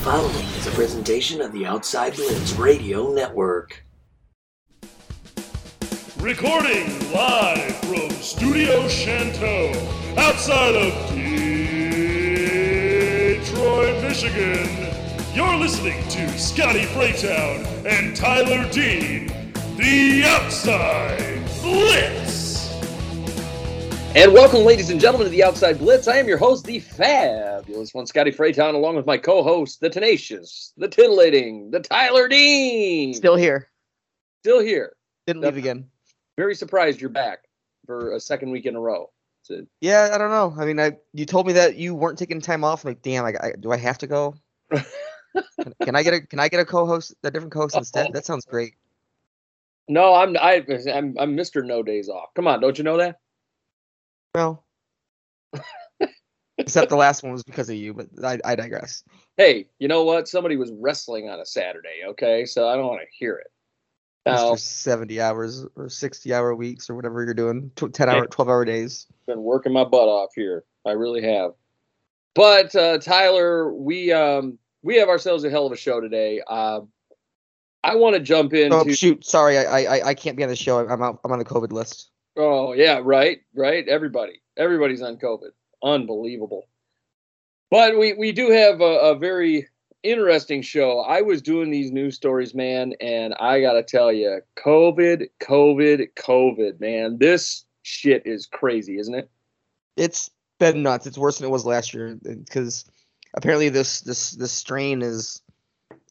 following is a presentation of the Outside Blitz Radio Network. Recording live from Studio Chanteau, outside of Detroit, Michigan. You're listening to Scotty Freytown and Tyler Dean, the Outside Blitz. And welcome, ladies and gentlemen, to the Outside Blitz. I am your host, the fabulous one, Scotty Freytown, along with my co-host, the tenacious, the titillating, the Tyler Dean. Still here. Still here. Didn't leave again. Very surprised you're back for a second week in a row. Yeah, I don't know. I mean, I you told me that you weren't taking time off. I'm like, damn, I, I, do I have to go? can, can I get a can I get a co-host, a different co-host instead? That sounds great. no, I'm I, I'm I'm Mr. No Days Off. Come on, don't you know that? Well, except the last one was because of you, but I, I digress. Hey, you know what? Somebody was wrestling on a Saturday. Okay, so I don't want to hear it. Now, 70 hours or 60 hour weeks or whatever you're doing, 10 hour, 12 hour days. been working my butt off here. I really have. But uh, Tyler, we um, we have ourselves a hell of a show today. Uh, I want to jump in. Oh shoot, sorry, I, I I can't be on the show. I'm out, I'm on the COVID list. Oh yeah, right, right. Everybody, everybody's on COVID. Unbelievable. But we we do have a, a very interesting show. I was doing these news stories, man, and I gotta tell you, COVID, COVID, COVID, man, this shit is crazy, isn't it? It's been nuts. It's worse than it was last year because apparently this this this strain is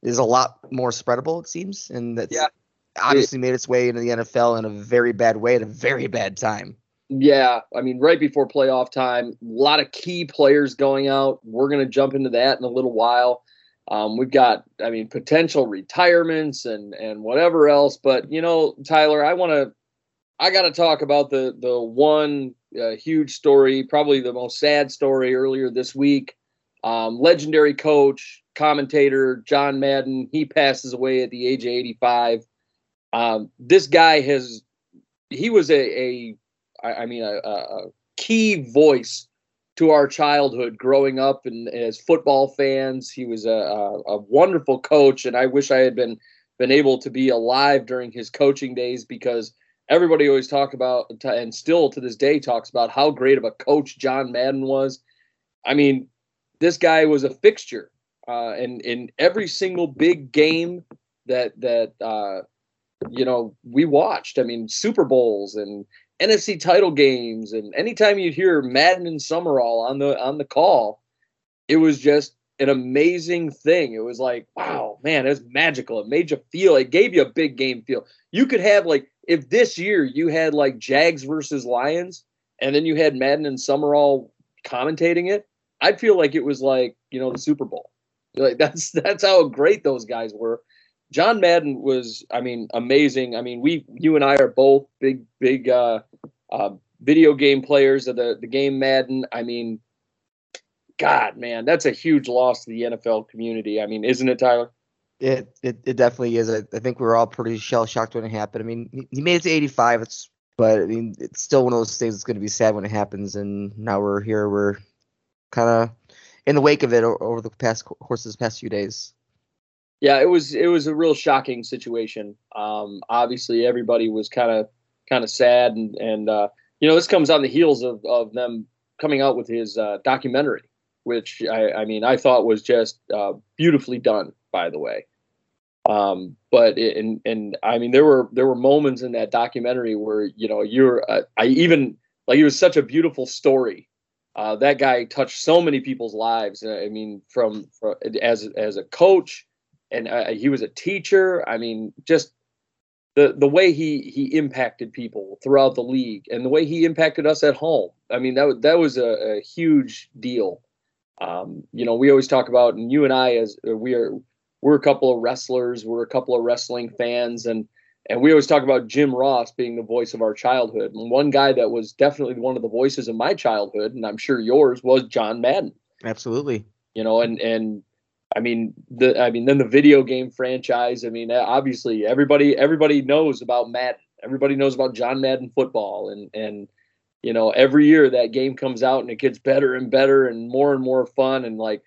is a lot more spreadable. It seems, and that's Yeah. Obviously made its way into the NFL in a very bad way at a very bad time. Yeah, I mean, right before playoff time, a lot of key players going out. We're going to jump into that in a little while. Um, we've got, I mean, potential retirements and and whatever else. But you know, Tyler, I want to, I got to talk about the the one uh, huge story, probably the most sad story earlier this week. Um, legendary coach, commentator John Madden, he passes away at the age of 85. Um, this guy has, he was a, a I, I mean, a, a key voice to our childhood growing up and as football fans. He was a, a, a wonderful coach, and I wish I had been been able to be alive during his coaching days because everybody always talked about and still to this day talks about how great of a coach John Madden was. I mean, this guy was a fixture, uh, and in every single big game that that uh, you know we watched. I mean, Super Bowls and NFC title games, and anytime you'd hear Madden and Summerall on the on the call, it was just an amazing thing. It was like, wow, man, it was magical. It made you feel. It gave you a big game feel. You could have like if this year you had like Jags versus Lions, and then you had Madden and Summerall commentating it. I'd feel like it was like you know the Super Bowl. Like that's that's how great those guys were. John Madden was, I mean, amazing. I mean, we, you and I are both big, big uh, uh, video game players of the the game Madden. I mean, God, man, that's a huge loss to the NFL community. I mean, isn't it, Tyler? It it, it definitely is. I, I think we were all pretty shell shocked when it happened. I mean, he, he made it to 85. It's but I mean, it's still one of those things that's going to be sad when it happens. And now we're here. We're kind of in the wake of it over the past course of the past few days. Yeah, it was it was a real shocking situation. Um, obviously, everybody was kind of kind of sad, and and uh, you know this comes on the heels of of them coming out with his uh, documentary, which I, I mean I thought was just uh, beautifully done. By the way, um, but it, and and I mean there were there were moments in that documentary where you know you're uh, I even like it was such a beautiful story. Uh, that guy touched so many people's lives. I mean, from, from as as a coach and uh, he was a teacher. I mean, just the the way he he impacted people throughout the league and the way he impacted us at home. I mean, that was- that was a, a huge deal. Um, you know, we always talk about, and you and I, as uh, we are, we're a couple of wrestlers, we're a couple of wrestling fans, and and we always talk about Jim Ross being the voice of our childhood. And one guy that was definitely one of the voices of my childhood, and I'm sure yours, was John Madden Absolutely. you know and and i mean the i mean then the video game franchise i mean obviously everybody everybody knows about madden everybody knows about john madden football and and you know every year that game comes out and it gets better and better and more and more fun and like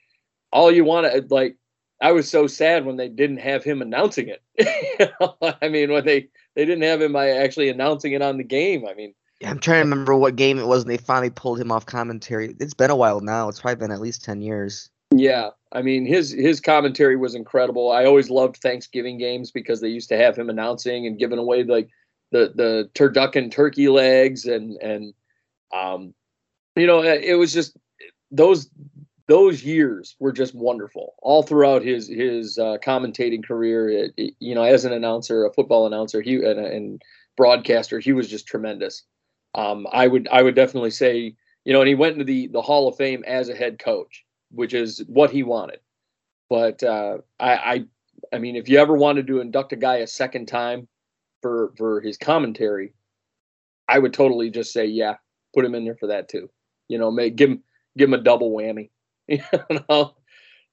all you want to like I was so sad when they didn't have him announcing it. I mean, when they they didn't have him by actually announcing it on the game. I mean, I'm trying to remember what game it was, and they finally pulled him off commentary. It's been a while now. It's probably been at least ten years. Yeah, I mean his his commentary was incredible. I always loved Thanksgiving games because they used to have him announcing and giving away like the the turducken turkey legs and and um you know it was just those those years were just wonderful all throughout his his uh, commentating career. It, it- you know, as an announcer, a football announcer, he and, and broadcaster, he was just tremendous. Um, I would I would definitely say you know, and he went into the the Hall of Fame as a head coach, which is what he wanted. But uh, I, I I mean, if you ever wanted to induct a guy a second time for for his commentary, I would totally just say yeah, put him in there for that too. You know, make give him give him a double whammy. You know.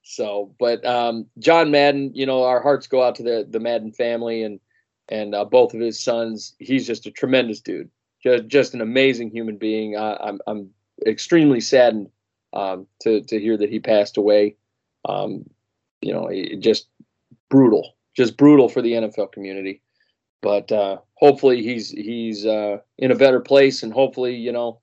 So, but um, John Madden, you know, our hearts go out to the the Madden family and and uh, both of his sons. He's just a tremendous dude, just just an amazing human being. I'm I'm extremely saddened um, to to hear that he passed away. Um, you know, it, just brutal, just brutal for the NFL community. But uh, hopefully he's he's uh, in a better place, and hopefully you know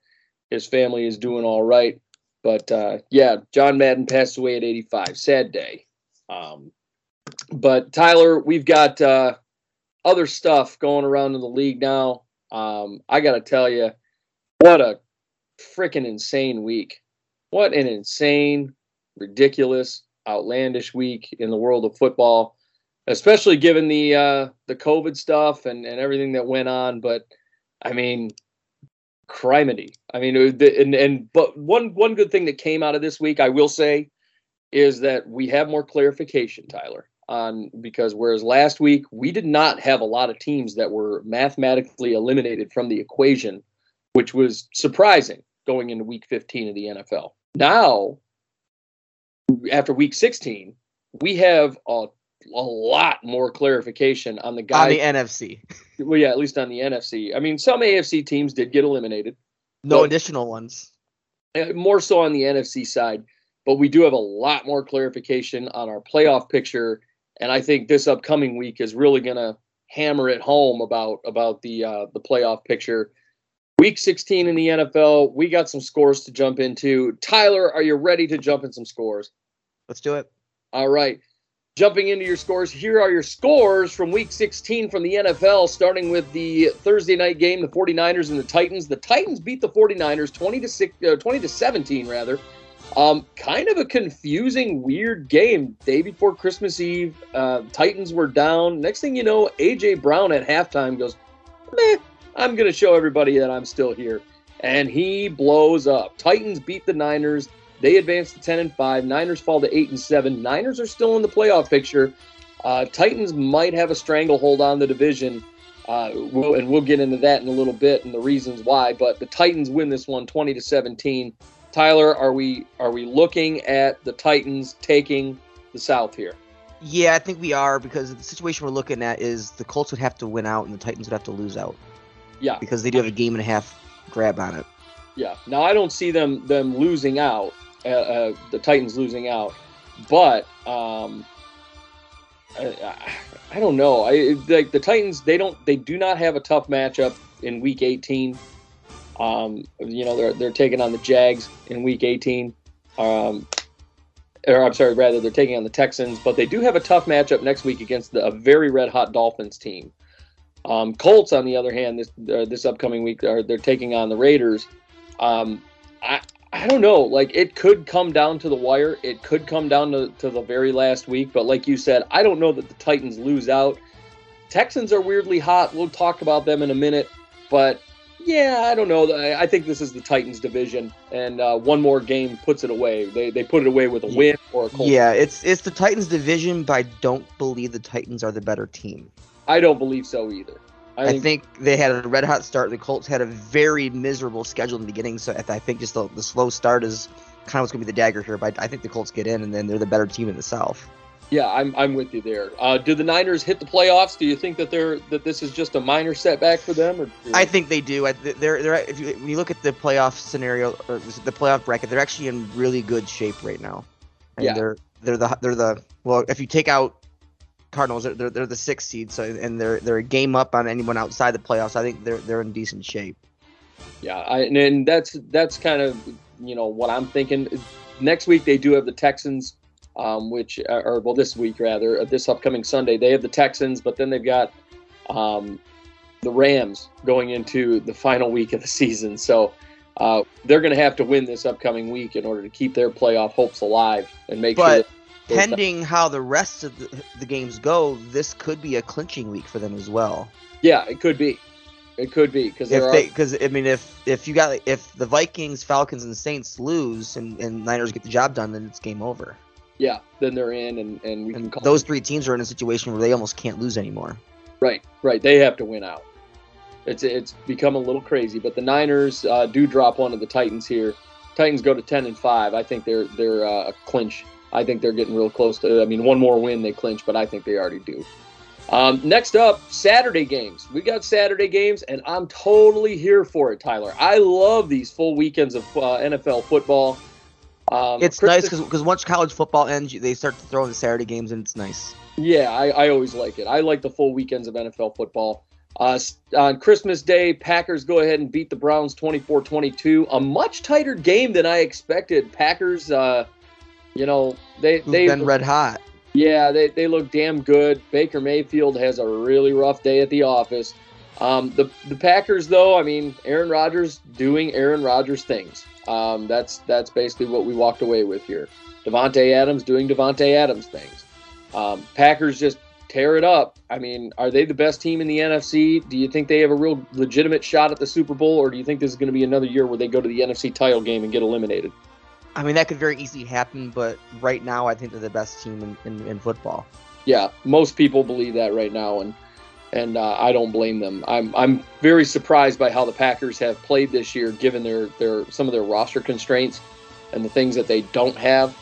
his family is doing all right. But uh, yeah, John Madden passed away at 85. Sad day. Um, but Tyler, we've got uh, other stuff going around in the league now. Um, I got to tell you, what a freaking insane week! What an insane, ridiculous, outlandish week in the world of football, especially given the uh, the COVID stuff and and everything that went on. But I mean, criminy. I mean, and and but one one good thing that came out of this week, I will say, is that we have more clarification, Tyler. On because whereas last week we did not have a lot of teams that were mathematically eliminated from the equation, which was surprising going into week 15 of the NFL. Now, after week 16, we have a, a lot more clarification on the guy. On the NFC, well, yeah, at least on the NFC. I mean, some AFC teams did get eliminated, no additional ones. uh, more so on the NFC side, but we do have a lot more clarification on our playoff picture, and I think this upcoming week is really going to hammer it home about about the uh, the playoff picture. Week 16 in the NFL, we got some scores to jump into. Tyler, are you ready to jump in some scores? Let's do it. All right. Jumping into your scores, here are your scores from week 16 from the NFL, starting with the Thursday night game, the 49ers and the Titans. The Titans beat the 49ers 20 to 6 uh, 20 to 17 rather. Um, kind of a confusing, weird game. Day before Christmas Eve, uh, Titans were down. Next thing you know, AJ Brown at halftime goes, "Meh, I'm going to show everybody that I'm still here." And he blows up. Titans beat the Niners. They advance to 10 and 5. Niners fall to 8 and 7. Niners are still in the playoff picture. Uh, Titans might have a stranglehold on the division. Uh, we'll, and we'll get into that in a little bit and the reasons why. But the Titans win this one 20 to 17. Tyler, are we are we looking at the Titans taking the South here? Yeah, I think we are because the situation we're looking at is the Colts would have to win out and the Titans would have to lose out Yeah, because they do have a game and a half grab on it. yeah. Now I don't see them them losing out. Uh, uh, the Titans losing out, but um, I, I don't know. I like the Titans. They don't. They do not have a tough matchup in Week 18. Um, you know they're they're taking on the Jags in Week 18. Um, or I'm sorry, rather they're taking on the Texans, but they do have a tough matchup next week against the, a very red hot Dolphins team. Um, Colts, on the other hand, this uh, this upcoming week are they're taking on the Raiders. Um, I I don't know. Like it could come down to the wire. It could come down to, to the very last week. But like you said, I don't know that the Titans lose out. Texans are weirdly hot. We'll talk about them in a minute. But yeah, I don't know. I I think this is the Titans division, and uh, one more game puts it away. They they put it away with a win or a Colts. Yeah, it's it's the Titans division, but I don't believe the Titans are the better team. I don't believe so either. I I think, think they had a red hot start. The Colts had a very miserable schedule in the beginning, so I I think just the, the slow start is kind of what's going to be the dagger here. But I think the Colts get in, and then they're the better team in the South. yeah, I'm I'm with you there. Uh, do the Niners hit the playoffs? Do you think that they're that this is just a minor setback for them? Or I think they do. I, they're they're if you, when you look at the playoff scenario or the playoff bracket, they're actually in really good shape right now. And Yeah. they're they're the they're the well, if you take out Cardinals, they're they're, they're the sixth seed, so and they're they're a game up on anyone outside the playoffs. I think they're they're in decent shape. Yeah, I, and, and that's that's kind of you know what I'm thinking. Next week they do have the Texans, um, which uh, or well this week rather, uh, this upcoming Sunday they have the Texans, but then they've got um, the Rams going into the final week of the season. So uh, they're going to have to win this upcoming week in order to keep their playoff hopes alive and make But sure. that- pending how the rest of the, the games go, this could be a clinching week for them as well. yeah, it could be, it could be because because I mean, if if you got if the Vikings, Falcons, and Saints lose and, and Niners get the job done, then it's game over. yeah, then they're in and and we can And call those three teams are in a situation where they almost can't lose anymore. Right, right. They have to win out. It's it's become a little crazy, but the Niners uh, do drop one of the Titans here. Titans go to ten and five. I think they're they're uh, a clinch. I think they're getting real close to. I mean, one more win they clinch, but I think they already do. Um, next up, Saturday games. We got Saturday games, and I'm totally here for it, Tyler. I love these full weekends of uh, NFL football. Um, It's nice because once college football ends, they start to throw in the Saturday games, and it's nice. Yeah, I, I always like it. I like the full weekends of NFL football. Uh, on Christmas Day, Packers go ahead and beat the Browns 24 22. A much tighter game than I expected. Packers, uh, you know, they, Who've they been red hot. yeah, they, they look damn good. Baker Mayfield has a really rough day at the office. Um, the the Packers, though, I mean, Aaron Rodgers doing Aaron Rodgers things. Um, that's that's basically what we walked away with here. Davante Adams doing Davante Adams things. Um, Packers just tear it up. I mean, are they the best team in the NFC? Do you think they have a real legitimate shot at the Super Bowl, or do you think this is going to be another year where they go to the NFC title game and get eliminated? I mean, that could very easily happen, but right now, I think they're the best team in, in, in football. yeah, most people believe that right now, and and uh, I don't blame them. I'm I'm very surprised by how the Packers have played this year, given their their some of their roster constraints and the things that they don't have,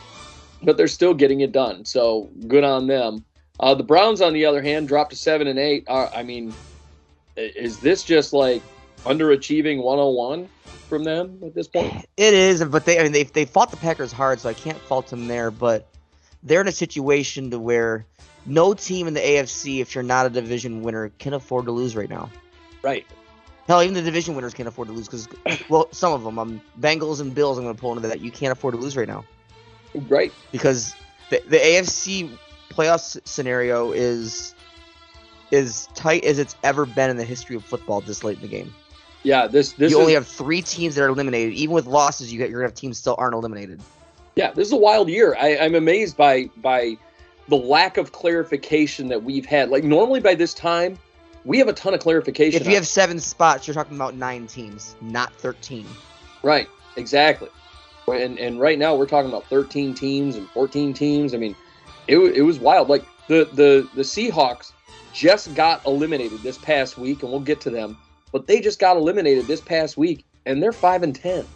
but they're still getting it done. So good on them. Uh, the Browns, on the other hand, dropped to seven and eight. Uh, I mean, is this just like underachieving 101 from them at this point? It is, but they I mean they they fought the Packers hard, so I can't fault them there. But they're in a situation to where no team in the AFC, if you're not a division winner, can afford to lose right now. Right. Hell, even the division winners can't afford to lose because, well, some of them, um, Bengals and Bills, I'm going to pull into that. You can't afford to lose right now Right. because the the AFC playoff scenario is is tight as it's ever been in the history of football this late in the game. Yeah. This this you is, only have three teams that are eliminated. Even with losses, you get you're gonna have teams still aren't eliminated. Yeah, this is a wild year. I, I'm amazed by by the lack of clarification that we've had. Like normally by this time, we have a ton of clarification. If you have seven spots, you're talking about nine teams, not thirteen. right, exactly. And and right now we're talking about 13 teams and 14 teams. I mean, it it was wild. Like the the the Seahawks just got eliminated this past week, and we'll get to them. But they just got eliminated this past week, and they're five and ten.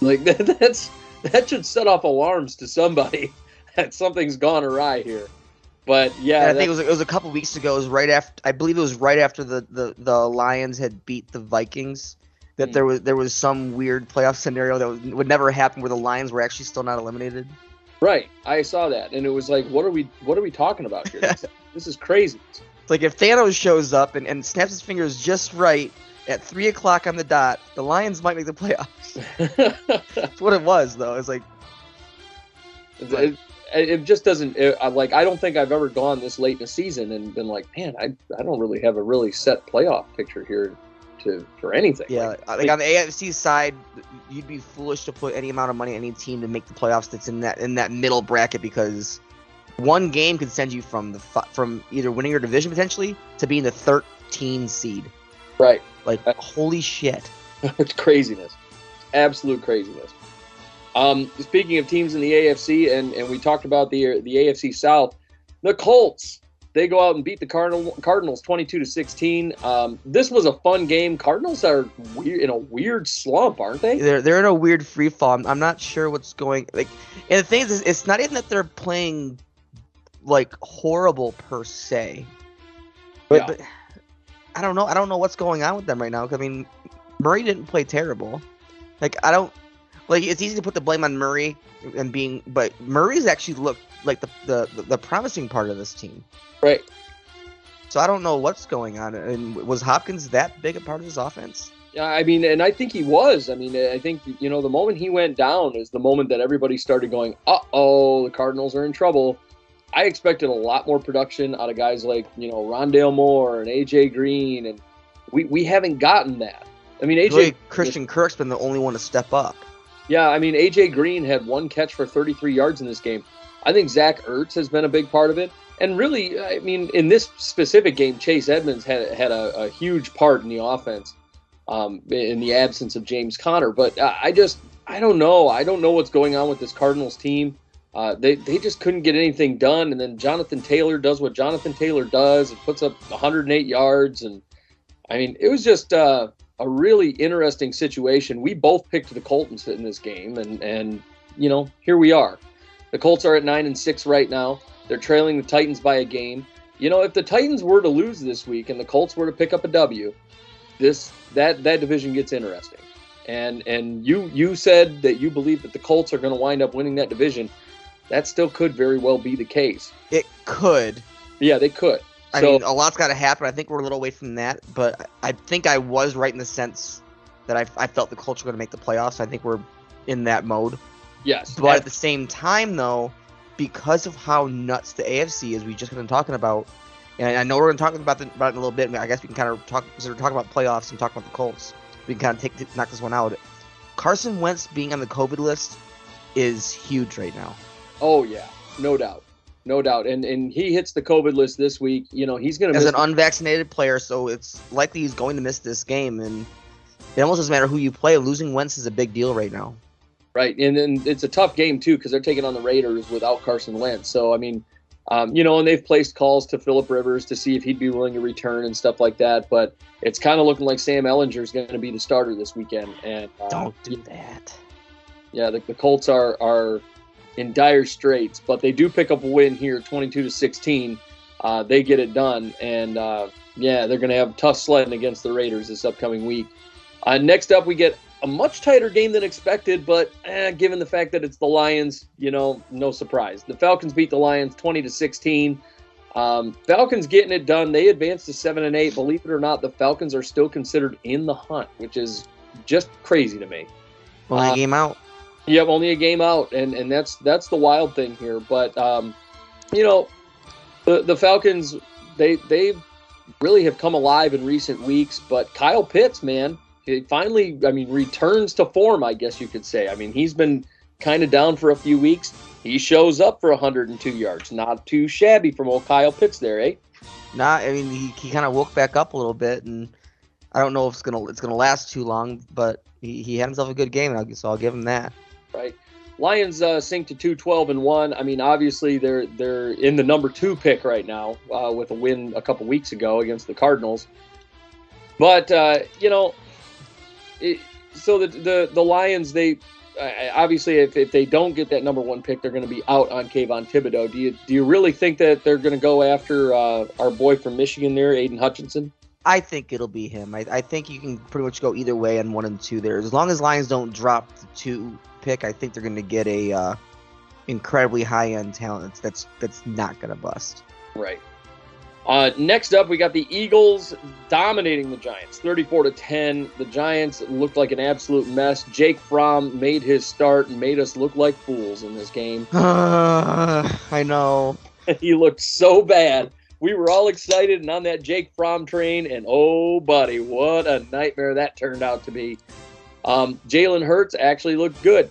Like that, that's that should set off alarms to somebody that something's gone awry here. But yeah, and I think it was it was a couple weeks ago. It was right after I believe it was right after the the, the Lions had beat the Vikings. That Hmm. there was there was some weird playoff scenario that would, would never happen where the Lions were actually still not eliminated. right. I saw that, and it was like, what are we what are we talking about here? This, this is crazy. It's like if Thanos shows up and, and snaps his fingers just right at three o'clock on the dot, the Lions might make the playoffs. That's what it was though. It's like it, it just doesn't it, I, like i don't think i've ever gone this late in the season and been like man i, I don't really have a really set playoff picture here to for anything Yeah, Like, like, like on the AFC side, you'd be foolish to put any amount of money on any team to make the playoffs that's in that in that middle bracket because one game could send you from the from either winning your division potentially to being the 13 seed. right Like holy shit. it's craziness absolute craziness um speaking of teams in the afc and and we talked about the the afc south the colts they go out and beat the Cardinal, Cardinals 22 to 16. Um, this was a fun game. Cardinals are weird in a weird slump, aren't they? They're they're in a weird free fall. I'm, I'm not sure what's going like. And the thing is, it's not even that they're playing like horrible per se. But, Yeah. but I don't know. I don't know what's going on with them right now. I mean, Murray didn't play terrible. Like I don't. like it's easy to put the blame on Murray and being, but Murray's actually looked like the the, the, promising part of this team. Right. So I don't know what's going on. And was Hopkins that big a part of this offense? Yeah, I mean, and I think he was. I mean, I think you know the moment he went down is the moment that everybody started going, "Uh oh, the Cardinals are in trouble." I expected a lot more production out of guys like you know Rondale Moore and AJ Green, and we we haven't gotten that. I mean, AJ Really, Christian Kirk's been the only one to step up. Yeah, I mean AJ Green had one catch for 33 yards in this game. I think Zach Ertz has been a big part of it, and really, I mean, in this specific game, Chase Edmonds had had a, a huge part in the offense, um, in the absence of James Conner. But I I just I don't know. I don't know what's going on with this Cardinals team. Uh, they they just couldn't get anything done, and then Jonathan Taylor does what Jonathan Taylor does and puts up 108 yards, and I mean, it was just uh, a really interesting situation. We both picked the Colts in this game, and and you know here we are. The Colts are at nine and six right now. They're trailing the Titans by a game. You know, if the Titans were to lose this week and the Colts were to pick up a W, this that that division gets interesting. And and you you said that you believe that the Colts are going to wind up winning that division. That still could very well be the case. It could. Yeah, they could. I so mean, a lot's got to happen. I think we're a little away from that, but I think I was right in the sense that I, I felt the Colts were going to make the playoffs. I think we're in that mode. yes, But at the same time, though, because of how nuts the AFC is, we just been talking about, and I know we're going to talk about, the, about it in a little bit. I guess we can kind of talk, because we're talking about playoffs and talk about the Colts. We can kind of take knock this one out. Carson Wentz being on the COVID list is huge right now. Oh yeah, no doubt, no doubt. And and he hits the COVID list this week. You know, he's going to As an unvaccinated player, so it's likely he's going to miss this game, and it almost doesn't matter who you play. Losing Wentz is a big deal right now. right, and then it's a tough game too because they're taking on the Raiders without Carson Wentz. So I mean. Um, you know, and they've placed calls to Philip Rivers to see if he'd be willing to return and stuff like that. But it's kind of looking like Sam Ehlinger's going to be the starter this weekend. And uh, Don't do that. Yeah, the, the Colts are are in dire straits, but they do pick up a win here, 22 to 16. Uh, they get it done, and uh, yeah, they're going to have tough sledding against the Raiders this upcoming week. Uh, next up, we get a much tighter game than expected, but eh, given the fact that it's the Lions, you know, no surprise. The Falcons beat the Lions 20 to 16. Um, Falcons getting it done. They advanced to seven and eight. Believe it or not, the Falcons are still considered in the hunt, which is just crazy to me. Only Uh, game out. Yep, only a game out, and and that's that's the wild thing here. But um, you know, the the Falcons they they really have come alive in recent weeks. But Kyle Pitts, man, he finally, I mean, returns to form. I guess you could say. I mean, he's been kind of down for a few weeks. He shows up for 102 yards. Not too shabby from old Kyle Pitts there, eh? Not, I mean, he, he kind of woke back up a little bit, and I don't know if it's gonna it's gonna last too long, but he, he had himself a good game, so I'll give him that. Right? Lions uh, sink to two twelve and one. I mean, obviously they're they're in the number two pick right now uh, with a win a couple weeks ago against the Cardinals. But uh, you know, it, so the, the the Lions they obviously if, if they don't get that number one pick, they're going to be out on Kayvon Thibodeaux. Do you do you really think that they're going to go after uh, our boy from Michigan there, Aidan Hutchinson? I think it'll be him. I, I think you can pretty much go either way on one and two there. As long as Lions don't drop the two pick, I think they're going to get a uh, incredibly high end talent that's that's not going to bust. Right. Uh, next up, we got the Eagles dominating the Giants, 34 to 10. The Giants looked like an absolute mess. Jake Fromm made his start and made us look like fools in this game. I know. he looked so bad. We were all excited and on that Jake Fromm train, and oh, buddy, what a nightmare that turned out to be. Um, Jalen Hurts actually looked good.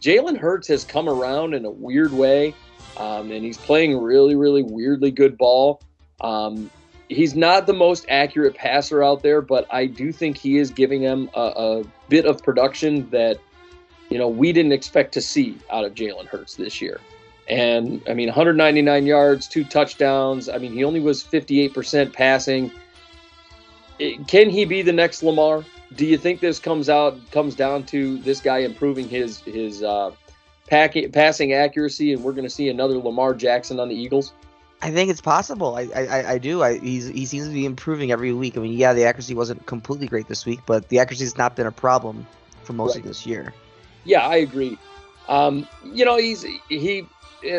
Jalen Hurts has come around in a weird way, um, and he's playing really, really weirdly good ball. Um, he's not the most accurate passer out there, but I do think he is giving them a, a bit of production that you know we didn't expect to see out of Jalen Hurts this year. And I mean, 199 yards, two touchdowns. I mean, he only was 58% passing. It- can he be the next Lamar? Do you think this comes out comes down to this guy improving his his uh, packing, passing accuracy, and we're going to see another Lamar Jackson on the Eagles? I think it's possible. I I, I- do. I he's he seems to be improving every week. I mean, yeah, the accuracy wasn't completely great this week, but the accuracy has not been a problem for most of this year. Yeah, I agree. Um, you know, he's he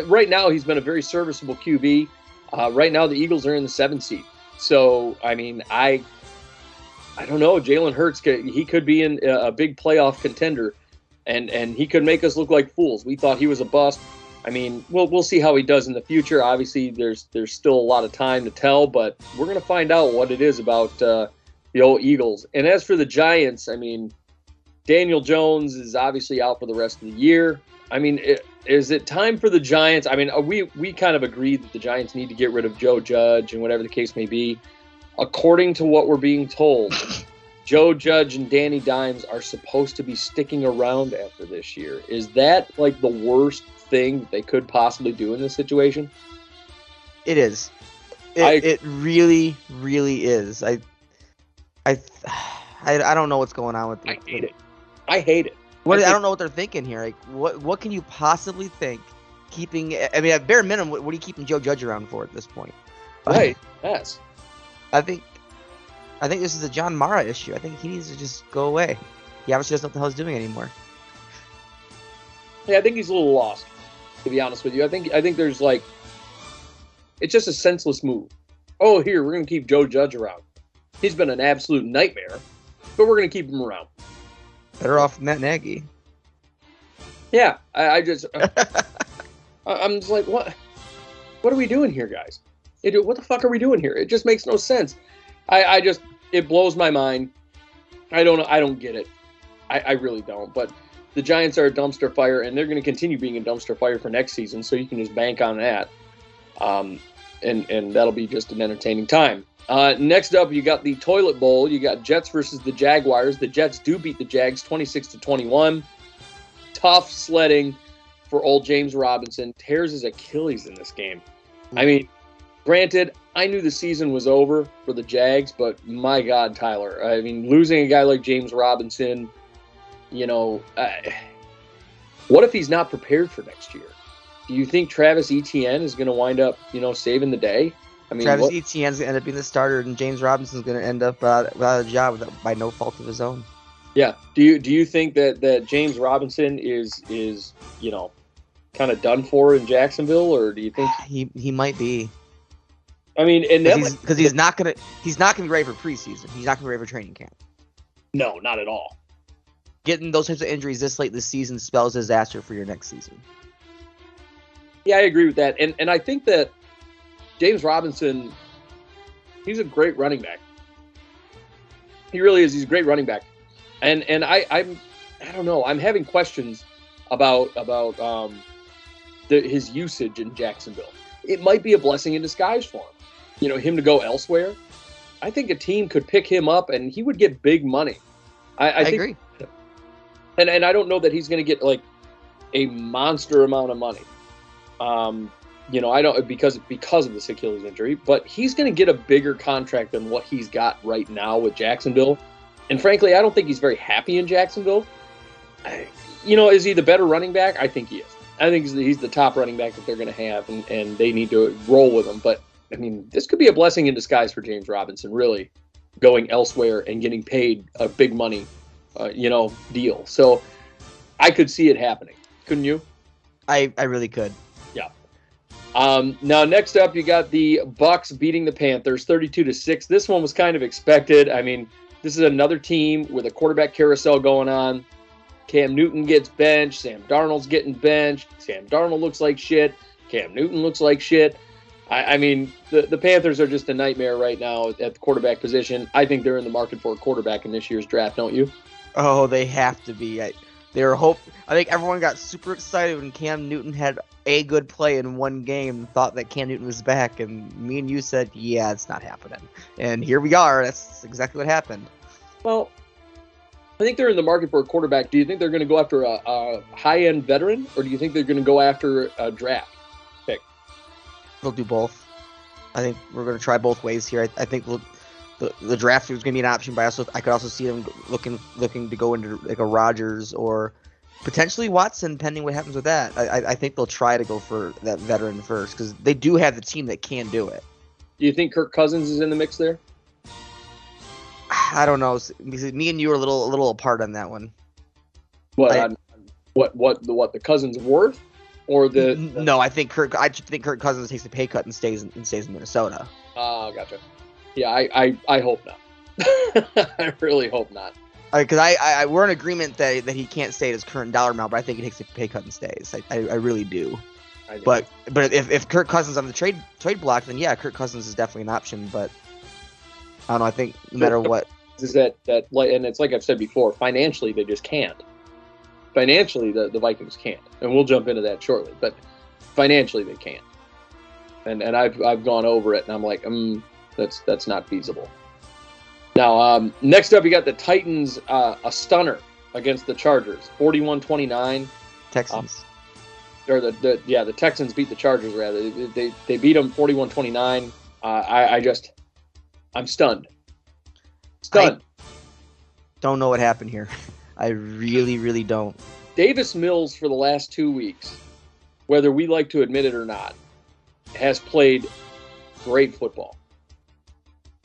right now he's been a very serviceable QB. Uh, right now, the Eagles are in the seventh seed. So, I mean, I I don't know. Jalen Hurts, he could be in a big playoff contender, and and he could make us look like fools. We thought he was a bust. I mean, we'll we'll see how he does in the future. Obviously, there's there's still a lot of time to tell, but we're gonna find out what it is about uh, the old Eagles. And as for the Giants, I mean, Daniel Jones is obviously out for the rest of the year. I mean, it, is it time for the Giants? I mean, uh, we we kind of agreed that the Giants need to get rid of Joe Judge and whatever the case may be. According to what we're being told, Joe Judge and Danny Dimes are supposed to be sticking around after this year. Is that like the worst thing they could possibly do in this situation? It is. It, I- it really, really is. I, I, I, I don't know what's going on with. I with- hate it. I hate it. What I I, don't know what they're thinking here. Like, what what can you possibly think? Keeping, I mean, at bare minimum, what, what are you keeping Joe Judge around for at this point? Right. Yes. I think, I think this is a John Mara issue. I think he needs to just go away. He obviously doesn't know what the hell he's doing anymore. Yeah, I think he's a little lost, to be honest with you. I think I think there's like it's just a senseless move. Oh, here, we're gonna keep Joe Judge around. He's been an absolute nightmare, but we're gonna keep him around. Better off Matt Nagy. Yeah, I, I just I- I'm just like, what what are we doing here, guys? It, what the fuck are we doing here? It just makes no sense. I, I just it blows my mind. I don't I don't get it. I, I really don't. But the Giants are a dumpster fire, and they're going to continue being a dumpster fire for next season. So you can just bank on that, um, and and that'll be just an entertaining time. Uh, next up, you got the toilet bowl. You got Jets versus the Jaguars. The Jets do beat the Jags, twenty six to twenty one. Tough sledding for old James Robinson. Tears his Achilles in this game. I mean, granted, I knew the season was over for the Jags, but my God, Tyler, I mean, losing a guy like James Robinson, you know, I, what if he's not prepared for next year? Do you think Travis Etienne is going to wind up, you know, saving the day? I mean, Travis what- Etienne's gonna end up being the starter, and James Robinson's gonna end up uh, without a job without, by no fault of his own. yeah. Do you do you think that that James Robinson is is you know kind of done for in Jacksonville, or do you think? He he might be I mean, and because he's, he's not gonna he's not gonna be ready for preseason. He's not gonna be ready for training camp. no, not at all. Getting those types of injuries this late this season spells disaster for your next season. Yeah, I agree with that, and and I think that James Robinson, he's a great running back. He really is. He's a great running back, and and I I'm I don't know. I'm having questions about about um the, his usage in Jacksonville. It might be a blessing in disguise for him. You know, him to go elsewhere. I think a team could pick him up, and he would get big money. I, I, I, think agree. and and I don't know that he's going to get like a monster amount of money. Um, you know, I don't because because of this Achilles injury, but he's going to get a bigger contract than what he's got right now with Jacksonville. And frankly, I don't think he's very happy in Jacksonville. I, you know, is he the better running back? I think he is. I think he's the, he's the top running back that they're going to have, and, and they need to roll with him. But I mean, this could be a blessing in disguise for James Robinson, really going elsewhere and getting paid a big money uh, you know, deal. So I could see it happening. Couldn't you? I I really could. Yeah. Um, now, next up, you got the Bucks beating the Panthers, thirty-two to six. This one was kind of expected. I mean, this is another team with a quarterback carousel going on. Cam Newton gets benched. Sam Darnold's getting benched. Sam Darnold looks like shit. Cam Newton looks like shit. I, I mean, the, the Panthers are just a nightmare right now at the quarterback position. I think they're in the market for a quarterback in this year's draft, don't you? Oh, they have to be. I, they were hope. I think everyone got super excited when Cam Newton had a good play in one game. and Thought that Cam Newton was back, and me and you said, "Yeah, it's not happening." And here we are. That's exactly what happened. Well, I think they're in the market for a quarterback. Do you think they're going to go after a, a high end veteran, or do you think they're going to go after a draft? They'll do both. I think we're going to try both ways here. I, I think we'll, the the draft is going to be an option, but I also I could also see them looking looking to go into like a Rodgers or potentially Watson, pending what happens with that. I I, I think they'll try to go for that veteran first because they do have the team that can do it. Do you think Kirk Cousins is in the mix there? I don't know. Me and you are a little a little apart on that one. What I- on, What what the what the Cousins worth, or the, the no, I think Kirk. I think Kirk Cousins takes a pay cut and stays and stays in Minnesota. Oh, gotcha. Yeah, I I, I hope not. I really hope not. Because I, I, I we're in agreement that that he can't stay at his current dollar amount, but I think he takes a pay cut and stays. I, I, I really do. I. But but if, if Kirk Cousins on the trade trade block, then yeah, Kirk Cousins is definitely an option. But I don't know. I think no matter what, is that that like and it's like I've said before, financially they just can't. Financially the, the Vikings can't. And we'll jump into that shortly, but financially they can't. And and I've I've gone over it and I'm like, um that's that's not feasible. Now, um, next up you got the Titans uh, a stunner against the Chargers, 41-29 Texans. or the, the yeah the Texans beat the Chargers rather they they, they beat them 41-29 uh, I I just I'm stunned stunned don't know what happened here. I really really don't. Davis Mills for the last two weeks, whether we like to admit it or not, has played great football.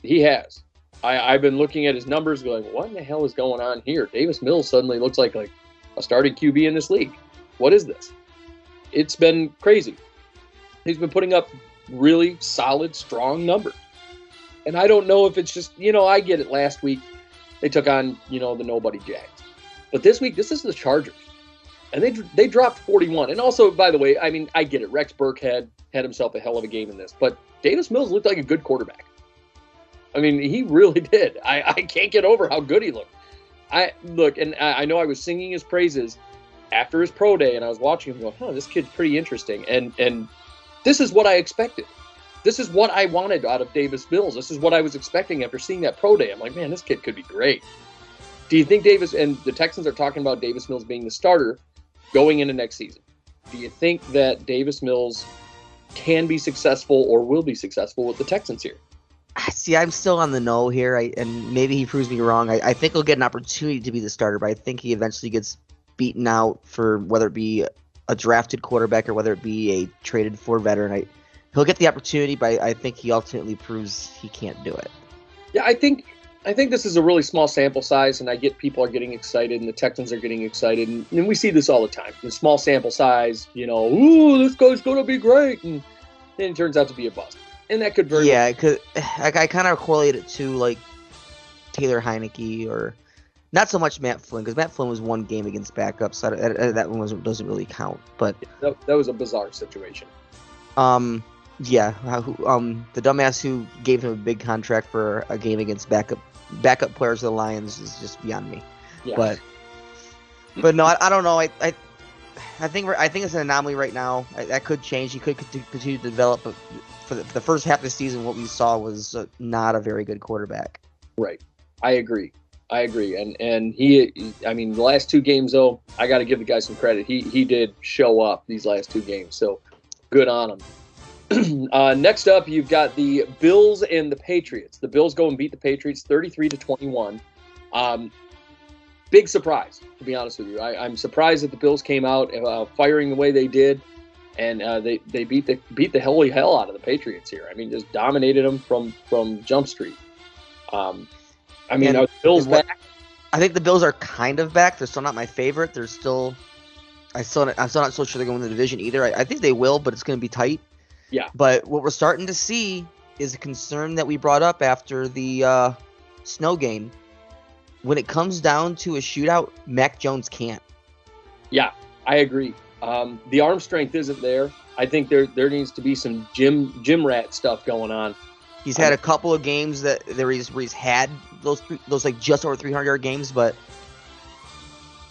He has. I, I've been looking at his numbers, going, "What in the hell is going on here?" Davis Mills suddenly looks like like a starting QB in this league. What is this? It's been crazy. He's been putting up really solid, strong numbers, and I don't know if it's just you know I get it. Last week they took on you know the nobody Jags, but this week this is the Chargers and they they dropped 41. And also, by the way, I mean I get it. Rex Burkhead had had himself a hell of a game in this, but Davis Mills looked like a good quarterback. I mean, he really did. I, I can't get over how good he looked. I look, and I, I know I was singing his praises after his pro day, and I was watching him go, "Huh, this kid's pretty interesting." And and this is what I expected. This is what I wanted out of Davis Mills. This is what I was expecting after seeing that pro day. I'm like, man, this kid could be great. Do you think Davis and the Texans are talking about Davis Mills being the starter going into next season? Do you think that Davis Mills can be successful or will be successful with the Texans here? Ah, see, I'm still on the no here, I, and maybe he proves me wrong. I, I think he'll get an opportunity to be the starter, but I think he eventually gets beaten out for whether it be a drafted quarterback or whether it be a traded for veteran. I, he'll get the opportunity, but I, I think he ultimately proves he can't do it. Yeah, I think I think this is a really small sample size, and I get people are getting excited, and the Texans are getting excited, and, and we see this all the time. The small sample size, you know, ooh, this guy's gonna be great, and then it turns out to be a bust, and that could very well Yeah, cause I, I kind of correlate it to like Taylor Heinicke or not so much Matt Flynn because Matt Flynn was one game against backups, so that, that- one wasn't, doesn't really count. But that, that was a bizarre situation. um, yeah, who, um, the dumbass who gave him a big contract for a game against backup backup players of the Lions is just beyond me. Yeah. But but no, I, I don't know. I, I I think I think it's an anomaly right now. I, that could change. He could continue to develop, but for the, for the first half of the season, what we saw was uh, not a very good quarterback. Right. I agree. I agree. And and he, I mean, the last two games though, I got to give the guy some credit. He he did show up these last two games, so good on him. uh, next up, you've got the Bills and the Patriots. The Bills go and beat the Patriots, thirty-three to twenty-one. Um, big surprise, to be honest with you. I, I'm surprised that the Bills came out uh, firing the way they did, and uh, they they beat the beat the holy hell out of the Patriots here. I mean, just dominated them from from Jump Street. Um, I mean, And- are the Bills what- back? I think the Bills are kind of back. They're still not my favorite. They're still, I still, I'm still not so sure they're going to win the division either. I, I think they will, but it's going to be tight. Yeah. But what we're starting to see is a concern that we brought up after the uh, snow game. When it comes down to a shootout, Mac Jones can't. Yeah, I agree. Um, the arm strength isn't there. I think there there needs to be some gym gym rat stuff going on. He's had a couple of games that there he's where he's had those three- those like just over 300 yard games, but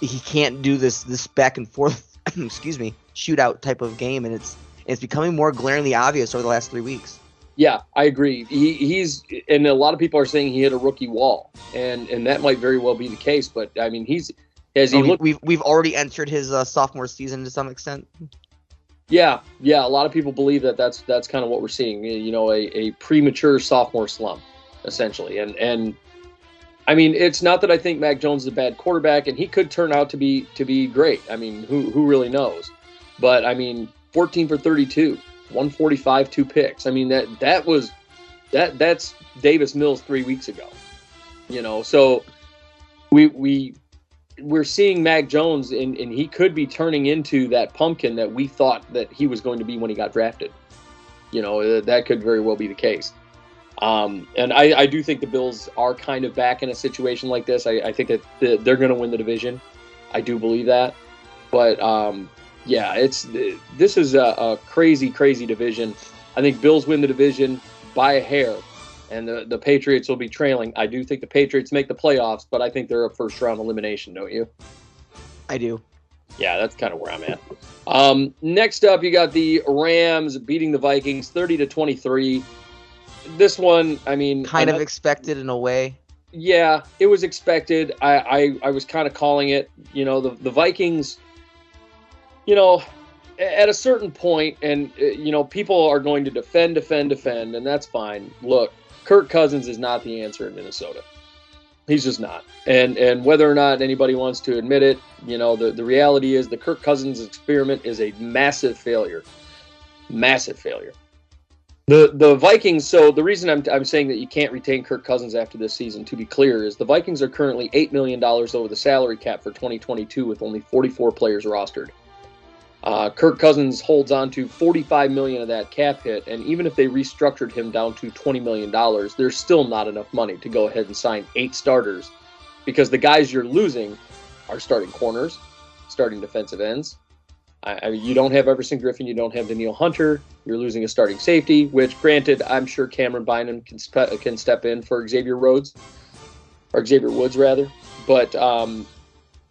he can't do this this back and forth, excuse me, shootout type of game, and it's it's becoming more glaringly obvious over the last three weeks. Yeah, I agree. He, he's and a lot of people are saying he hit a rookie wall, and and that might very well be the case. But I mean, he's has he Oh, looked? we've we've already entered his uh, sophomore season to some extent. Yeah, yeah. A lot of people believe that that's that's kind of what we're seeing. You know, a, a premature sophomore slump, essentially. And and I mean, it's not that I think Mac Jones is a bad quarterback, and he could turn out to be to be great. I mean, who who really knows? But I mean, 14 for 32, 145, two picks. I mean that that was that that's Davis Mills three weeks ago. You know, so we we we're seeing Mac Jones, and, and he could be turning into that pumpkin that we thought that he was going to be when he got drafted. You know, uh, that could very well be the case. Um, and I, I, do think the Bills are kind of back in a situation like this. I, I think that the, they're going to win the division. I do believe that. But um, yeah, it's this is a, a, crazy, crazy division. I think Bills win the division by a hair, and the, the Patriots will be trailing. I do think the Patriots make the playoffs, but I think they're a first round elimination, don't you? I do. Yeah, that's kind of where I'm at. Um, next up, you got the Rams beating the Vikings 30 to 23. This one, I mean, kind of expected in a way. Yeah, it was expected. I I, I was kind of calling it. You know, the the Vikings. You know, at a certain point, and uh, you know, people are going to defend, defend, defend, and that's fine. Look, Kirk Cousins is not the answer in Minnesota. He's just not. And and whether or not anybody wants to admit it, you know, the, the reality is the Kirk Cousins experiment is a massive failure. Massive failure. The the Vikings, so the reason I'm, I'm saying that you can't retain Kirk Cousins after this season, to be clear, is the Vikings are currently $8 million over the salary cap for 2022 with only 44 players rostered. Uh, Kirk Cousins holds on to 45 million of that cap hit, and even if they restructured him down to 20 million dollars, there's still not enough money to go ahead and sign eight starters, because the guys you're losing are starting corners, starting defensive ends. I, I mean, you don't have Everson Griffen, you don't have Danielle Hunter. You're losing a starting safety, which, granted, I'm sure Camryn Bynum can spe- can step in for Xavier Rhodes or Xavier Woods rather, but um,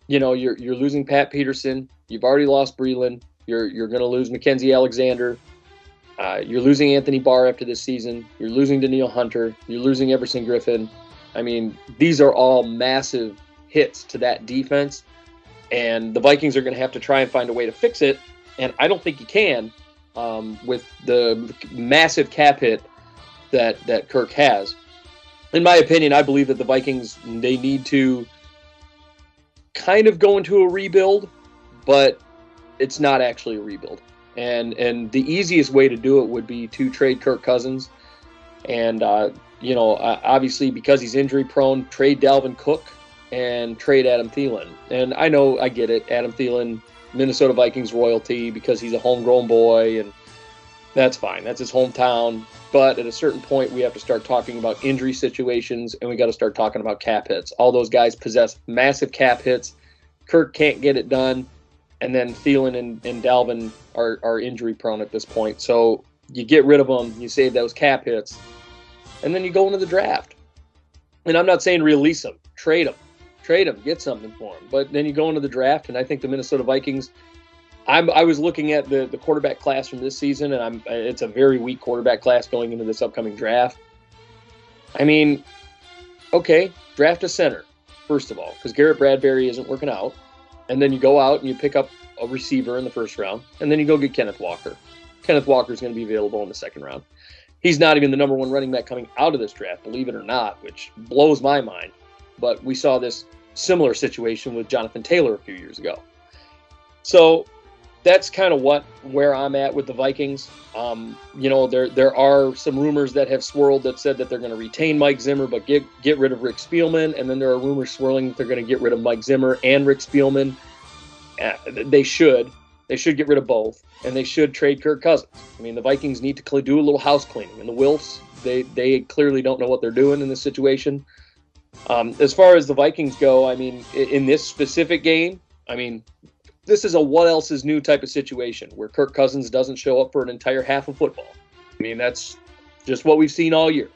you know you're you're losing Pat Peterson You've already lost Breeland. You're you're going to lose Mackensie Alexander. Uh, you're losing Anthony Barr after this season. You're losing Danielle Hunter. You're losing Everson Griffen. I mean, these are all massive hits to that defense, and the Vikings are going to have to try and find a way to fix it. And I don't think you can um, with the massive cap hit that that Kirk has. In my opinion, I believe that the Vikings they need to kind of go into a rebuild but it's not actually a rebuild. And and the easiest way to do it would be to trade Kirk Cousins, and uh, you know obviously because he's injury prone, trade Dalvin Cook and trade Adam Thielen. And I know I get it, Adam Thielen, Minnesota Vikings royalty because he's a homegrown boy, and that's fine. That's his hometown. But at a certain point, we have to start talking about injury situations, and we got to start talking about cap hits. All those guys possess massive cap hits. Kirk can't get it done and then Thielen and, and Dalvin are, are injury prone at this point. So you get rid of them, you save those cap hits, and then you go into the draft. And I'm not saying release them, trade them, trade them, get something for them. But then you go into the draft, and I think the Minnesota Vikings. I'm, I was looking at the, the quarterback class from this season, and I'm it's a very weak quarterback class going into this upcoming draft. I mean, okay, draft a center first of all, because Garrett Bradbury isn't working out and then you go out and you pick up a receiver in the first round, and then you go get Kenneth Walker. Kenneth Walker is going to be available in the second round. He's not even the number one running back coming out of this draft, believe it or not, which blows my mind. But we saw this similar situation with Jonathan Taylor a few years ago. So that's kind of what where I'm at with the Vikings. Um, you know, there there are some rumors that have swirled that said that they're going to retain Mike Zimmer but get get rid of Rick Spielman, and then there are rumors swirling that they're going to get rid of Mike Zimmer and Rick Spielman. Uh, they should. They should get rid of both, and they should trade Kirk Cousins. I mean, the Vikings need to do a little house cleaning, and the Wilfs they they clearly don't know what they're doing in this situation. Um, as far as the Vikings go, I mean, in this specific game, I mean, this is a what else is new type of situation where Kirk Cousins doesn't show up for an entire half of football. I mean, that's just what we've seen all year.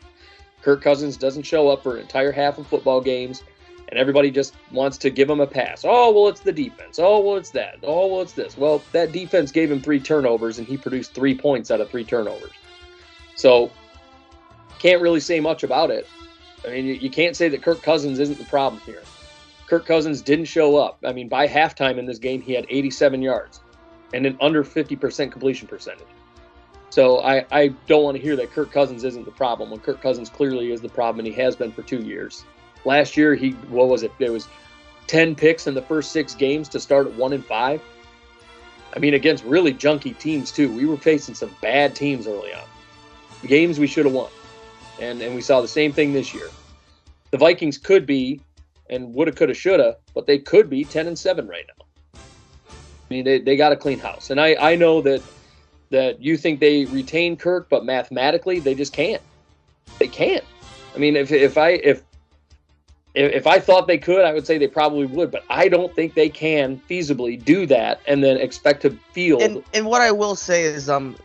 Kirk Cousins doesn't show up for an entire half of football games, and everybody just wants to give him a pass. Oh, well, it's the defense. Oh, well, it's that. Oh, well, it's this. Well, that defense gave him three turnovers, and he produced three points out of three turnovers. So, can't really say much about it. I mean, you, can't say that Kirk Cousins isn't the problem here. Kirk Cousins didn't show up. I mean, by halftime in this game, he had 87 yards and an under 50% completion percentage. So I, I don't want to hear that Kirk Cousins isn't the problem when Kirk Cousins clearly is the problem and he has been for two years. Last year, he what was it? There was 10 picks in the first six games to start at one and five. I mean, against really junky teams too. We were facing some bad teams early on. Games we should have won, and and we saw the same thing this year. The Vikings could be and woulda, coulda, shoulda, but they could be 10 and 7 right now. I mean, they, they got a clean house. And I, I know that that you think they retain Kirk, but mathematically they just can't. They can't. I mean, if, if I if if I thought they could, I would say they probably would, but I don't think they can feasibly do that and then expect to field. And and what I will say is, um,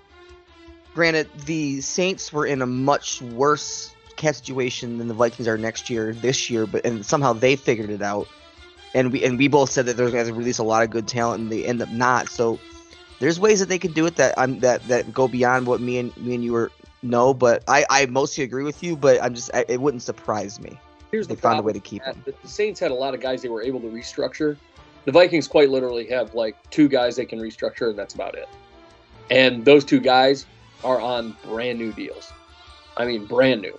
granted, the Saints were in a much worse cap situation than the Vikings are next year, this year, but and somehow they figured it out. And we and we both said that they're going to release a lot of good talent, and they end up not. So there's ways that they can do it that I'm that that go beyond what me and me and you were know. But I I mostly agree with you, but I'm just I, it wouldn't surprise me. Here's they the found a way to keep him. The Saints had a lot of guys they were able to restructure. The Vikings quite literally have like two guys they can restructure, and that's about it. And those two guys are on brand new deals. I mean, brand new.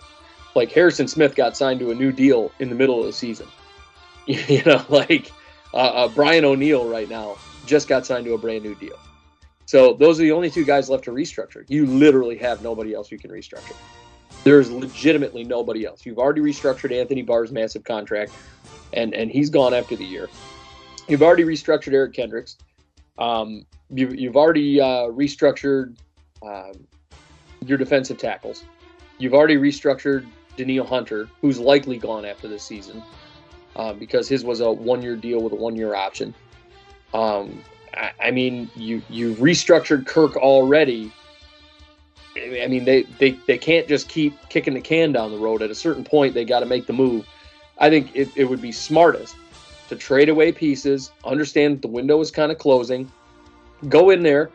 Like Harrison Smith got signed to a new deal in the middle of the season. you know, like uh, uh, Brian O'Neill right now just got signed to a brand new deal. So those are the only two guys left to restructure. You literally have nobody else you can restructure. There's legitimately nobody else. You've already restructured Anthony Barr's massive contract, and and he's gone after the year. You've already restructured Eric Kendricks. Um, you, you've already uh, restructured um, your defensive tackles. You've already restructured Danielle Hunter, who's likely gone after this season uh, because his was a one-year deal with a one-year option. Um, I, I mean, you you've restructured Kirk already. I mean, they, they, they can't just keep kicking the can down the road. At a certain point, they got to make the move. I think it, it would be smartest to trade away pieces, understand that the window is kind of closing, go in there,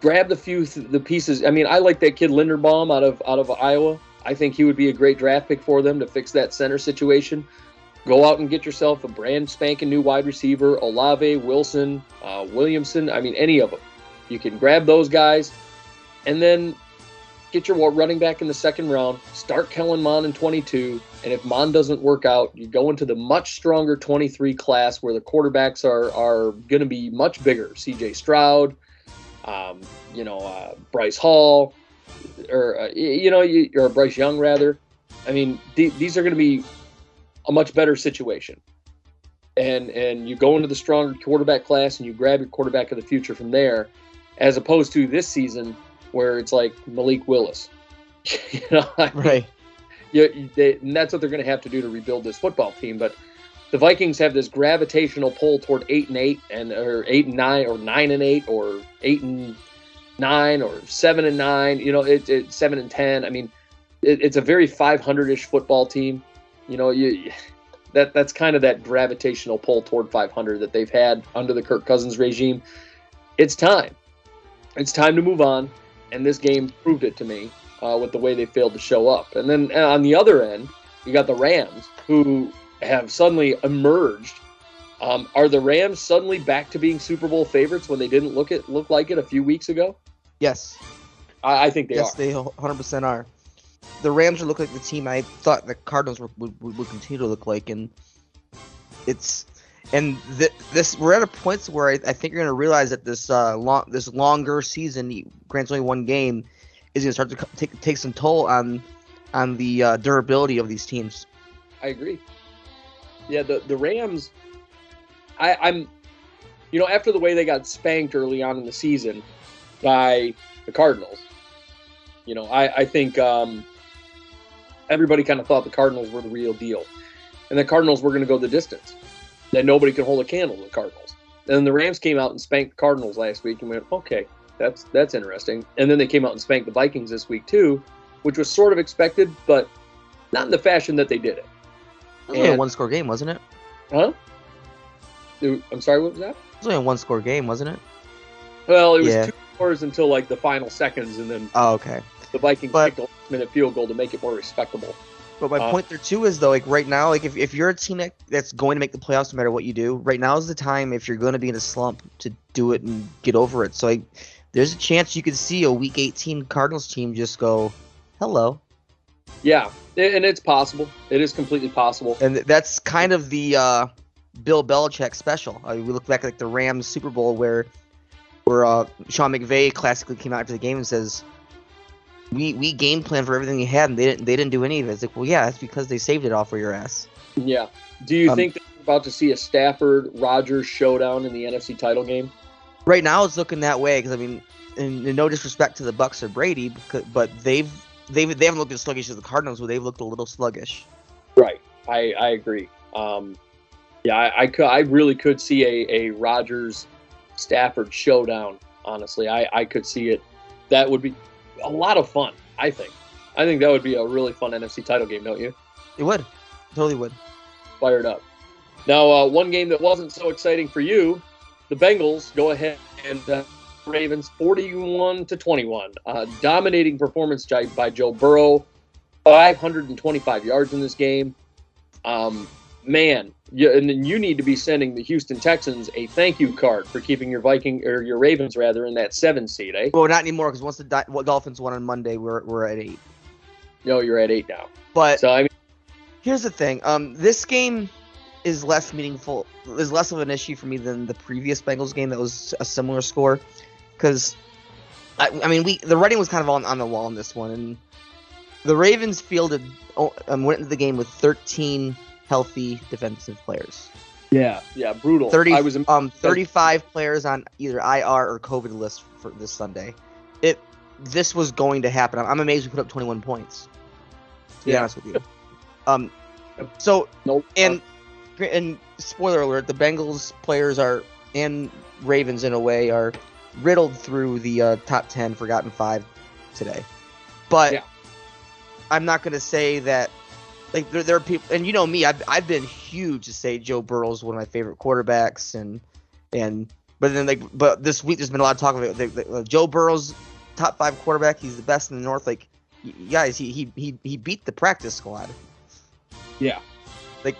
grab the few th- the pieces. I mean, I like that kid Linderbaum out of out of Iowa. I think he would be a great draft pick for them to fix that center situation. Go out and get yourself a brand spanking new wide receiver, Olave, Wilson, uh, Williamson. I mean, any of them. You can grab those guys, and then get your running back in the second round. Start Kellen Mond in 22, and if Mond doesn't work out, you go into the much stronger 23 class where the quarterbacks are are going to be much bigger. C.J. Stroud, um, you know, uh, Bryce Hall, or uh, you know, you, or Bryce Young rather. I mean, th- these are going to be a much better situation. And and you go into the stronger quarterback class and you grab your quarterback of the future from there, as opposed to this season where it's like Malik Willis. you know, I mean, Right. you, they, and that's what they're going to have to do to rebuild this football team. But the Vikings have this gravitational pull toward eight and eight, and or eight and nine, or nine and eight, or eight and nine, or seven and nine. You know, it, it seven and ten. I mean, it, it's a very 500ish football team. You know, you that that's kind of that gravitational pull toward 500 that they've had under the Kirk Cousins regime. It's time. It's time to move on, and this game proved it to me uh, with the way they failed to show up. And then uh, on the other end, you got the Rams, who have suddenly emerged. Um, are the Rams suddenly back to being Super Bowl favorites when they didn't look it look like it a few weeks ago? Yes. I, I think they yes, are. they 100% are. The Rams look like the team I thought the Cardinals were, would, would, would continue to look like, and it's and th- this we're at a point where I, I think you're going to realize that this uh, long this longer season, grants only one game, is going to start to co- take take some toll on on the uh, durability of these teams. I agree. Yeah, the the Rams. I, I'm, you know, after the way they got spanked early on in the season by the Cardinals, you know, I I think um, everybody kind of thought the Cardinals were the real deal, and the Cardinals were going to go the distance. That nobody could hold a candle to the Cardinals. And then the Rams came out and spanked the Cardinals last week, and went, okay, that's that's interesting. And then they came out and spanked the Vikings this week too, which was sort of expected, but not in the fashion that they did it. It was only a one score game, wasn't it? Huh? I'm sorry, what was that? It was only a one score game, wasn't it? Well, it was Yeah. two scores until like the final seconds, and then Oh, okay. the Vikings But- kicked a last minute field goal to make it more respectable. But my Uh, point there too is though, like right now, like if, if you're a team that, that's going to make the playoffs no matter what you do, right now is the time if you're going to be in a slump to do it and get over it. So like, there's a chance you could see a Week 18 Cardinals team just go, hello, Yeah, and it's possible. It is completely possible. and that's kind of the uh, Bill Belichick special. I mean, we look back at like the Rams Super Bowl where where uh, Sean McVay classically came out after the game and says. We, we game plan for everything we had and they didn't they didn't do any of it. It's like well yeah that's because they saved it all for your ass. Yeah. Do you Um, think that we're about to see a Stafford Rodgers showdown in the NFC title game? Right now, it's looking that way because I mean, and, and no disrespect to the Bucs or Brady, becau- but they've they've they haven't looked as sluggish as the Cardinals, but they've looked a little sluggish. Right. I, I agree. Um, yeah, I, I could I really could see a, a Rodgers Stafford showdown. Honestly, I, I could see it. That would be a lot of fun. I think. I think that would be a really fun NFC title game, don't you? It would, totally would. Fired up. Now, uh, one game that wasn't so exciting for you, the Bengals go ahead and uh, Ravens 41 to 21. Uh, dominating performance by, by Joe Burrow, 525 yards in this game. Um, man, you, and then you need to be sending the Houston Texans a thank you card for keeping your Viking or your Ravens rather in that seven seed, eh? Well, not anymore because once the Di- Dolphins won on Monday, we're we're at eight. No, you're at eight now. But So I mean, here's the thing: um, this game is less meaningful, is less of an issue for me than the previous Bengals game that was a similar score, because I, I mean, we the writing was kind of on, on the wall in this one, and the Ravens fielded oh, um, went into the game with 13 healthy defensive players. yeah, yeah, brutal. 30 I was um 35 players on either IR or COVID list for this Sunday. It this was going to happen. I'm, I'm amazed we put up 21 points. To be Yeah. honest with you. Um so nope. and and spoiler alert, the Bengals players are and Ravens in a way are riddled through the uh, top 10 forgotten 5 today. But Yeah. I'm not going to say that like there, there are people and you know me I've, I've been huge to say Joe Burrow's one of my favorite quarterbacks and and but then like but this week there's been a lot of talk about like, like, uh, Joe Burrow's top 5 quarterback he's the best in the north like guys he he he, he beat the practice squad yeah, Like,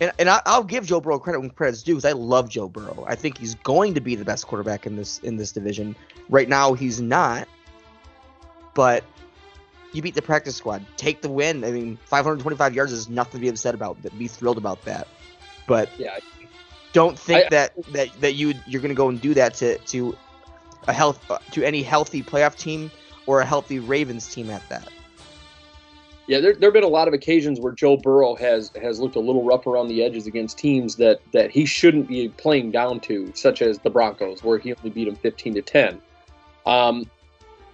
and, and I, I'll give Joe Burrow credit when credit's due because I love Joe Burrow. I think he's going to be the best quarterback in this in this division. Right now, he's not. But you beat the practice squad, take the win. I mean, 525 yards is nothing to be upset about. but Be thrilled about that. But yeah. don't think I- that that that you you're going to go and do that to to a health uh, to any healthy playoff team or a healthy Ravens team at that. Yeah, there there have been a lot of occasions where Joe Burrow has has looked a little rough around the edges against teams that that he shouldn't be playing down to, such as the Broncos, where he only beat them fifteen to ten. Um,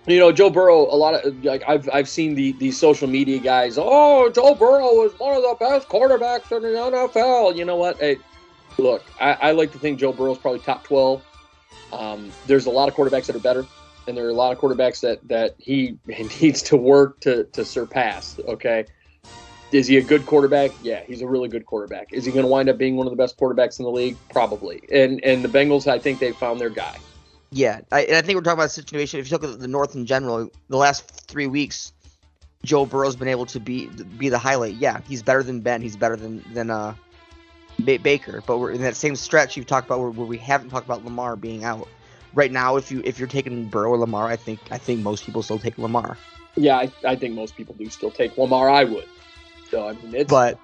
you know, Joe Burrow. A lot of like I've I've seen the these social media guys. Oh, Joe Burrow is one of the best quarterbacks in the NFL. You know what? Hey, look, I, I like to think Joe Burrow's probably top twelve. Um, there's a lot of quarterbacks that are better and there are a lot of quarterbacks that that he needs to work to to surpass. Okay, is he a good quarterback? Yeah, he's a really good quarterback. Is he going to wind up being one of the best quarterbacks in the league? Probably. And and the Bengals, I think they found their guy. Yeah, I, and I think we're talking about a situation. If you look at the North in general, the last three weeks, Joe Burrow's been able to be be the highlight. Yeah, he's better than Ben. He's better than than uh ba- Baker. But we're in that same stretch you've talked about where, where we haven't talked about Lamar being out. Right now, if you if you're taking Burrow or Lamar, I think I think most people still take Lamar. Yeah, I, I think most people do still take Lamar. I would. So I mean, it's But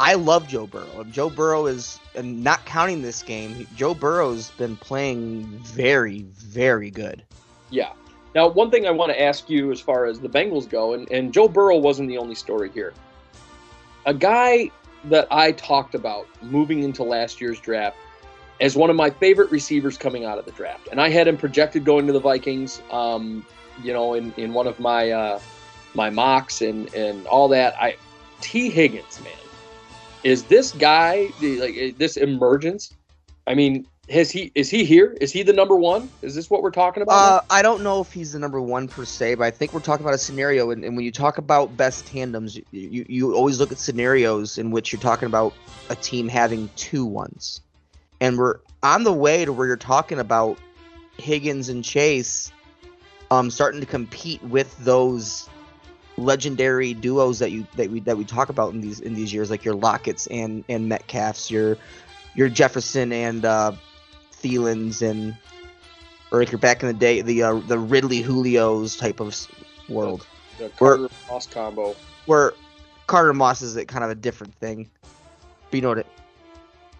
I love Joe Burrow. Joe Burrow is, and not counting this game, Joe Burrow's been playing very very good. Yeah. Now, one thing I want to ask you as far as the Bengals go, and, and Joe Burrow wasn't the only story here. A guy that I talked about moving into last year's draft as one of my favorite receivers coming out of the draft, and I had him projected going to the Vikings. Um, you know, in, in one of my uh, my mocks and and all that. I Tee Higgins, man, is this guy like eh, this emergence? I mean, has he is he here? Is he the number one? Is this what we're talking about? Uh, I don't know if he's the number one per se, but I think we're talking about a scenario. And, and when you talk about best tandems, you, you, you always look at scenarios in which you're talking about a team having two ones. And we're on the way to where you're talking about Higgins and Chase um, starting to compete with those legendary duos that you that we that we talk about in these in these years, like your Locketts and and Metcalf's, your your Jefferson and uh, Thielens and or like you're back in the day, the uh, the Ridley Julio's type of world, the Carter Moss combo. where Carter Moss is kind of a different thing. But you know what? It,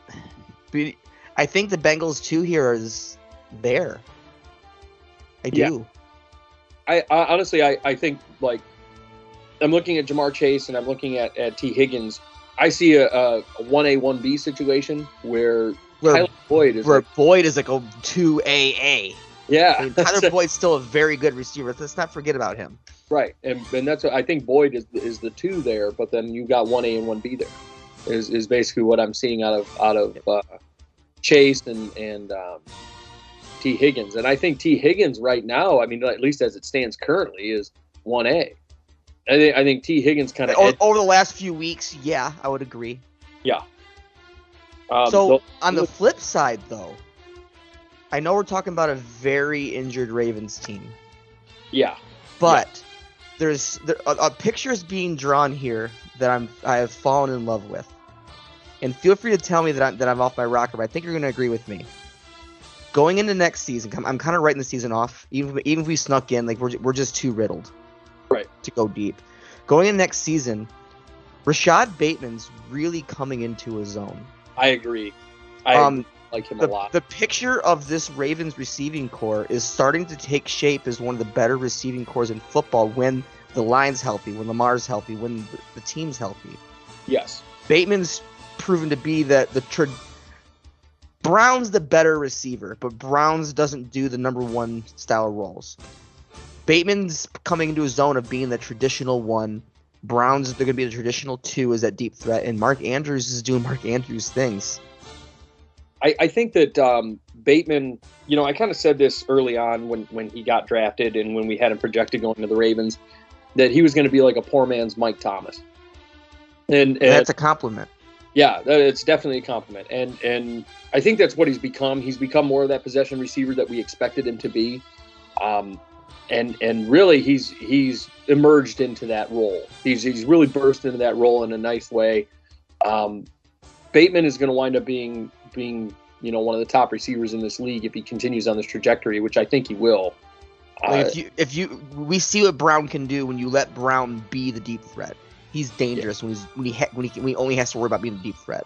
but I think the Bengals too here is there. I Yeah. do. I, I honestly, I, I think like I'm looking at Ja'Marr Chase and I'm looking at, at Tee Higgins. I see a, a, a 1A, 1B situation where Where, Tyler Boyd is. where like- Boyd is like a two AA. yeah. I mean, Tyler Boyd's still a very good receiver. Let's not forget about him. Right, and and that's what I think Boyd is is the two there, but then you've got one A and one B there. Is is basically what I'm seeing out of out of uh, Chase and and um, Tee Higgins, and I think Tee Higgins right now, I mean at least as it stands currently, is one A. I think I think Tee Higgins kind of O- Over the last few weeks, yeah, I would agree. Yeah. Um, so though- on the flip side, though, I know we're talking about a very injured Ravens team, yeah, but there's there, a, a picture is being drawn here that I'm I have fallen in love with, and feel free to tell me that I'm, that I'm off my rocker. But I think you're going to agree with me. Going into next season, I'm, I'm kind of writing the season off. Even if- even if we snuck in, like we're we're just too riddled, Right. To go deep. Going in next season, Rashod Bateman's really coming into his zone. I agree. I um, like him the, a lot. the picture of this Ravens receiving corps is starting to take shape as one of the better receiving corps in football when the line's healthy, when Lamar's healthy, when the, the team's healthy. yes, Bateman's proven to be that the tra- Brown's the better receiver, but Brown's doesn't do the number one style roles. Bateman's coming into a zone of being the traditional one. Brown's they're gonna be the traditional two as that deep threat, and Mark Andrews is doing Mark Andrews things. I, I think that um, Bateman, you know, I kind of said this early on when, when he got drafted and when we had him projected going to the Ravens, that he was going to be like a poor man's Mike Thomas. And, and That's a compliment. yeah, it's definitely a compliment. And and I think that's what he's become. He's become more of that possession receiver that we expected him to be. Um, and and really, he's he's emerged into that role. He's he's really burst into that role in a nice way. Um, Bateman is going to wind up being being you know one of the top receivers in this league if he continues on this trajectory, which I think he will. Like Uh, if you if you we see what Brown can do when you let Brown be the deep threat. He's dangerous when he's when he ha- when he when he only has to worry about being the deep threat.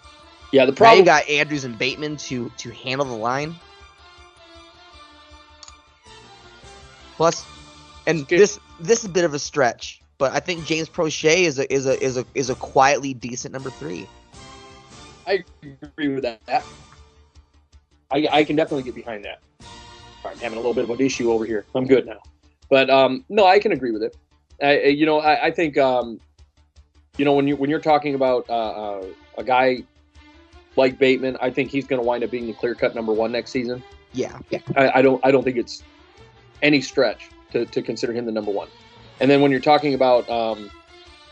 yeah, the Now problem you got Andrews and Bateman to to handle the line. Plus, and this this is a bit of a stretch, but I think James Proche is a is a is a is a quietly decent number three. I agree with that. I, I can definitely get behind that. I'm having a little bit of an issue over here. I'm good now, but um, no, I can agree with it. I, you know, I, I think um, you know when you when you're talking about uh, uh, a guy like Bateman, I think he's going to wind up being the clear cut number one next season. Yeah, I, I don't I don't think it's any stretch to, to consider him the number one. And then when you're talking about um,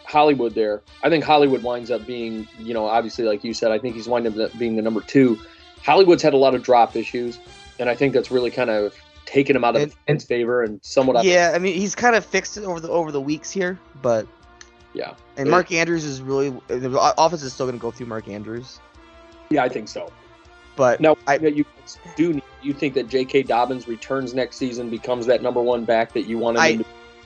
Hollywood, there, I think Hollywood winds up being, you know, obviously like you said, I think he's wind up being the number two. Hollywood's had a lot of drop issues, and I think that's really kind of taken him out of And- the favor and somewhat. out- yeah. I mean, he's kind of fixed it over the over the weeks here, but yeah, and Yeah. Mark Andrews is really the offense is still going to go through Mark Andrews, yeah, I think so. But Now, I- you do you think that J.K. Dobbins returns next season, becomes that number one back that you want him I- to?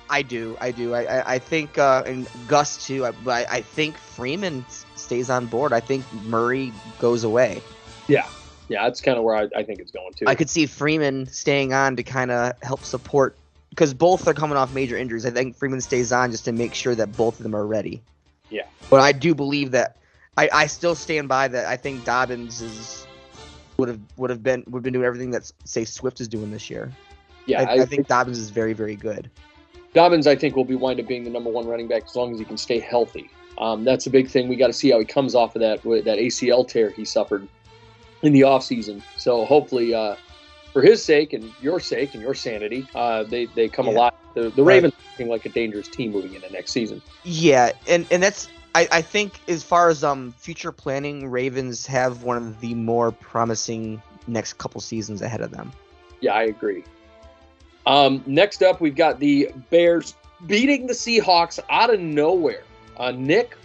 I do, I do. I, I, think, uh, and Gus too. I, I think Freeman stays on board. I think Murray goes away. Yeah, yeah, that's kind of where I, I think it's going to. I could see Freeman staying on to kind of help support because both are coming off major injuries. I think Freeman stays on just to make sure that both of them are ready. Yeah. But I do believe that I, I still stand by that. I think Dobbins is would have would have been would have been doing everything that say Swift is doing this year. yeah, I, I think Dobbins is very very good. Dobbins, I think, will be wind up being the number one running back as long as he can stay healthy. Um, that's a big thing. We got to see how he comes off of that that ACL tear he suffered in the offseason. So hopefully, uh, for his sake and your sake and your sanity, uh, they they come Yeah. alive. The, the Ravens are looking like a dangerous team moving into next season. Yeah, and and that's I, I think as far as um future planning, Ravens have one of the more promising next couple seasons ahead of them. Yeah, I agree. Um, next up, we've got the Bears beating the Seahawks out of nowhere. Uh, Nick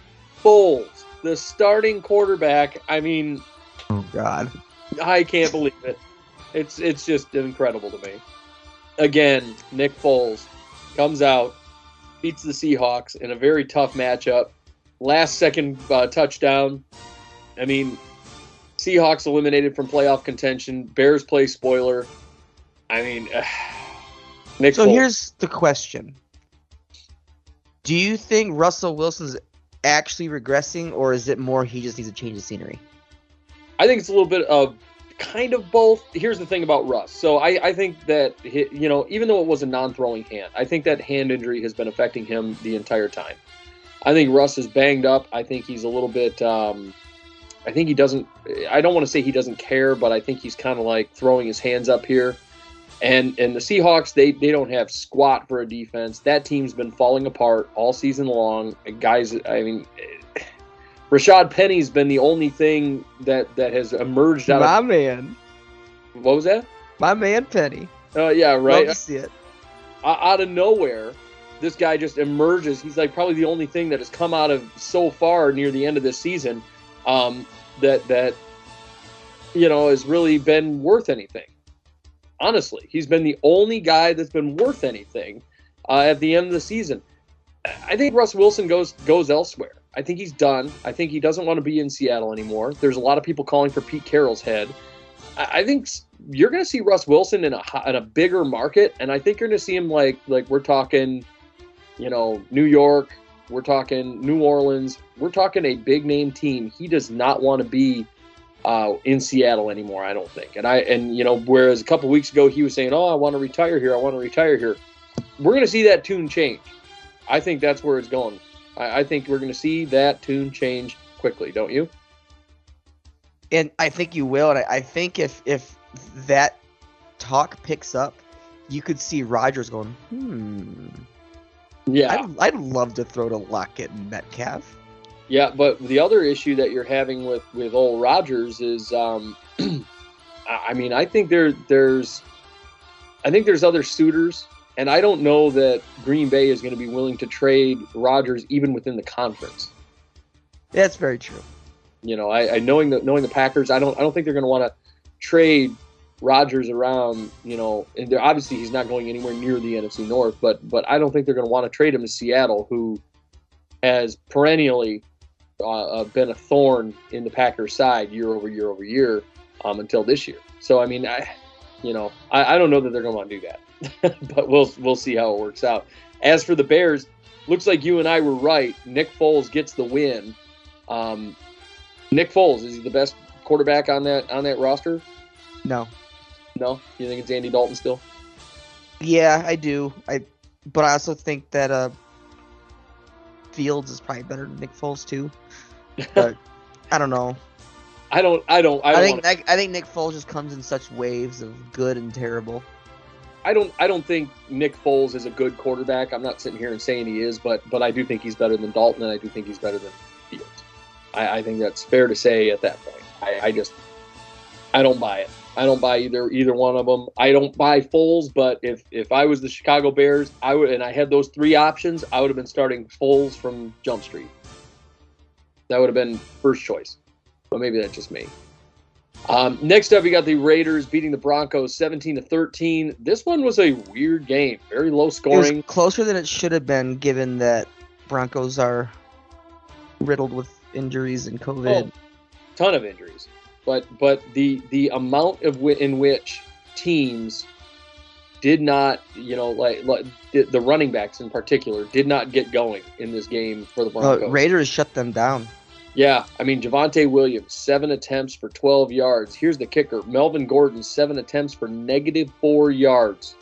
Foles, the starting quarterback. I mean, Oh God. I can't believe it. It's it's just incredible to me. Again, Nick Foles comes out, beats the Seahawks in a very tough matchup. Last second uh, touchdown. I mean, Seahawks eliminated from playoff contention. Bears play spoiler. I mean, Nick. So Foles. here's the question: Do you think Russell Wilson's actually regressing, or is it more he just needs to change the scenery? I think it's a little bit of kind of both. Here's the thing about Russ. So I, I think that he, you know, even though it was a non-throwing hand, I think that hand injury has been affecting him the entire time. I think Russ is banged up. I think he's a little bit. Um, I think he doesn't. I don't want to say he doesn't care, but I think he's kind of like throwing his hands up here. And and the Seahawks, they they don't have squat for a defense. That team's been falling apart all season long. Guys, I mean, Rashad Penny's been the only thing that that has emerged out My of my man, what was that? my man, Penny. Uh, yeah, Love right. to see it. Out of nowhere, this guy just emerges. He's like probably the only thing that has come out of so far near the end of this season um, that that you know has really been worth anything. Honestly, he's been the only guy that's been worth anything uh, at the end of the season. I think Russ Wilson goes goes elsewhere. I think he's done. I think he doesn't want to be in Seattle anymore. There's a lot of people calling for Pete Carroll's head. I, think you're going to see Russ Wilson in a in a bigger market, and I think you're going to see him like like we're talking, you know, New York. We're talking New Orleans. We're talking a big name team. He does not want to be uh, in Seattle anymore. I don't think. And I and you know, whereas a couple weeks ago he was saying, "Oh, I want to retire here. I want to retire here." We're going to see that tune change. I think that's where it's going. I, I think we're going to see that tune change quickly. Don't you? And I think you will. And I, I think if if that talk picks up, you could see Rodgers going, hmm. Yeah. I'd, I'd love to throw to Lockett and Metcalf. Yeah, but the other issue that you're having with with old Rodgers is, um, I mean, I think there there's, I think there's other suitors, and I don't know that Green Bay is going to be willing to trade Rodgers even within the conference. That's very true. You know, I, I knowing the knowing the Packers, I don't I don't think they're going to want to trade Rodgers around. You know, and they're obviously he's not going anywhere near the NFC North, but but I don't think they're going to want to trade him to Seattle, who has perennially uh, uh, been a thorn in the Packers' side year over year over year um, until this year. So I mean, I you know I, I don't know that they're going to want to do that, but we'll we'll see how it works out. As for the Bears, looks like you and I were right. Nick Foles gets the win. Um, Nick Foles is he the best quarterback on that on that roster? No. No, you think it's Andy Dalton still? Yeah, I do. I, but I also think that uh, Fields is probably better than Nick Foles too. But I don't know. I don't. I don't. I, I, don't think wanna- I, I think Nick Foles just comes in such waves of good and terrible. I don't. I don't think Nick Foles is a good quarterback. I'm not sitting here and saying he is, but but I do think he's better than Dalton, and I do think he's better than Fields. I, I think that's fair to say at that point. I, I just I don't buy it. I don't buy either either one of them. I don't buy Foles, but if if I was the Chicago Bears, I would and I had those three options, I would have been starting Foles from Jump Street. That would have been first choice. But maybe that's just me. Um, next up, we got the Raiders beating the Broncos 17 to 13. This one was a weird game, very low scoring. closer than it should have been, given that Broncos are riddled with injuries and COVID. Oh, ton of injuries, but but the the amount of wi- in which teams did not, you know, like, like the, the running backs in particular did not get going in this game for the Uh, Broncos. Raiders shut them down. Yeah, I mean Javonte Williams, seven attempts for 12 yards. Here's the kicker: Melvin Gordon, seven attempts for negative four yards,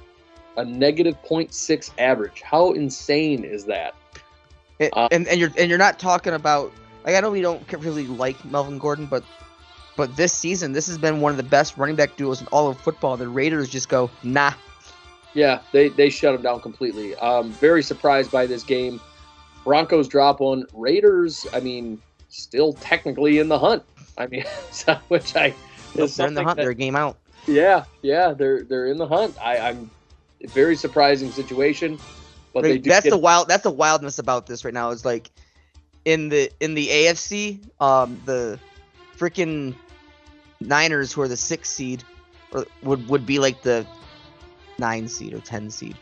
a negative 0.6 average. How insane is that? It- Uh, and and you're and you're not talking about like I know we don't really like Melvin Gordon, but but this season this has been one of the best running back duels in all of football. The Raiders just go nah. Yeah, they they shut them down completely. Um, very surprised by this game. Broncos drop one. Raiders, I mean, still technically in the hunt. I mean, which I They're in the hunt. that- They're game out. yeah, yeah, they're they're in the hunt. I, I'm very surprising situation, but they do that's get, the wild. That's the wildness about this right now. Is like in the in the AFC, um, the freaking Niners, who are the sixth seed, or would would be like the nine seed or ten seed.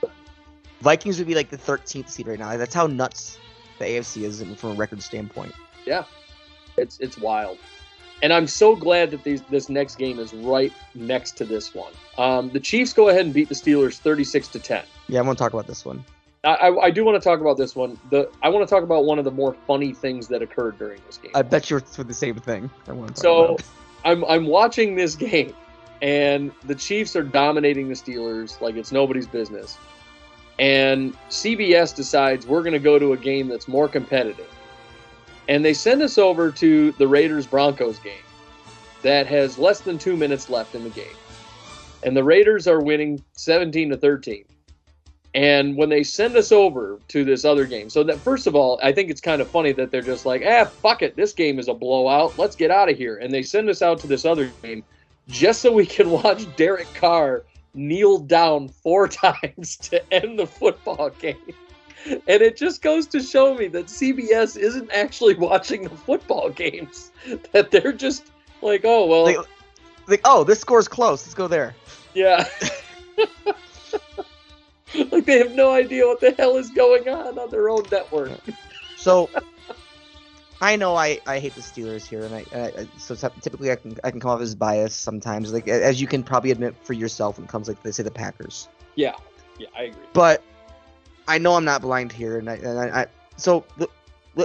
Vikings would be like the thirteenth seed right now. That's how nuts the AFC is from a record standpoint. Yeah, it's it's wild. And I'm so glad that these, this next game is right next to this one. Um, the Chiefs go ahead and beat the Steelers 36 to 10. Yeah, I want to talk about this one. I, I, do want to talk about this one. The I want to talk about one of the more funny things that occurred during this game. I bet you're for the same thing. I want to talk So about. I'm I'm watching this game, and the Chiefs are dominating the Steelers like it's nobody's business. And CBS decides we're going to go to a game that's more competitive, and they send us over to the Raiders Broncos game that has less than two minutes left in the game, and the Raiders are winning 17 to 13. And when they send us over to this other game, so that first of all, I think it's kind of funny that they're just like, ah, fuck it, this game is a blowout. Let's get out of here. And they send us out to this other game just so we can watch Derek Carr kneel down four times to end the football game. And it just goes to show me that CBS isn't actually watching the football games. That they're just like, oh well, Like, like, oh, this score's close. Let's go there. yeah. like they have no idea what the hell is going on on their own network. So I know I, I hate the Steelers here, and I, I so ty- typically I can I can come off as biased sometimes, like as you can probably admit for yourself when it comes like they say the Packers. Yeah, yeah, I agree. But I know I'm not blind here, and I, and I, I so the,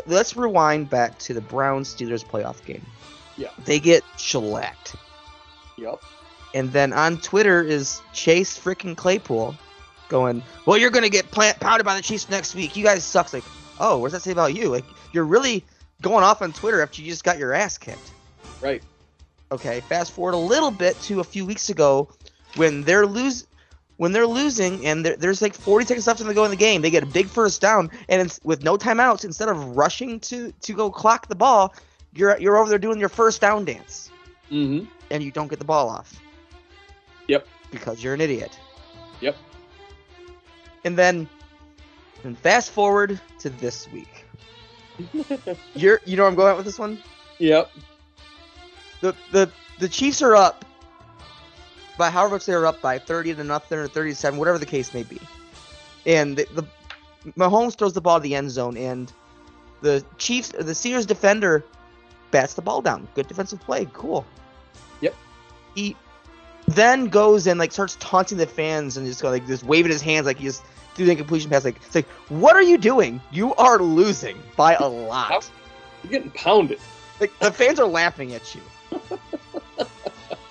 let's rewind back to the Browns Steelers playoff game. Yeah. they get shellacked, Yep. and then on Twitter is Chase freaking Claypool going, "Well, you're gonna get plant pounded by the Chiefs next week. You guys suck." It's like, oh, what does that say about you? Like, you're really going off on Twitter after you just got your ass kicked. Right. Okay, fast forward a little bit to a few weeks ago when they're lose when they're losing and there, there's like 40 seconds left to go in the game. They get a big first down and it's, with no timeouts, instead of rushing to to go clock the ball, you're you're over there doing your first down dance Mm-hmm. and you don't get the ball off. Yep. Because you're an idiot. Yep. And then and fast forward to this week. You're you know where I'm going with this one? Yep. the the the Chiefs are up by however much they are up by 30 to nothing or 37, whatever the case may be. And the, the Mahomes throws the ball to the end zone, and the Chiefs, the Steelers defender, bats the ball down. Good defensive play, cool. Yep. He then goes and like starts taunting the fans and just go like just waving his hands like he just threw the incompletion pass. Like it's like, what are you doing? You are losing by a lot. You're getting pounded. Like the fans are laughing at you.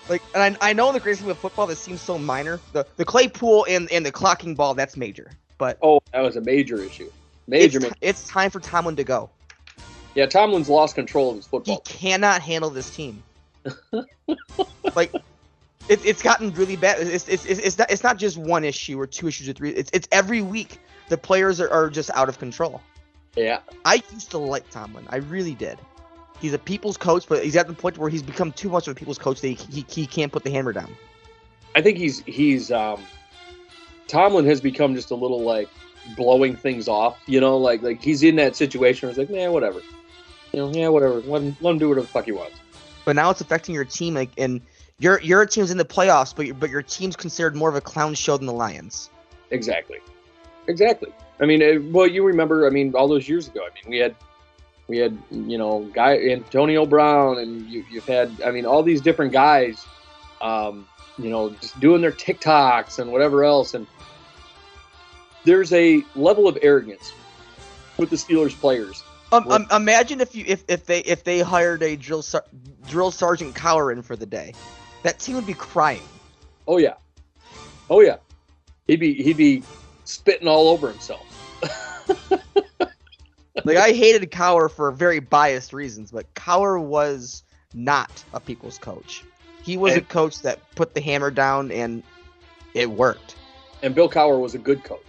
like, and I, I know in the great scheme of football, this seems so minor. The the Claypool and and the clocking ball, that's major. But Oh, that was a major issue. Major, it's, major. it's time for Tomlin to go. Yeah, Tomlin's lost control of his football. He cannot handle this team. like, it, it's gotten really bad. It's, it's, it's, it's not it's not just one issue or two issues or three. It's it's every week. The players are, are just out of control. Yeah. I used to like Tomlin. I really did. He's a people's coach, but he's at the point where he's become too much of a people's coach that he, he, he can't put the hammer down. I think he's he's um Tomlin has become just a little like blowing things off, you know, like like he's in that situation where it's like, man, whatever. You know, yeah, whatever. Let him, let him do whatever the fuck he wants. But now it's affecting your team, like, and your your team's in the playoffs, but your, but your team's considered more of a clown show than the Lions. Exactly. Exactly. I mean, uh, well, you remember, I mean, all those years ago, I mean, we had, we had, you know, guy Antonio Brown, and you, you've had, I mean, all these different guys, um, you know, just doing their TikToks and whatever else, and there's a level of arrogance with the Steelers players. Um, um, imagine if you if, if they if they hired a drill ser- drill sergeant Cowher in for the day, that team would be crying. Oh yeah, oh yeah, he'd be he'd be spitting all over himself. Like I hated Cowher for very biased reasons, but Cowher was not a people's coach. He was a coach that put the hammer down and it worked. And Bill Cowher was a good coach.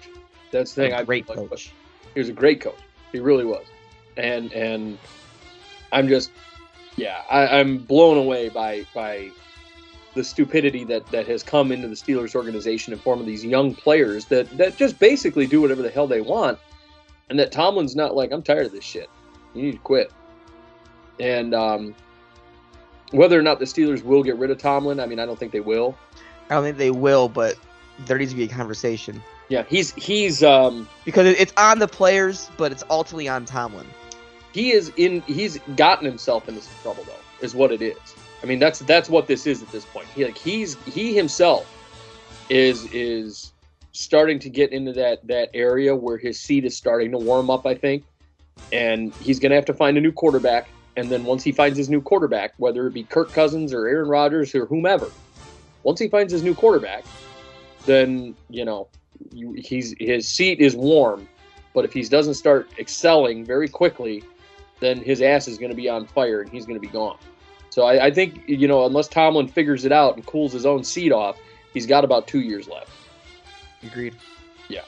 That's the thing. A I great like, but- coach. He was a great coach. He really was. And and I'm just yeah, I, I'm blown away by by the stupidity that that has come into the Steelers organization in form of these young players that that just basically do whatever the hell they want, and that Tomlin's not like I'm tired of this shit. You need to quit. And um, whether or not the Steelers will get rid of Tomlin, I mean, I don't think they will. I don't think they will, but there needs to be a conversation Yeah, he's he's um, because it's on the players, but it's ultimately on Tomlin. he is in he's gotten himself into some trouble though is what it is i mean that's that's what this is at this point he like he's he himself is is starting to get into that that area where his seat is starting to warm up. I think, and he's going to have to find a new quarterback. And then once he finds his new quarterback, whether it be Kirk Cousins or Aaron Rodgers or whomever, once he finds his new quarterback, then you know he's his seat is warm. But if he doesn't start excelling very quickly, then his ass is going to be on fire and he's going to be gone. So I, I think you know unless Tomlin figures it out and cools his own seat off, he's got about two years left. Agreed. Yeah.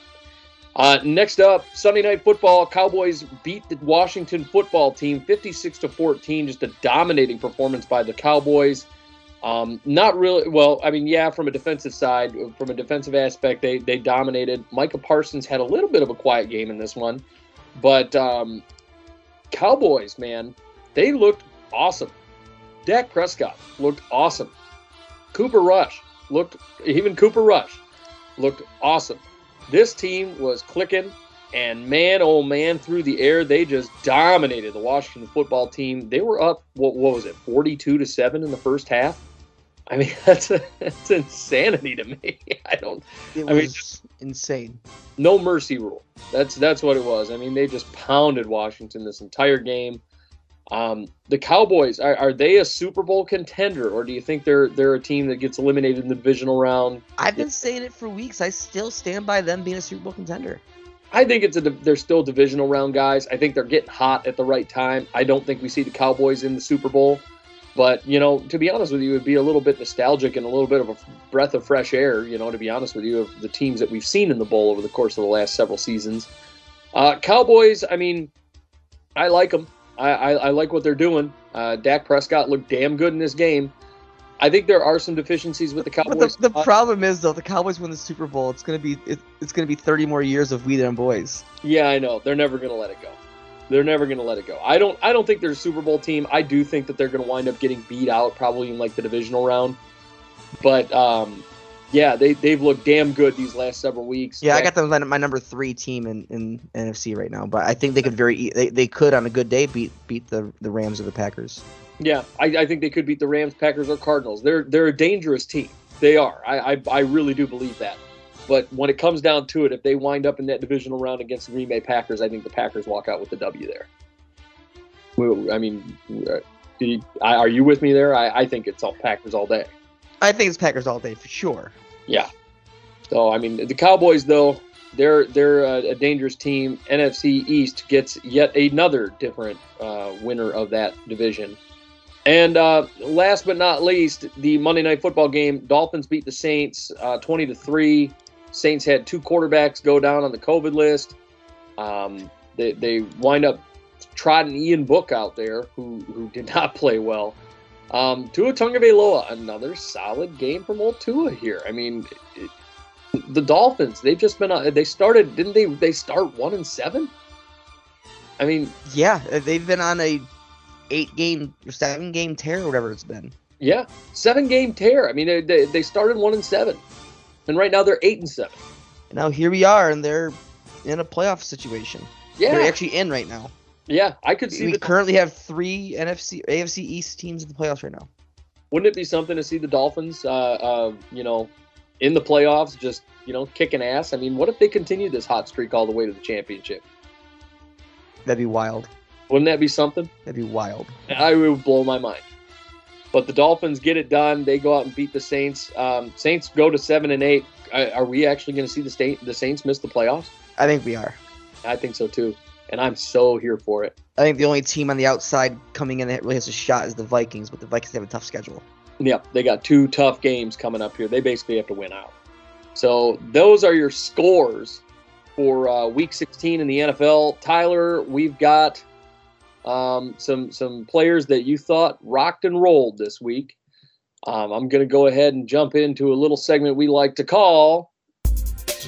Uh, next up, Sunday Night Football. Cowboys beat the Washington football team 56 to 14. Just a dominating performance by the Cowboys. Um, not really. Well, I mean, yeah, from a defensive side, from a defensive aspect, they they dominated. Micah Parsons had a little bit of a quiet game in this one, but um, Cowboys, man, they looked awesome. Dak Prescott looked awesome. Cooper Rush looked even Cooper Rush looked awesome. This team was clicking, and man, oh man, through the air, they just dominated the Washington football team. They were up, what, what was it, 42 to 7 in the first half? I mean, that's, that's insanity to me. I don't, It I mean, was insane. no mercy rule. That's that's what it was. I mean, they just pounded Washington this entire game. Um, the Cowboys are, are they a Super Bowl contender, or do you think they're they're a team that gets eliminated in the divisional round? I've been saying it for weeks. I still stand by them being a Super Bowl contender. I think it's a they're still divisional round guys. I think they're getting hot at the right time. I don't think we see the Cowboys in the Super Bowl, but you know, to be honest with you, it would be a little bit nostalgic and a little bit of a breath of fresh air. You know, to be honest with you, of the teams that we've seen in the bowl over the course of the last several seasons. Uh, Cowboys, I mean, I like them. I, I, I like what they're doing. Uh, Dak Prescott looked damn good in this game. I think there are some deficiencies with the But Cowboys. the, the Uh, problem is though, the Cowboys win the Super Bowl. It's gonna be it, it's gonna be 30 more years of we them boys. Yeah, I know. They're never going to let it go. They're never going to let it go. I don't. I don't think they're a Super Bowl team. I do think that they're going to wind up getting beat out, probably in like the divisional round. But um, yeah, they they've looked damn good these last several weeks. Yeah, I got them my number three team in, in NFC right now. But I think they could very they, they could on a good day beat beat the the Rams or the Packers. Yeah, I, I think they could beat the Rams, Packers, or Cardinals. They're they're a dangerous team. They are. I, I I really do believe that. But when it comes down to it, if they wind up in that divisional round against the Green Bay Packers, I think the Packers walk out with the W there. I mean, uh, do you, are you with me there? I, I think it's all Packers all day. I think it's Packers all day for sure. Yeah. So I mean, the Cowboys though they're they're a, a dangerous team. NFC East gets yet another different uh, winner of that division. And uh, last but not least, the Monday Night Football game: Dolphins beat the Saints uh, twenty to three. Saints had two quarterbacks go down on the COVID list. Um, they they wind up trotting Ian Book out there, who who did not play well. Um, Tua Tagovailoa, another solid game from old Tua here. I mean, it, the Dolphins, they've just been uh, they started, didn't they? They start one and seven. I mean, Yeah, uh, they've been on a eight game seven game tear or whatever it's been. yeah, seven game tear. I mean, they, they, they started one and seven, and right now they're eight and seven. And now here we are, and they're in a playoff situation. Yeah, They're actually in right now. Yeah, I could see. we The, currently have three NFC AFC East teams in the playoffs right now. wouldn't it be something to see the Dolphins, uh, uh, you know, in the playoffs, just you know, kicking ass? I mean, what if they continue this hot streak all the way to the championship? That'd be wild. Wouldn't that be something? That'd be wild. I would blow my mind. But the Dolphins get it done. They go out and beat the Saints. Um, Saints go to seven and eight. Are are we actually going to see the state the Saints miss the playoffs? I think we are. I think so too, and I'm so here for it. I think the only team on the outside coming in that really has a shot is the Vikings, but the Vikings have a tough schedule. Yeah, they got two tough games coming up here. They basically have to win out. So those are your scores for uh, Week 16 in the NFL. Tyler, we've got um, some some players that you thought rocked and rolled this week. Um, I'm going to go ahead and jump into a little segment we like to call.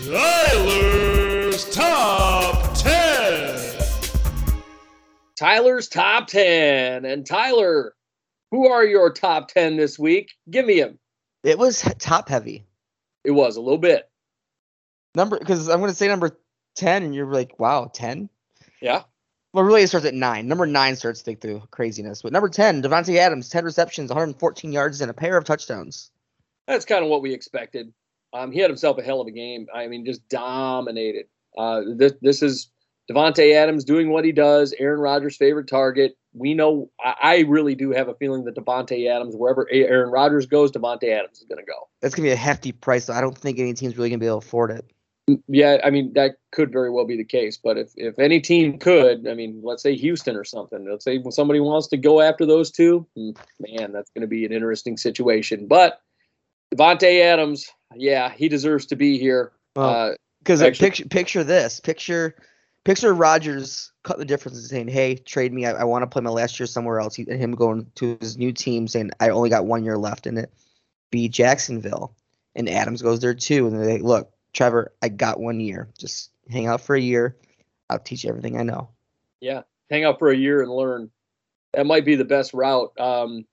Tyler's Top 10. Tyler's top 10. And Tyler, who are your top 10 this week? Give me them. It was top heavy. It was a little bit. Number because I'm gonna say number ten, and you're like, wow, ten. Yeah. Well, really, it starts at nine. Number nine starts to the craziness, but number ten, Davante Adams, ten receptions, 114 yards, and a pair of touchdowns. That's kind of what we expected. Um, he had himself a hell of a game. I mean, just dominated. Uh, this this is Davante Adams doing what he does. Aaron Rodgers' favorite target. We know. I, really do have a feeling that Davante Adams, wherever Aaron Rodgers goes, Davante Adams is going to go. That's gonna be a hefty price. So I don't think any team's really gonna be able to afford it. Yeah, I mean that could very well be the case. But if if any team could, I mean, let's say Houston or something. Let's say when somebody wants to go after those two, hmm, man, that's going to be an interesting situation. But Davante Adams, yeah, he deserves to be here. Well, uh, Because Actually- picture picture this. Picture picture Rodgers cut the difference and saying, "Hey, trade me. I, I want to play my last year somewhere else." He, and him going to his new team saying, "I only got one year left in it." Be Jacksonville, and Adams goes there too. And they look, Trevor, I got one year. Just hang out for a year. I'll teach you everything I know. yeah, hang out for a year and learn. That might be the best route. Um,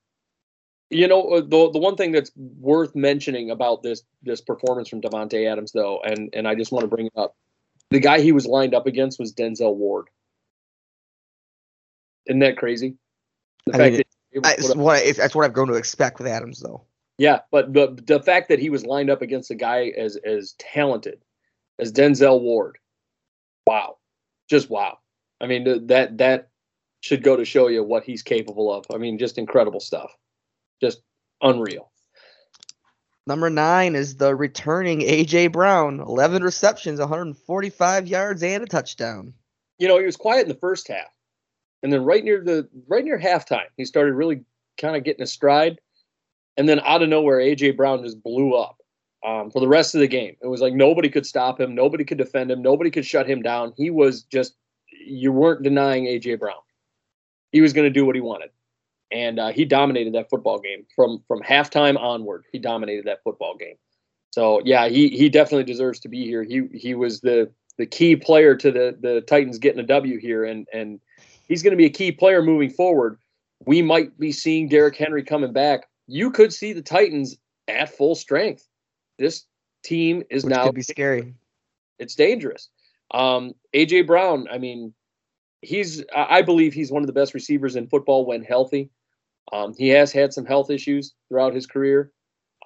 you know, uh, the the one thing that's worth mentioning about this this performance from Davante Adams, though, and and I just want to bring it up, the guy he was lined up against was Denzel Ward. Isn't that crazy? The I fact mean, that he I, put it's up- what I, that's what I've grown to expect with Adams, though. yeah, but the the fact that he was lined up against a guy as as talented as Denzel Ward, wow, just wow. I mean that that should go to show you what he's capable of. I mean, just incredible stuff, just unreal. Number nine is the returning AJ Brown, 11 receptions, 145 yards, and a touchdown. You know, he was quiet in the first half, and then right near the right near halftime, he started really kind of getting a stride, and then out of nowhere, AJ Brown just blew up. Um, for the rest of the game, it was like nobody could stop him, nobody could defend him, nobody could shut him down. He was just you weren't denying AJ Brown. He was going to do what he wanted, and uh, he dominated that football game from from halftime onward. He dominated that football game. So yeah, he he definitely deserves to be here. He he was the the key player to the the Titans getting a W here, and and he's going to be a key player moving forward. We might be seeing Derrick Henry coming back. You could see the Titans at full strength. This team is Which now could be scary. it's dangerous. Um, AJ Brown, I mean, he's I believe he's one of the best receivers in football when healthy. Um, he has had some health issues throughout his career.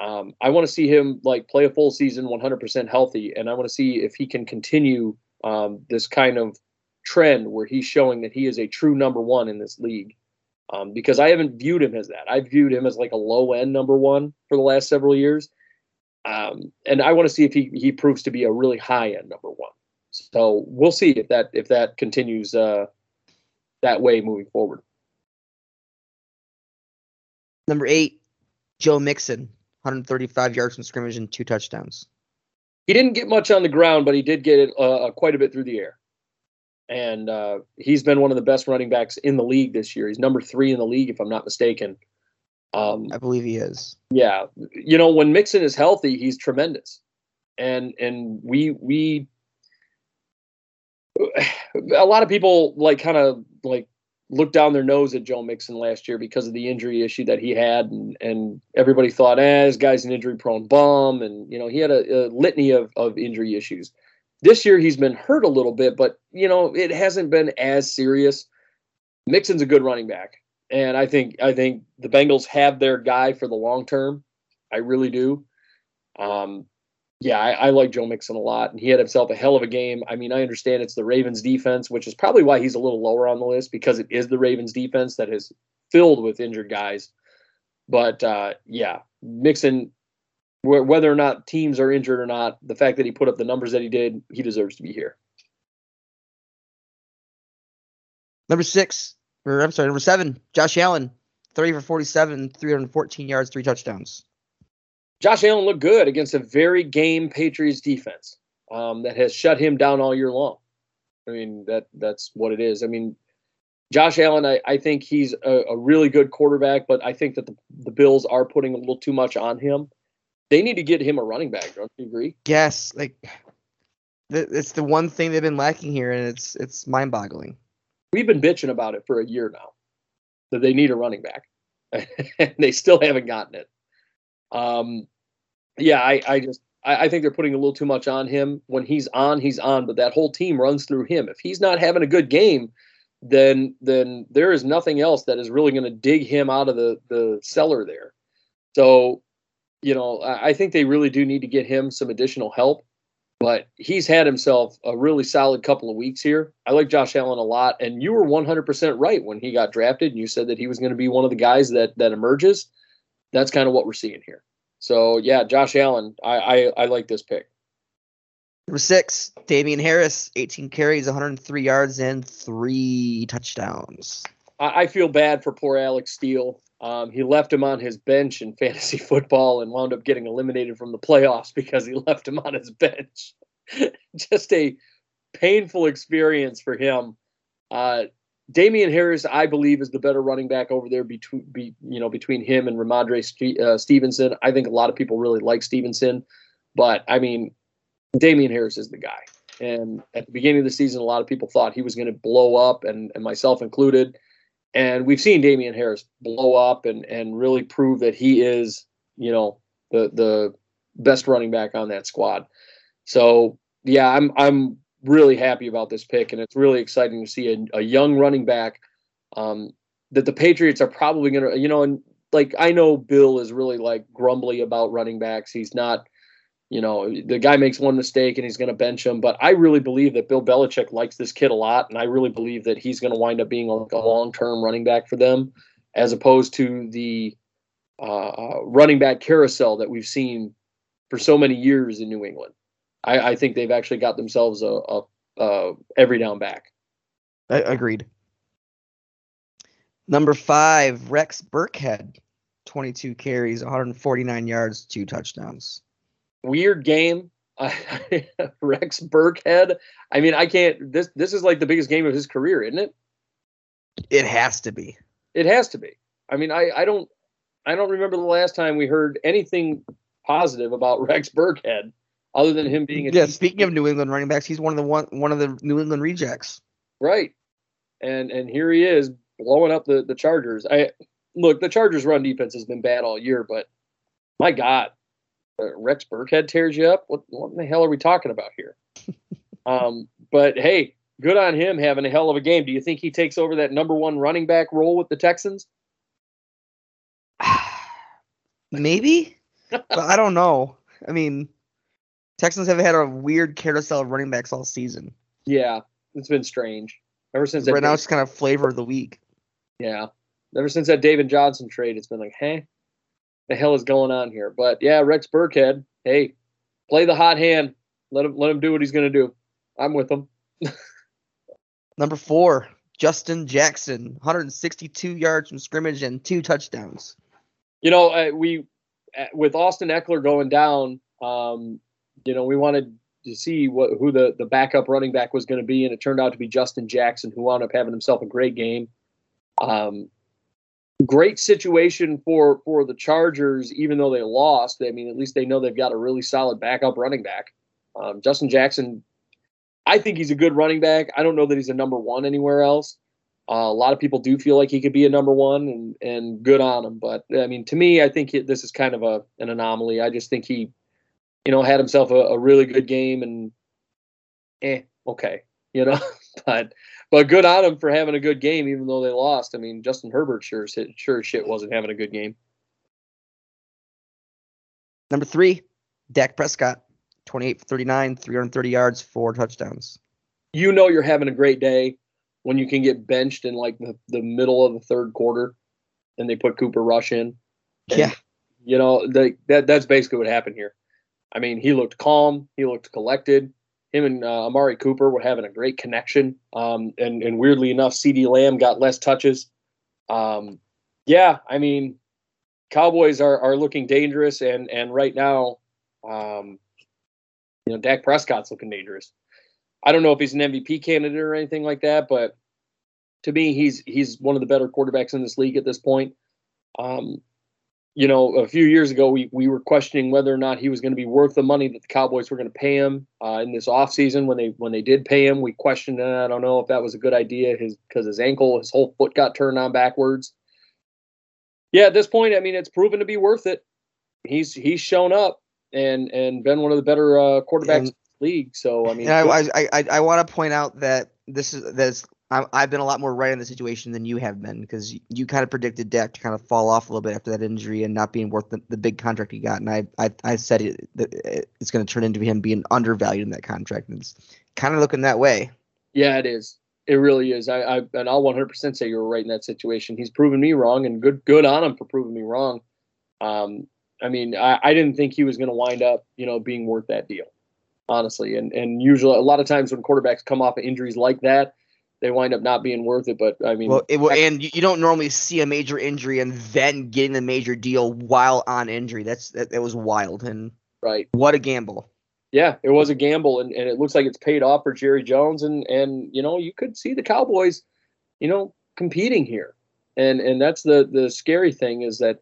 Um, I want to see him like play a full season 100% healthy, and I want to see if he can continue um, this kind of trend where he's showing that he is a true number one in this league. Um, because I haven't viewed him as that. I've viewed him as like a low end number one for the last several years. Um, and I want to see if he, he proves to be a really high end number one. So we'll see if that if that continues uh, that way moving forward. Number eight, Joe Mixon, 135 yards from scrimmage and two touchdowns. He didn't get much on the ground, but he did get it uh, quite a bit through the air. And uh, he's been one of the best running backs in the league this year. He's number three in the league, if I'm not mistaken. Um, I believe he is. yeah, you know when Mixon is healthy, he's tremendous, and and we we a lot of people like kind of like looked down their nose at Joe Mixon last year because of the injury issue that he had, and and everybody thought, eh, this guy's an injury prone bum, and you know he had a, a litany of of injury issues. This year he's been hurt a little bit, but you know it hasn't been as serious. Mixon's a good running back, and I think I think the Bengals have their guy for the long term. I really do. Um, yeah, I, I like Joe Mixon a lot, and he had himself a hell of a game. I mean, I understand it's the Ravens defense, which is probably why he's a little lower on the list because it is the Ravens defense that is filled with injured guys. But uh, yeah, Mixon, wh- whether or not teams are injured or not, the fact that he put up the numbers that he did, he deserves to be here. Number six, or I'm sorry, number seven, Josh Allen, 30 for 47, 314 yards, three touchdowns. Josh Allen looked good against a very game Patriots defense um, that has shut him down all year long. I mean that that's what it is. I mean, Josh Allen, I, I think he's a, a really good quarterback, but I think that the, the Bills are putting a little too much on him. They need to get him a running back. Don't you agree? Yes, like th- it's the one thing they've been lacking here, and it's it's mind-boggling. We've been bitching about it for a year now that they need a running back, and they still haven't gotten it. Um, yeah, I, I just I, I think they're putting a little too much on him. When he's on, he's on, but that whole team runs through him. If he's not having a good game, then then there is nothing else that is really going to dig him out of the the cellar there. So you know, I think they really do need to get him some additional help. But he's had himself a really solid couple of weeks here. I like Josh Allen a lot, and you were 100% right when he got drafted. And you said that he was going to be one of the guys that that emerges. That's kind of what we're seeing here. So yeah, Josh Allen, I I, I like this pick. Number six, Damien Harris, 18 carries, 103 yards, and three touchdowns. I, I feel bad for poor Alex Steele. Um, he left him on his bench in fantasy football and wound up getting eliminated from the playoffs because he left him on his bench. Just a painful experience for him. Uh, Damien Harris, I believe, is the better running back over there between, be, you know, between him and Rhamondre St- uh, Stevenson. I think a lot of people really like Stevenson, but I mean, Damien Harris is the guy. And at the beginning of the season, a lot of people thought he was going to blow up, and, and myself included. And we've seen Damien Harris blow up and, and really prove that he is, you know, the the best running back on that squad. So yeah, I'm I'm really happy about this pick, and it's really exciting to see a, a young running back um, that the Patriots are probably going to, you know, and like I know Bill is really like grumbly about running backs. He's not you know, the guy makes one mistake and he's going to bench him. But I really believe that Bill Belichick likes this kid a lot, and I really believe that he's going to wind up being like a long-term running back for them, as opposed to the uh, uh, running back carousel that we've seen for so many years in New England. I, I think they've actually got themselves a, a, a every down back. I, agreed. Number five, Rex Burkhead, 22 carries, 149 yards, two touchdowns weird game. Rex Burkhead. I mean, I can't. This this is like the biggest game of his career, isn't it? It has to be. It has to be. I mean, I I don't I don't remember the last time we heard anything positive about Rex Burkhead, other than him being a. Yeah. Speaking of New England running backs, he's one of the one one of the New England rejects. Right, and and here he is blowing up the the Chargers. I look, the Chargers' run defense has been bad all year, but my God, uh, Rex Burkhead tears you up. What what in the hell are we talking about here? um, but hey, good on him having a hell of a game. Do you think he takes over that number one running back role with the Texans? Maybe, but I don't know. I mean, Texans have had a weird carousel of running backs all season. Yeah, it's been strange ever since. Right now, it's kind of flavor of the week. Yeah, ever since that David Johnson trade, it's been like, hey, the hell is going on here? But yeah, Rex Burkhead, hey, play the hot hand. Let him let him do what he's gonna do. I'm with him. Number four, Justin Jackson, 162 yards from scrimmage and two touchdowns. You know, uh, we uh, with Austin Ekeler going down, um, you know, we wanted to see what who the the backup running back was going to be, and it turned out to be Justin Jackson, who wound up having himself a great game. Um, great situation for for the Chargers, even though they lost. I mean, at least they know they've got a really solid backup running back. Um, Justin Jackson, I think he's a good running back. I don't know that he's a number one anywhere else. Uh, a lot of people do feel like he could be a number one, and and good on him. But I mean, to me, I think this is kind of a an anomaly. I just think he, you know, had himself a, a really good game, and eh, okay, you know. but but good on him for having a good game, even though they lost. I mean, Justin Herbert sure sure shit wasn't having a good game. Number three, Dak Prescott, 28 for 39, 330 yards, four touchdowns. You know you're having a great day when you can get benched in like the, the middle of the third quarter and they put Cooper Rush in. And, yeah. You know, that that's basically what happened here. I mean, he looked calm, he looked collected him and uh, Amari Cooper were having a great connection. Um, and, and weirdly enough, CeeDee Lamb got less touches. Um, yeah, I mean, Cowboys are, are looking dangerous, and and right now, um, you know, Dak Prescott's looking dangerous. I don't know if he's an MVP candidate or anything like that, but to me, he's he's one of the better quarterbacks in this league at this point. Um, you know, a few years ago, we, we were questioning whether or not he was going to be worth the money that the Cowboys were going to pay him uh, in this offseason. When they when they did pay him, we questioned. Uh, I don't know if that was a good idea. His because his ankle, his whole foot got turned on backwards. Yeah, at this point, I mean, it's proven to be worth it. He's he's shown up and and been one of the better uh, quarterbacks and, in the league. So I mean, I I I, I want to point out that this is that's I, I've been a lot more right in the situation than you have been because you, kind of predicted Dak to kind of fall off a little bit after that injury and not being worth the, the big contract he got. And I I, I said it, it's going to turn into him being undervalued in that contract. And it's kind of looking that way. Yeah, it is. It really is. I, I and I'll 100% say you were right in that situation. He's proven me wrong, and good good on him for proving me wrong. Um, I mean, I, I didn't think he was going to wind up, you know, being worth that deal, honestly. And and usually, a lot of times when quarterbacks come off of injuries like that, they wind up not being worth it. But I mean, Well, it, will and you, you don't normally see a major injury and then getting a major deal while on injury. That's that, that was wild and right? what a gamble. Yeah, it was a gamble, and, and it looks like it's paid off for Jerry Jones, and and you know you could see the Cowboys, you know, competing here, and and that's the the scary thing is that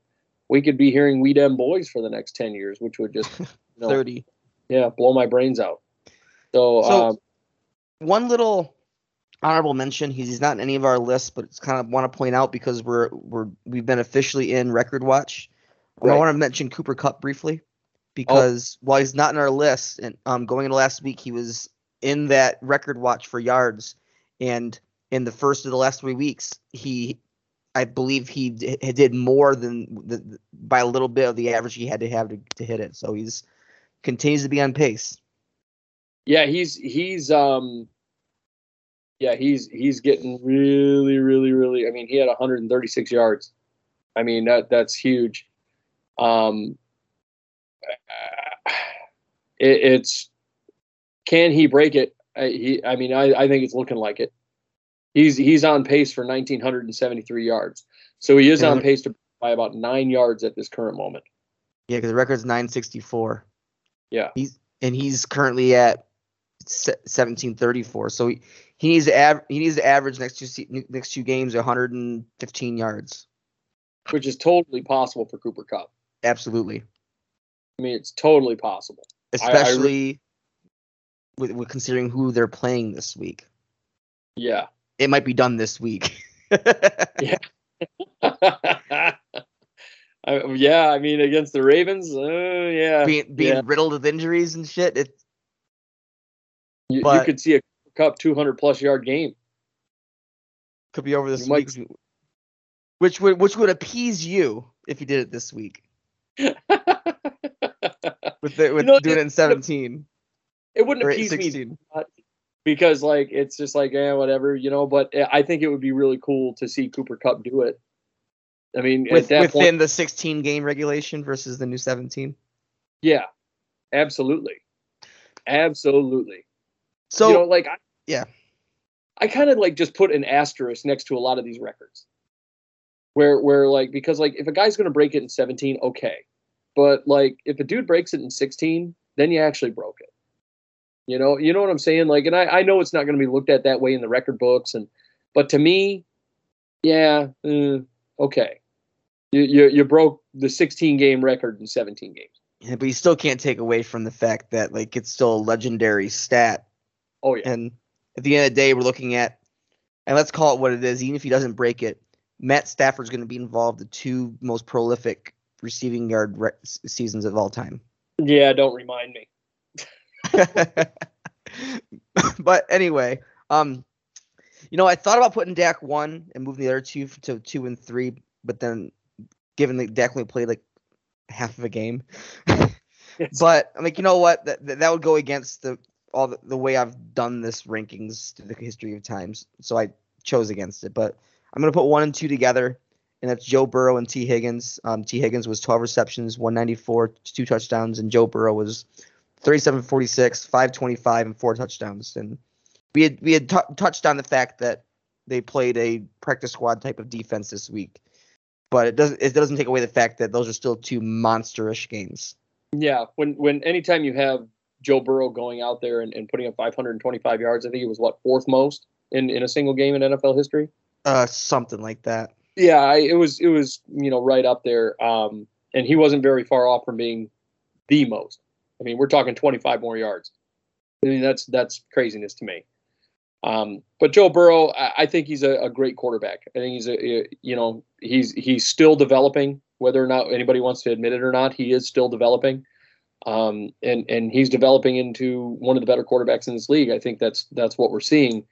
we could be hearing we dem boys for the next ten years, which would just you know, Thirty. yeah blow my brains out. So, So- um, One little honorable mention. He's, not in any of our lists, but it's kind of want to point out because we're we're we've been officially in record watch. I Right. Oh. want to mention Cooper Kupp briefly because while he's not in our list, and um, going into last week, he was in that record watch for yards, and in the first of the last three weeks, he, I believe he d- did more than the, by a little bit of the average he had to have to, to hit it. So he's continues to be on pace. yeah, he's he's um, yeah, he's he's getting really, really, really. I mean, he had 136 yards. I mean that that's huge. Um, it, it's can he break it? I, he, I mean, I, I think it's looking like it. He's he's on pace for 1973 yards, so he is on Mhm. pace to by about nine yards at this current moment. Yeah, because the record's 964. Yeah. He's and he's currently at 1734. So he, he needs to av- he needs to average next two next two games 115 yards. which is totally possible for Cooper Kupp. Absolutely. I mean, it's totally possible. I- I re- Especially with, with considering who they're playing this week. Yeah. It might be done this week. I, yeah, I mean, against the Ravens, uh, yeah, being being yeah. riddled with injuries and shit. It you, you could see a Kupp 200 plus yard game. could be over this You might- week. Which would which would appease you if you did it this week. With the, with know, doing it it- in 17 it wouldn't appease me because, like, it's just like, yeah, whatever, you know. But eh, I think it would be really cool to see Cooper Kupp do it. I mean, With, within point, the 16 game regulation versus the new 17. yeah, absolutely, absolutely. So you know, like, I, yeah. I kind of like just put an asterisk next to a lot of these records, where where like because like if a guy's gonna break it in 17, okay, but like if a dude breaks it in 16, then you actually broke it. You know, you know what I'm saying? Like, and I I know it's not gonna be looked at that way in the record books, and but to me, yeah, eh, okay, you, you you broke the 16 game record in 17 games. Yeah, but you still can't take away from the fact that like it's still a legendary stat. Oh yeah, And at the end of the day, we're looking at, and let's call it what it is. Even if he doesn't break it, Matt Stafford's going to be involved the two most prolific receiving yard re- seasons of all time. yeah. Don't remind me. but anyway, um, you know, I thought about putting Dak one and moving the other two to two and three, but then given that Dak only played like half of a game, but I'm like, you know what? That that that would go against the all the, the way I've done this rankings through the history of times. So I chose against it. But I'm gonna put one and two together, and that's Joe Burrow and Tee Higgins. Um, Tee Higgins was 12 receptions, 194, two touchdowns, and Joe Burrow was 37 46, 525, and four touchdowns. And we had we had t- touched on the fact that they played a practice squad type of defense this week, but it doesn't it doesn't take away the fact that those are still two monsterish games. Yeah, when when anytime you have Joe Burrow going out there and, and putting up 525 yards, I think it was what fourth most in, in a single game in NFL history. Uh, something like that. Yeah, I, it was it was you know right up there, um, and he wasn't very far off from being the most. I mean, we're talking 25 more yards. I mean, that's that's craziness to me. Um, but Joe Burrow, I, I think he's a, a great quarterback. I think he's a you know he's he's still developing. Whether or not anybody wants to admit it or not, he is still developing. Um, and and he's developing into one of the better quarterbacks in this league. I think that's that's what we're seeing.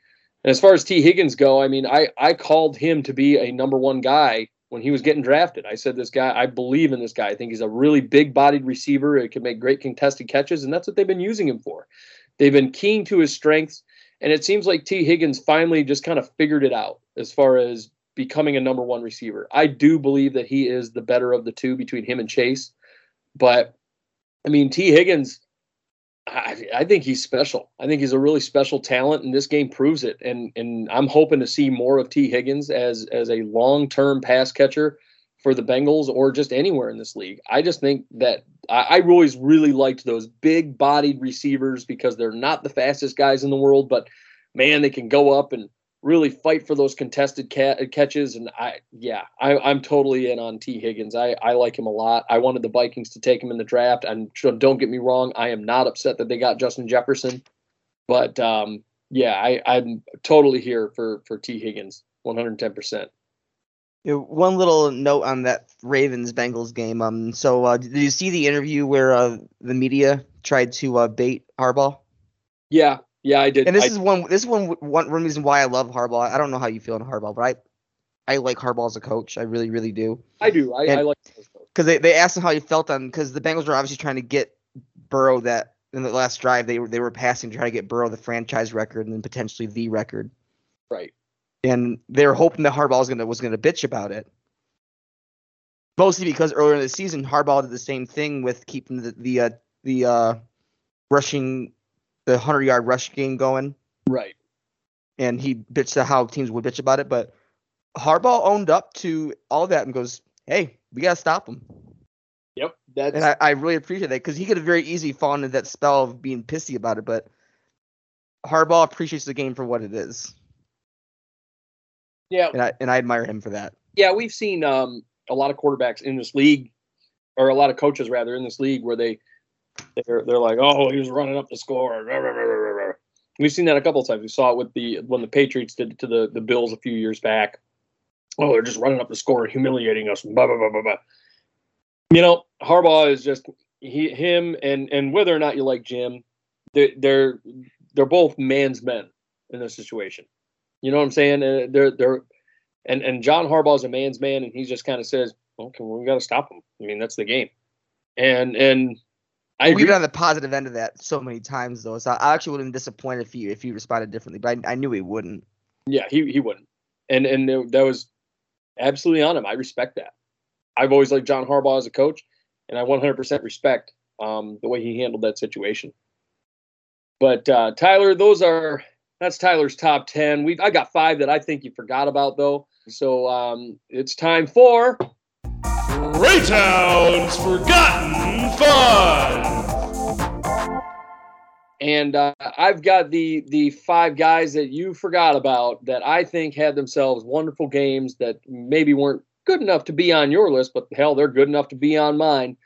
And as far as Tee Higgins go, I mean, I I called him to be a number one guy when he was getting drafted. I said this guy, I believe in this guy. I think he's a really big-bodied receiver. It can make great contested catches, and that's what they've been using him for. They've been keen to his strengths, and it seems like Tee Higgins finally just kind of figured it out as far as becoming a number one receiver. I do believe that he is the better of the two between him and Chase, but I mean, Tee Higgins I, I, think he's special. I think he's a really special talent, and this game proves it. And and I'm hoping to see more of Tee Higgins as as a long term pass catcher for the Bengals or just anywhere in this league. I just think that I, I always really liked those big bodied receivers because they're not the fastest guys in the world, but man, they can go up and really fight for those contested ca- catches. And I, yeah, I, am totally in on Tee Higgins. I, I like him a lot. I wanted the Vikings to take him in the draft. And don't get me wrong, I am not upset that they got Justin Jefferson, but um, yeah, I, I'm totally here for for Tee Higgins, 110. percent one little note on that Ravens Bengals game. Um, so uh, did you see the interview where uh, the media tried to uh, bait Harbaugh? Yeah, yeah, I did. And this I, is one. This is one one reason why I love Harbaugh. I don't know how you feel in Harbaugh, but I, I like Harbaugh as a coach. I really, really do. I do. I, I like because they, they asked him how he felt on because the Bengals were obviously trying to get Burrow that in the last drive they were they were passing to try to get Burrow the franchise record and then potentially the record. Right. And they were hoping that Harbaugh was gonna was gonna bitch about it. Mostly because earlier in the season Harbaugh did the same thing with keeping the the uh, the uh, rushing the hundred yard rush game going. Right. And he bitched to how teams would bitch about it, but Harbaugh owned up to all that and goes, "Hey, we gotta stop him." Yep, that's and I, I really appreciate that because he could have very easily fallen into that spell of being pissy about it, but Harbaugh appreciates the game for what it is. Yeah, and I and I admire him for that. Yeah, we've seen um, a lot of quarterbacks in this league, or a lot of coaches rather in this league, where they they're they're like, oh, he was running up the score. We've seen that a couple of times. We saw it with the when the Patriots did it to the the Bills a few years back. Oh, they're just running up the score and humiliating us. Blah, blah, blah, blah, blah. You know, Harbaugh is just he him and and whether or not you like Jim, they're they're, they're both man's men in this situation. You know what I'm saying? Uh, they're they're and and John Harbaugh is a man's man, and he just kind of says, "Okay, well, we got to stop him." I mean, that's the game. And and I We've been on the positive end of that so many times though, so I actually would have been disappointed if he if he responded differently, but I, I knew he wouldn't. Yeah, he he wouldn't, and and that was absolutely on him. I respect that. I've always liked John Harbaugh as a coach, and I 100% respect um, the way he handled that situation. But uh, Tyler, those are that's Tyler's top ten. We I got five that I think you forgot about though. So um, it's time for Raytown's Forgotten Five. And uh, I've got the the five guys that you forgot about that I think had themselves wonderful games that maybe weren't good enough to be on your list, but hell, they're good enough to be on mine.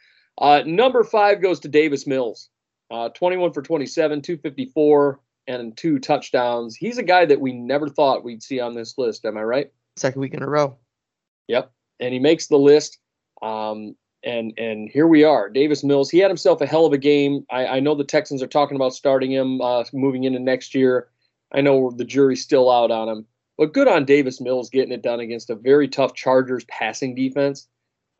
Uh, number five goes to Davis Mills, uh, 21 for 27, 254, and two touchdowns. He's a guy that we never thought we'd see on this list. Am I right? Second week in a row. Yep, and he makes the list. Um, and and here we are. Davis Mills. He had himself a hell of a game. I, I know the Texans are talking about starting him uh, moving into next year. I know the jury's still out on him, but good on Davis Mills getting it done against a very tough Chargers passing defense.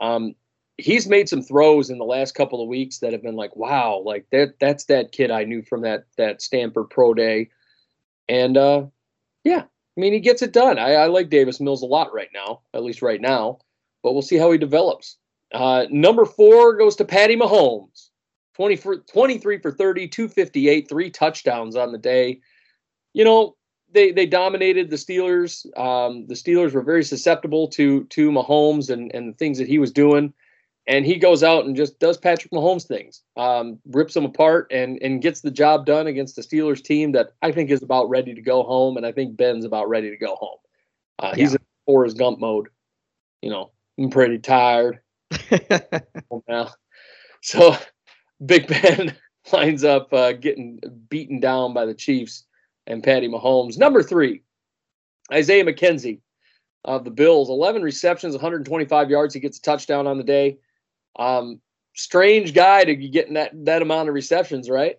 Um, he's made some throws in the last couple of weeks that have been like, wow, like that that's that kid I knew from that that Stanford Pro Day, and uh, yeah, I mean he gets it done. I, I like Davis Mills a lot right now, at least right now but we'll see how he develops. Uh, number four goes to Patty Mahomes. 20 for, 23 for 30, 258, three touchdowns on the day. You know, they they dominated the Steelers. Um, the Steelers were very susceptible to to Mahomes and, and the things that he was doing. And he goes out and just does Patrick Mahomes things, um, rips them apart, and and gets the job done against the Steelers team that I think is about ready to go home, and I think Ben's about ready to go home. Uh, he's yeah. in Forrest Gump mode, you know. I'm pretty tired now. So Big Ben lines up uh, getting beaten down by the Chiefs and Patty Mahomes. Number three, Isaiah McKenzie of the Bills, 11 receptions, 125 yards. He gets a touchdown on the day. Um, strange guy to be getting that that amount of receptions, right?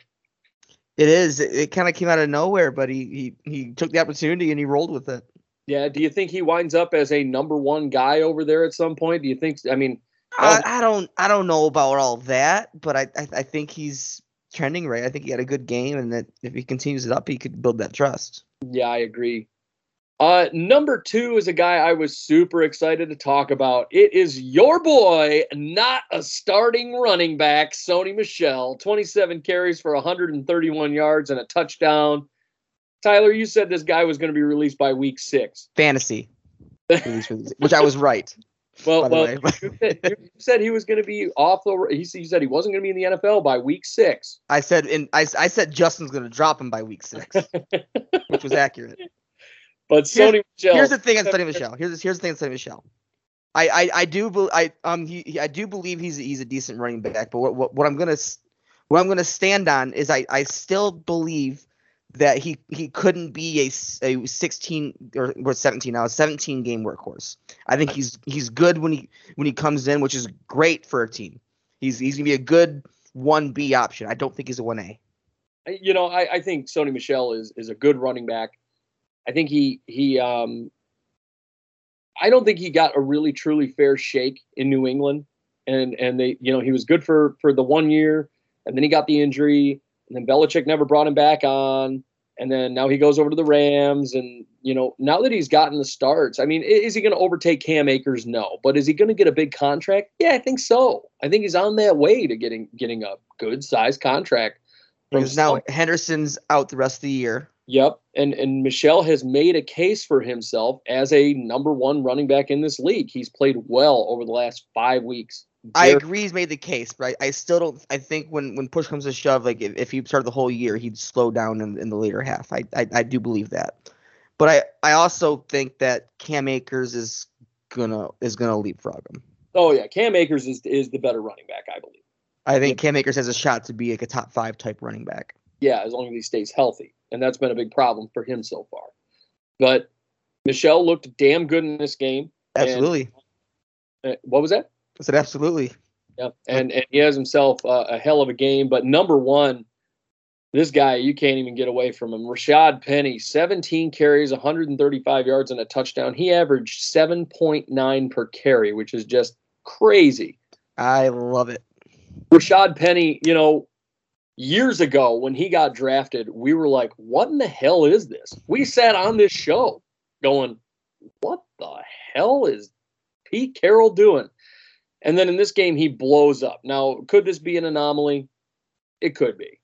It is. It, it kind of came out of nowhere, but he, he he took the opportunity and he rolled with it. Yeah. Do you think he winds up as a number one guy over there at some point? Do you think? I mean, I, I don't I don't know about all that, but I, I I think he's trending right. I think he had a good game, and that if he continues it up, he could build that trust. Yeah, I agree. Uh, number two is a guy I was super excited to talk about. It is your boy, not a starting running back, Sony Michel. 27 carries for 131 yards and a touchdown. Tyler, you said this guy was going to be released by week six. Fantasy, which I was right. Well, well, you said, you said, he was going to be off the. He said he wasn't going to be in the NFL by week six. I said, in I, I said Justin's going to drop him by week six, which was accurate. But Sony here's, Michel. Here's the thing on Sony Michel. Here's here's the thing on Sony Michel. I, I, I do I um he, I do believe he's he's a decent running back, but what, what, what I'm gonna what I'm gonna stand on is I, I still believe that he he couldn't be a, a 16 or, or 17 now a 17 game workhorse. I think he's he's good when he when he comes in, which is great for a team. He's he's gonna be a good one B option. I don't think he's a one A. You know, I, I think Sony Michel is is a good running back. I think he he um I don't think he got a really truly fair shake in New England. And and they you know he was good for for the one year and then he got the injury and then Belichick never brought him back on. And then now he goes over to the Rams. And you know now that he's gotten the starts I mean is he going to overtake Cam Akers? No. But is he going to get a big contract? Yeah I think so. I think he's on that way to getting getting a good size contract because now Henderson's out the rest of the year. Yep, and and Michel has made a case for himself as a number one running back in this league. He's played well over the last five weeks. I agree, he's made the case, but I, I, still don't. I think when when push comes to shove, like if, if he started the whole year, he'd slow down in, in the later half. I, I I do believe that, but I I also think that Cam Akers is gonna is gonna leapfrog him. Oh yeah, Cam Akers is is the better running back, I believe. I think Cam Akers has a shot to be like a top five type running back. Yeah, as long as he stays healthy and that's been a big problem for him so far. But Michel looked damn good in this game. Absolutely. And, uh, what was that? I said absolutely. Yeah, and and he has himself uh, a hell of a game. But number one, this guy you can't even get away from him. Rashaad Penny, 17 carries, 135 yards, and a touchdown. He averaged 7.9 per carry, which is just crazy. I love it. Rashaad Penny, you know, years ago when he got drafted, we were like, what in the hell is this? We sat on this show going, what the hell is Pete Carroll doing? And then in this game, he blows up. Now, could this be an anomaly? It could be.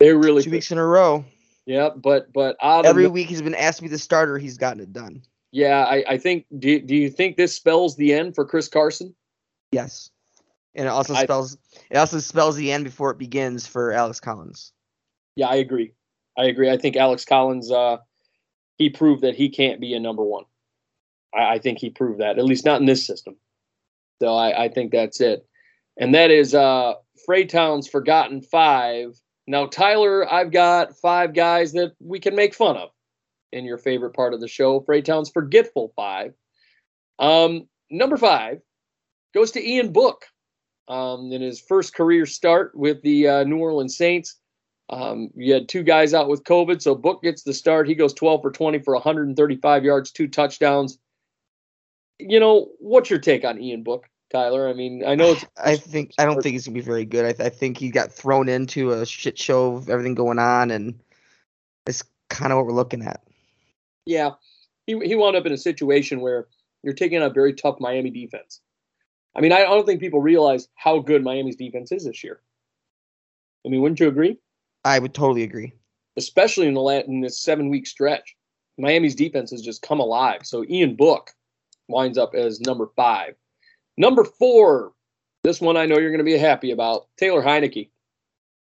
They really two could. weeks in a row. Yeah, but but every week he's been asked to be the starter. He's gotten it done. Yeah, I, I think. Do do you think this spells the end for Chris Carson? Yes and it also I, spells it also spells the end before it begins for Alex Collins. Yeah, I agree. I agree. I think Alex Collins uh, he proved that he can't be a number one. I, I, think he proved that at least not in this system. So I, I think that's it, and that is uh, Freytown's Forgotten Five. Now, Tyler, I've got five guys that we can make fun of in your favorite part of the show, Freytown's Forgetful Five. Um, number five goes to Ian Book um, in his first career start with the uh, New Orleans Saints. Um, you had two guys out with COVID, so Book gets the start. He goes 12 for 20 for 135 yards, two touchdowns. You know, what's your take on Ian Book, Tyler? I mean, I know it's. I think I don't think he's gonna be very good. I, th- I think he got thrown into a shit show of everything going on, and it's kind of what we're looking at. Yeah, he he wound up in a situation where you're taking on a very tough Miami defense. I mean, I don't think people realize how good Miami's defense is this year. I mean, wouldn't you agree? I would totally agree. Especially in the in this seven week stretch, Miami's defense has just come alive. So Ian Book winds up as number five. Number four, this one I know you're going to be happy about. Taylor Heinicke,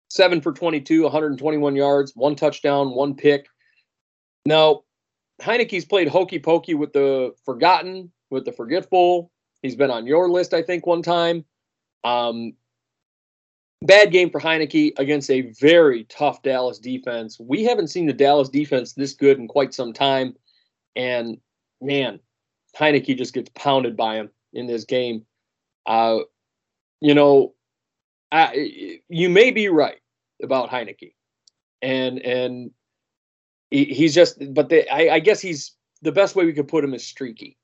seven for 22, 121 yards, one touchdown, one pick. Now, Heinicke's played hokey pokey with the forgotten, with the forgetful, He's been on your list, I think, one time. Um, bad game for Heinicke against a very tough Dallas defense. We haven't seen the Dallas defense this good in quite some time. And man, Heinicke just gets pounded by him in this game. Uh, you know, I, you may be right about Heinicke. and and he, he's just. But they, I, I guess he's the best way we could put him is streaky.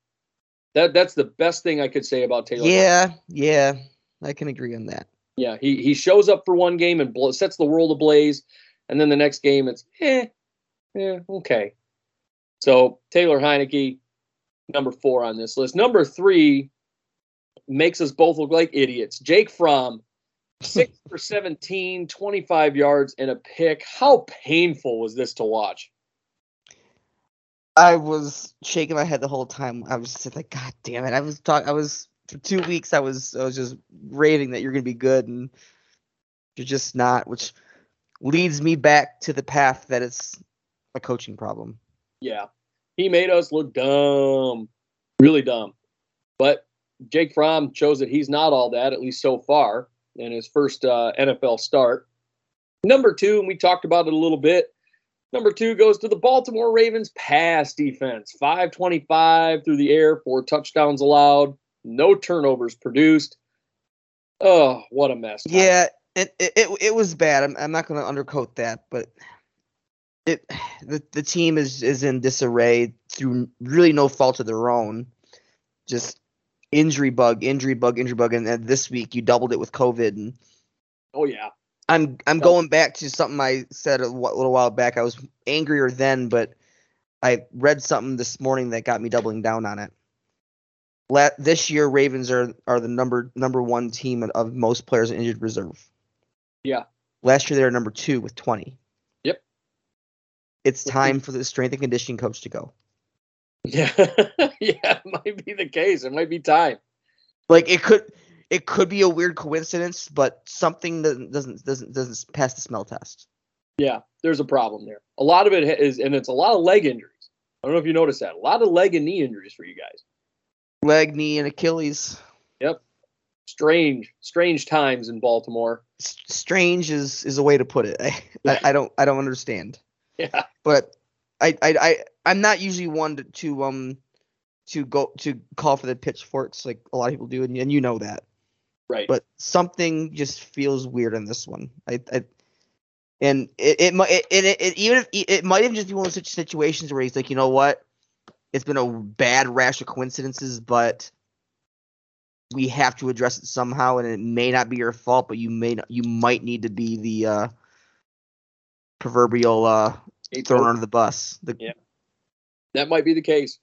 That that's the best thing I could say about Taylor. Yeah, yeah, I can agree on that. Yeah, he he shows up for one game and bl- sets the world ablaze, and then the next game it's eh, yeah, okay. So Taylor Heinicke, number four on this list. Number three makes us both look like idiots. Jake Fromm, six for 17, 25 yards and a pick. How painful was this to watch? I was shaking my head the whole time. I was just like, God damn it! I was talking. I was for two weeks. I was I was just raving that you're gonna be good, and you're just not. Which leads me back to the path that it's a coaching problem. Yeah, he made us look dumb, really dumb. But Jake Fromm shows that he's not all that, at least so far, in his first uh, NFL start. Number two, and we talked about it a little bit. Number two goes to the Baltimore Ravens pass defense. 525 through the air, four touchdowns allowed, no turnovers produced. Oh, what a mess. Yeah, it it, it, it was bad. I'm, I'm not going to undercoat that, but it the, the team is is in disarray through really no fault of their own. Just injury bug, injury bug, injury bug, and, and this week you doubled it with COVID. And Oh, yeah. I'm I'm Yep. going back to something I said a little while back. I was angrier then, but I read something this morning that got me doubling down on it. La- this year, Ravens are are the number number one team of- of most players in injured reserve. Yeah. Last year they were number two with 20. It's time for the strength and conditioning coach to go. Yeah. yeah, it might be the case. It might be time. Like it could it could be a weird coincidence, but something that doesn't doesn't doesn't pass the smell test. Yeah, there's a problem there. A lot of it is, and it's a lot of leg injuries. I don't know if you noticed that. A lot of leg and knee injuries for you guys. Leg, knee, and Achilles. Yep. Strange, strange times in Baltimore. S- strange is is a way to put it. I, I, I don't I don't understand. Yeah. But I I, I I'm not usually one to, to um to go to call for the pitchforks like a lot of people do, and, and you know that. Right. But something just feels weird in this one. I, I and it it might it, it, it even if it might even just be one of such situations where he's like, you know what, it's been a bad rash of coincidences, but we have to address it somehow, and it may not be your fault, but you may not, you might need to be the uh, proverbial uh, thrown under the bus. The, Yeah. that might be the case.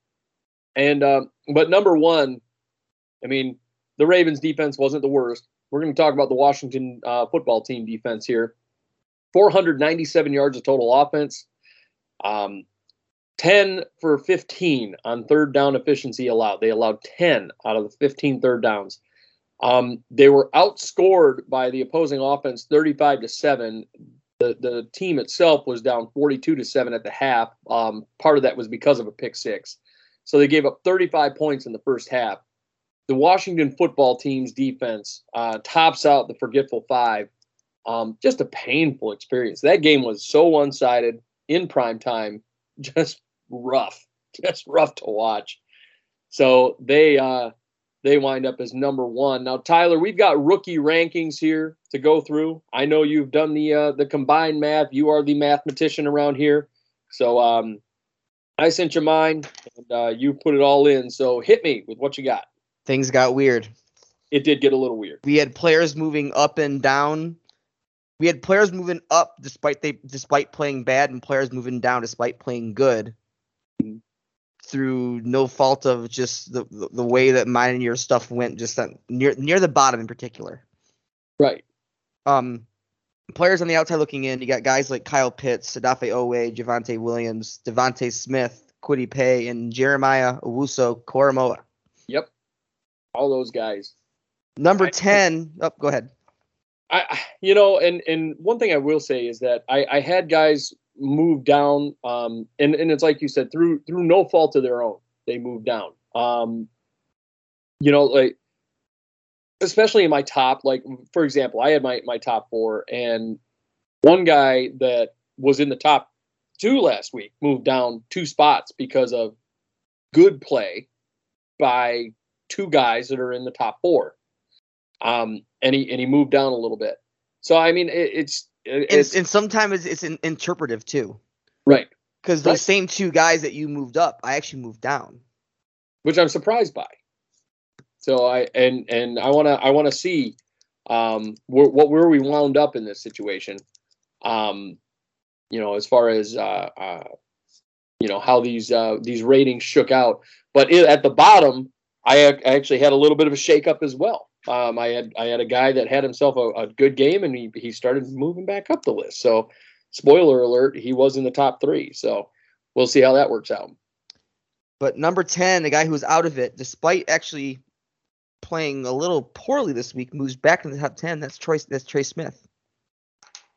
And um, but number one, I mean, the Ravens defense wasn't the worst. We're going to talk about the Washington uh, football team defense here. 497 yards of total offense, um, 10 for 15 on third down efficiency allowed. They allowed 10 out of the 15 third downs. Um, they were outscored by the opposing offense 35 to 7 the the team itself was down 42 to 7 at the half. Um, part of that was because of a pick six. So they gave up 35 points in the first half. The washington football team's defense uh, tops out the forgetful five. Um, just a painful experience. That game was so one-sided in prime time just rough just rough to watch. So they uh, they wind up as number one. Now, Tyler, we've got rookie rankings here to go through. I know you've done the uh, the combined math. You are the mathematician around here, so um, I sent you mine, and uh, you put it all in. So hit me with what you got. things got weird. It did get a little weird. We had players moving up and down. We had players moving up despite they despite playing bad, and players moving down despite playing good. Through no fault of just the the, the way that mine and your stuff went, just on, near near the bottom in particular. Right. Um, players on the outside looking in, you got guys like Kyle Pitts, Odafe Oweh, Javonte Williams, DeVonta Smith, Kwity Paye, and Jeremiah Owusu-Koramoah. Yep. All those guys. Number I- ten. Oh, go ahead. I, I- you know, and and one thing I will say is that I, I had guys move down, um, and and it's like you said, through through no fault of their own, they moved down. Um, you know, like especially in my top, like for example, I had my my top four, and one guy that was in the top two last week moved down two spots because of good play by two guys that are in the top four um, and he and he moved down a little bit. So I mean, it, it's it- And, and sometimes it's, it's in, interpretive too, right, because those Right. same two guys that you moved up, I actually moved down. which I'm surprised by. So I and and I want to I want to see um where, what where we wound up in this situation. Um, you know, as far as uh, uh you know how these uh these ratings shook out, but it, at the bottom, I ac- actually had a little bit of a shakeup as well. Um, I had I had a guy that had himself a, a good game and he he started moving back up the list. So, spoiler alert, he was in the top three. So, we'll see how that works out. But number 10, the guy who was out of it, despite actually playing a little poorly this week, moves back in the top 10. That's Troy, that's Trey Smith.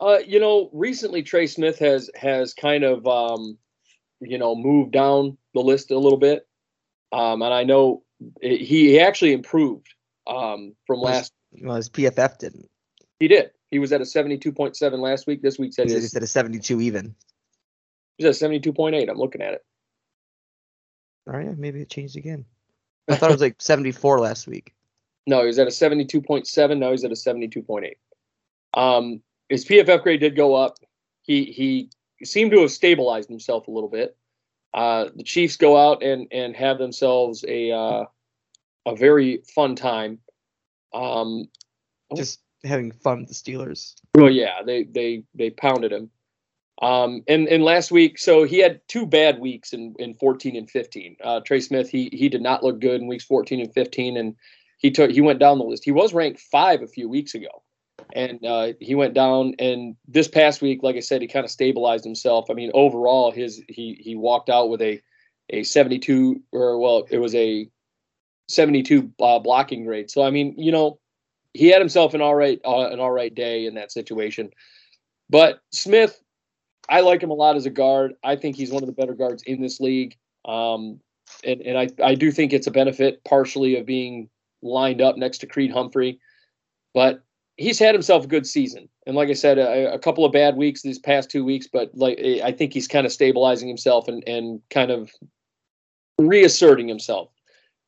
Uh, you know, recently Trey Smith has has kind of um, you know moved down the list a little bit, um, and I know he he actually improved um, from last. Well, his PFF didn't. He did. He was at a seventy-two point seven last week. This week said He his, at a 72 even. he's at seventy-two point eight. I'm looking at it. All right, maybe it changed again. I thought it was like 74 last week. No, he was at a seventy-two point seven. Now he's at a seventy-two point eight. Um, his PFF grade did go up. He he seemed to have stabilized himself a little bit. Uh, the Chiefs go out and and have themselves a uh, a very fun time. Um, Oh. Just having fun with the Steelers. well, yeah, they they they pounded him. Um, and and last week, so he had two bad weeks in in 14 and 15. Uh, Trey Smith, he he did not look good in weeks 14 and 15, and he took he went down the list. He was ranked five a few weeks ago, and uh, he went down. And this past week, like I said, he kind of stabilized himself. I mean, overall, his he he walked out with a a 72 or well, it was a 72 uh, blocking grade. So I mean, you know, he had himself an all right uh, an all right day in that situation. But Smith, I like him a lot as a guard. I think he's one of the better guards in this league. Um, and and I, I do think it's a benefit partially of being lined up next to Creed Humphrey. But he's had himself a good season. And like I said, a, a couple of bad weeks these past two weeks, but like I think he's kind of stabilizing himself and, and kind of reasserting himself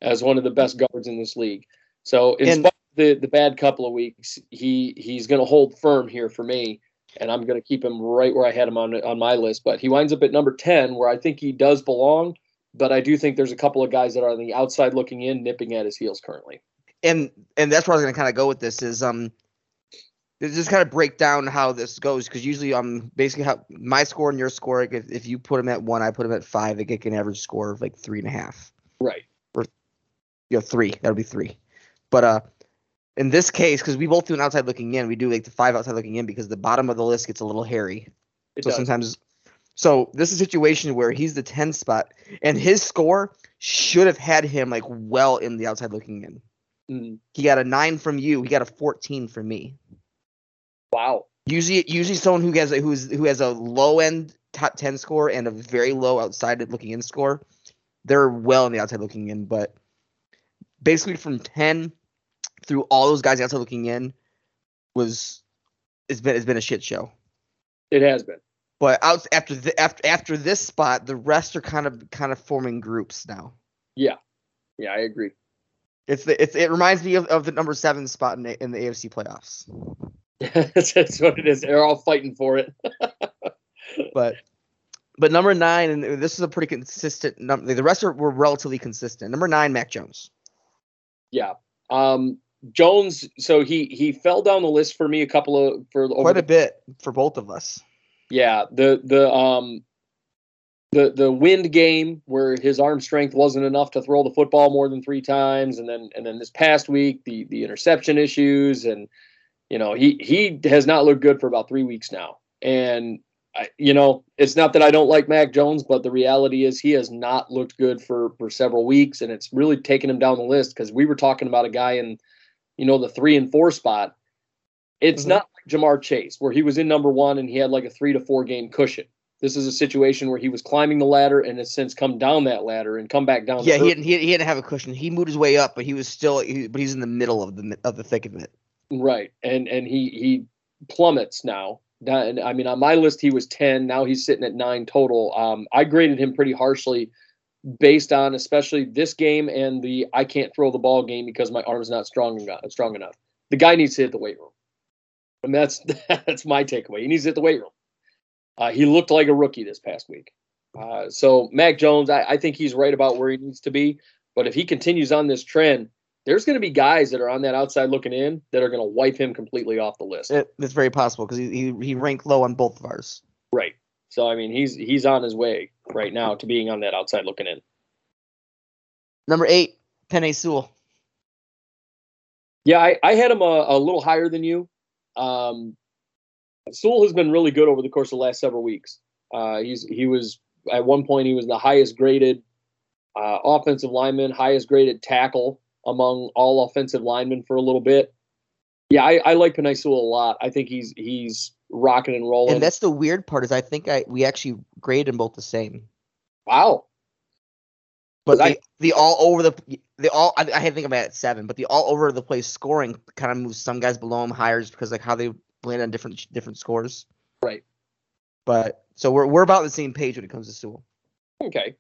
as one of the best guards in this league. So in And- spite of the, the bad couple of weeks, he he's going to hold firm here for me, and I'm going to keep him right where I had him on on my list. But he winds up at number ten, where I think he does belong. But I do think there's a couple of guys that are on the outside looking in, nipping at his heels currently. and and that's where I was gonna kind of go with this is um just kind of break down how this goes because usually um basically how my score and your score like, if, if you put them at one I put them at five they get an average score of like three and a half Right. You know three that'll be three but uh in this case because we both do an outside looking in we do like the five outside looking in because the bottom of the list gets a little hairy It so does. sometimes so this is a situation where he's the 10 spot and his score should have had him like well in the outside looking in Mm, he got a nine from you. He got a fourteen from me. wow. Usually, usually someone who has a, who's who has a low end top ten score and a very low outside looking in score, they're well in the outside looking in. But basically, from ten through all those guys outside looking in was it's been it's been a shit show. It has been. But out after the, after after this spot, the rest are kind of kind of forming groups now. Yeah, yeah, I agree. It's the it's, it reminds me of, of the number seven spot in the, in the AFC playoffs. that's, that's what it is. They're all fighting for it. but but number nine, and this is a pretty consistent number. The rest are, were relatively consistent. Number nine, Mac Jones. Yeah. Um, Jones. So he he fell down the list for me a couple of for Quite the a bit for both of us. Yeah, the the um the the wind game where his arm strength wasn't enough to throw the football more than three times, and then and then this past week the the interception issues, and you know he he has not looked good for about three weeks now, and I, you know it's not that I don't like Mac Jones, but the reality is he has not looked good for for several weeks, and it's really taken him down the list because we were talking about a guy in you know the three and four spot. It's Mhm. not like Ja'Marr Chase where he was in number one and he had like a three to four game cushion. This is a situation where he was climbing the ladder and has since come down that ladder and come back down. Yeah, he didn't, he, he didn't have a cushion. He moved his way up, but he was still, he, but he's in the middle of the of the thick of it. right, and and he he plummets now. I mean, on my list he was ten. Now he's sitting at nine total. Um, I graded him pretty harshly based on especially this game and the I can't throw the ball game because my arm's not strong enough. Strong enough. The guy needs to hit the weight room. And that's that's my takeaway. He needs to hit the weight room. Uh, he looked like a rookie this past week. Uh, so Mac Jones, I, I think he's right about where he needs to be. But if he continues on this trend, there's going to be guys that are on that outside looking in that are going to wipe him completely off the list. It, it's very possible because he, he he ranked low on both of ours. Right. So I mean, he's he's on his way right now to being on that outside looking in. Number eight, Penei Sewell. Yeah, I, I had him a, a little higher than you. Um, Sewell has been really good over the course of the last several weeks. Uh, he's he was at one point he was the highest graded uh, offensive lineman, highest graded tackle among all offensive linemen for a little bit. Yeah, I, I like Penei a lot. I think he's he's rocking and rolling. And that's the weird part is I think I we actually graded them both the same. wow. But I- the, the all over the the all I, I think I'm at seven, but the all over the place scoring kind of moves some guys below him higher just because like how they land on different different scores. Right. But so we're we're about the same page when it comes to Sewell. Okay.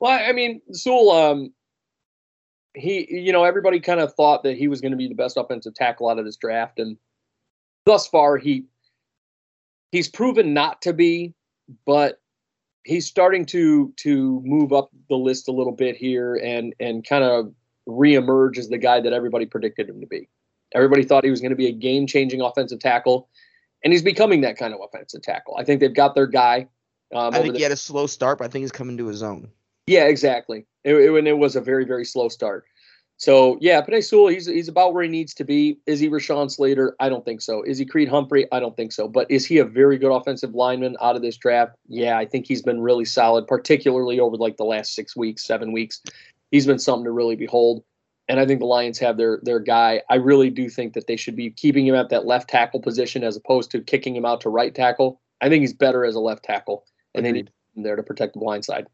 Well, I mean, Sewell, um, he, you know, everybody kind of thought that he was going to be the best offensive tackle out of this draft, and thus far, he he's proven not to be, but he's starting to to move up the list a little bit here and and kind of reemerge as the guy that everybody predicted him to be. Everybody thought he was going to be a game changing offensive tackle, and he's becoming that kind of offensive tackle. I think they've got their guy. Um, I think the- he had a slow start, but I think he's coming to his own. Yeah, exactly. It, it, and it was a very, very slow start. So yeah, Penei Sewell, he's he's about where he needs to be. Is he Rashawn Slater? I don't think so. Is he Creed Humphrey? I don't think so. But is he a very good offensive lineman out of this draft? Yeah, I think he's been really solid, particularly over like the last six weeks, seven weeks. He's been something to really behold. And I think the Lions have their their guy. I really do think that they should be keeping him at that left tackle position as opposed to kicking him out to right tackle. I think he's better as a left tackle, and they need him there to protect the blind side.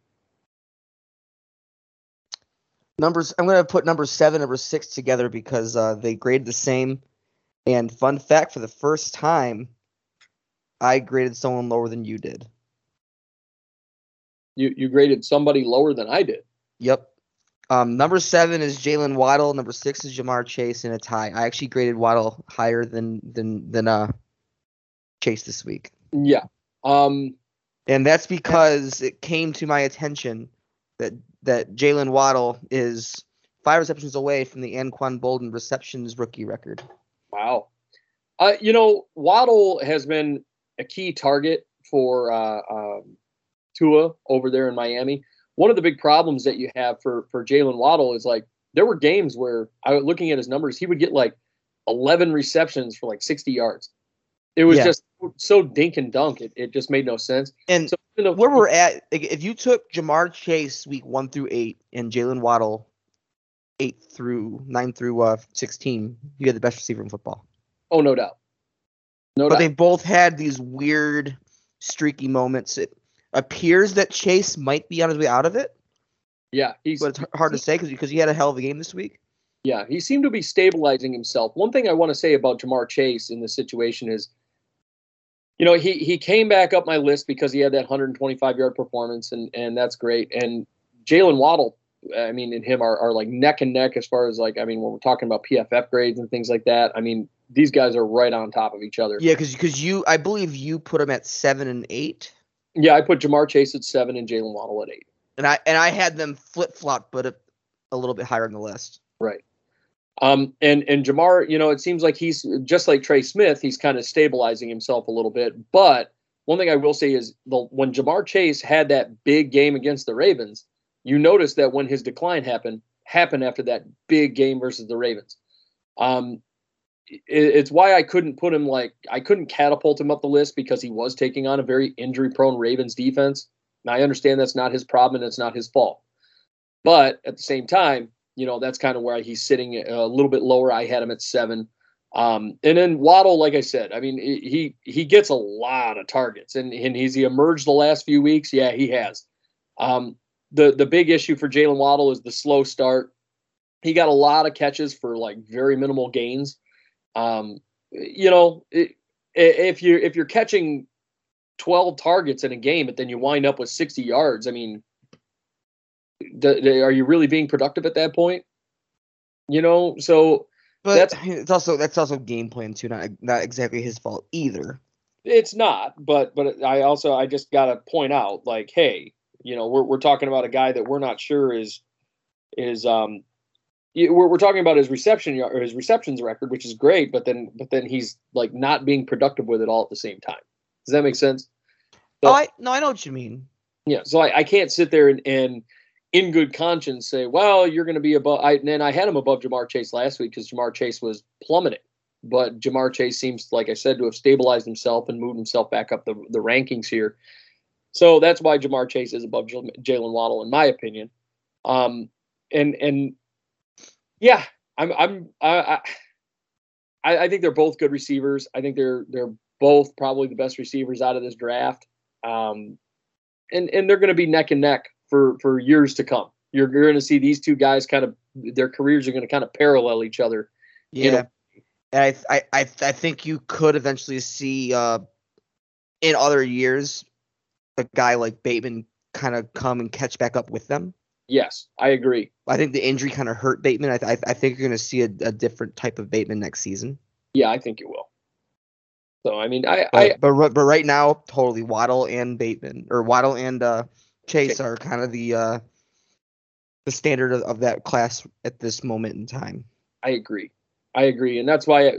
Numbers. I'm gonna put number seven, number six together because uh, they grade the same. And fun fact: for the first time, I graded someone lower than you did. You you graded somebody lower than I did. Yep. Um, number seven is Jalen Waddle. Number six is Ja'Marr Chase in a tie. I actually graded Waddle higher than than than uh Chase this week, Yeah. Um. and that's because it came to my attention that that Jalen Waddle is five receptions away from the Anquan Boldin receptions rookie record. Wow. Uh. You know, Waddle has been a key target for uh, um, Tua over there in Miami. One of the big problems that you have for for Jalen Waddle is like there were games where I was looking at his numbers, he would get like 11 receptions for like 60 yards. It was Yeah. just so dink and dunk. It, it just made no sense. And So you know, where we're at, if you took Ja'Marr Chase week one through eight and Jalen Waddle eight through nine through uh sixteen, you get the best receiver in football. oh no doubt, no doubt. but doubt. they both had these weird streaky moments. It appears that Chase might be on his way out of it, yeah, he's but it's hard to say because because he had a hell of a game this week. Yeah, he seemed to be stabilizing himself. One thing I want to say about Ja'Marr Chase in this situation is, you know, he he came back up my list because he had that 125 yard performance, and and that's great. And Jalen Waddle, I mean, and him are, are like neck and neck as far as like, I mean, when we're talking about PFF grades and things like that. I mean, these guys are right on top of each other. Yeah, because because you, I believe you put him at seven and eight, Yeah, I put Ja'Marr Chase at seven and Jalen Waddle at eight. and I and I had them flip flop, but a, a little bit higher on the list. Right. Um, and and Ja'Marr, you know, it seems like he's just like Trey Smith. He's kind of stabilizing himself a little bit. But one thing I will say is the when Ja'Marr Chase had that big game against the Ravens, you notice that when his decline happened, happened after that big game versus the Ravens. Um, it, it's why I couldn't put him like I couldn't catapult him up the list because he was taking on a very injury-prone Ravens defense. Now I understand that's not his problem and it's not his fault, but at the same time you know that's kind of where he's sitting a little bit lower. I had him at seven, um, and then Waddle, like I said, I mean he he gets a lot of targets, and and he's he emerged the last few weeks. Yeah, he has. Um, the the big issue for Jalen Waddle is the slow start. He got a lot of catches for like very minimal gains. Um, you know, it, if you if you're catching 12 targets in a game, but then you wind up with 60 yards, I mean, d- d- are you really being productive at that point? You know, so But That's- it's also that's also game plan too, not not exactly his fault either. It's not, but but I also I just got to point out like, hey, you know, we're we're talking about a guy that we're not sure is is um we're, we're talking about his reception or his receptions record, which is great, but then but then he's like not being productive with it all at the same time. Does that make sense? Oh, I no, I know what you mean. Yeah, so I, I can't sit there and, and in good conscience say, well, you're going to be above. I, and I had him above Ja'Marr Chase last week because Ja'Marr Chase was plummeting. But Ja'Marr Chase seems, like I said, to have stabilized himself and moved himself back up the, the rankings here. So that's why Ja'Marr Chase is above Jal- Jalen Waddle, in my opinion. Um, and and yeah, I'm I'm I, I I think they're both good receivers. I think they're they're both probably the best receivers out of this draft. Um, and and they're going to be neck and neck for for years to come. You're, you're going to see these two guys kind of their careers are going to kind of parallel each other. Yeah. You know- and I, I I I think you could eventually see uh in other years a guy like Bateman kind of come and catch back up with them. Yes, I agree. I think the injury kind of hurt Bateman. I, I, I think you're going to see a, a different type of Bateman next season. Yeah, I think you will. So I mean, I But I but, but right now, totally Waddle and Bateman or Waddle and uh, Chase are kind of the uh, the standard of, of that class at this moment in time. I agree. I agree, and that's why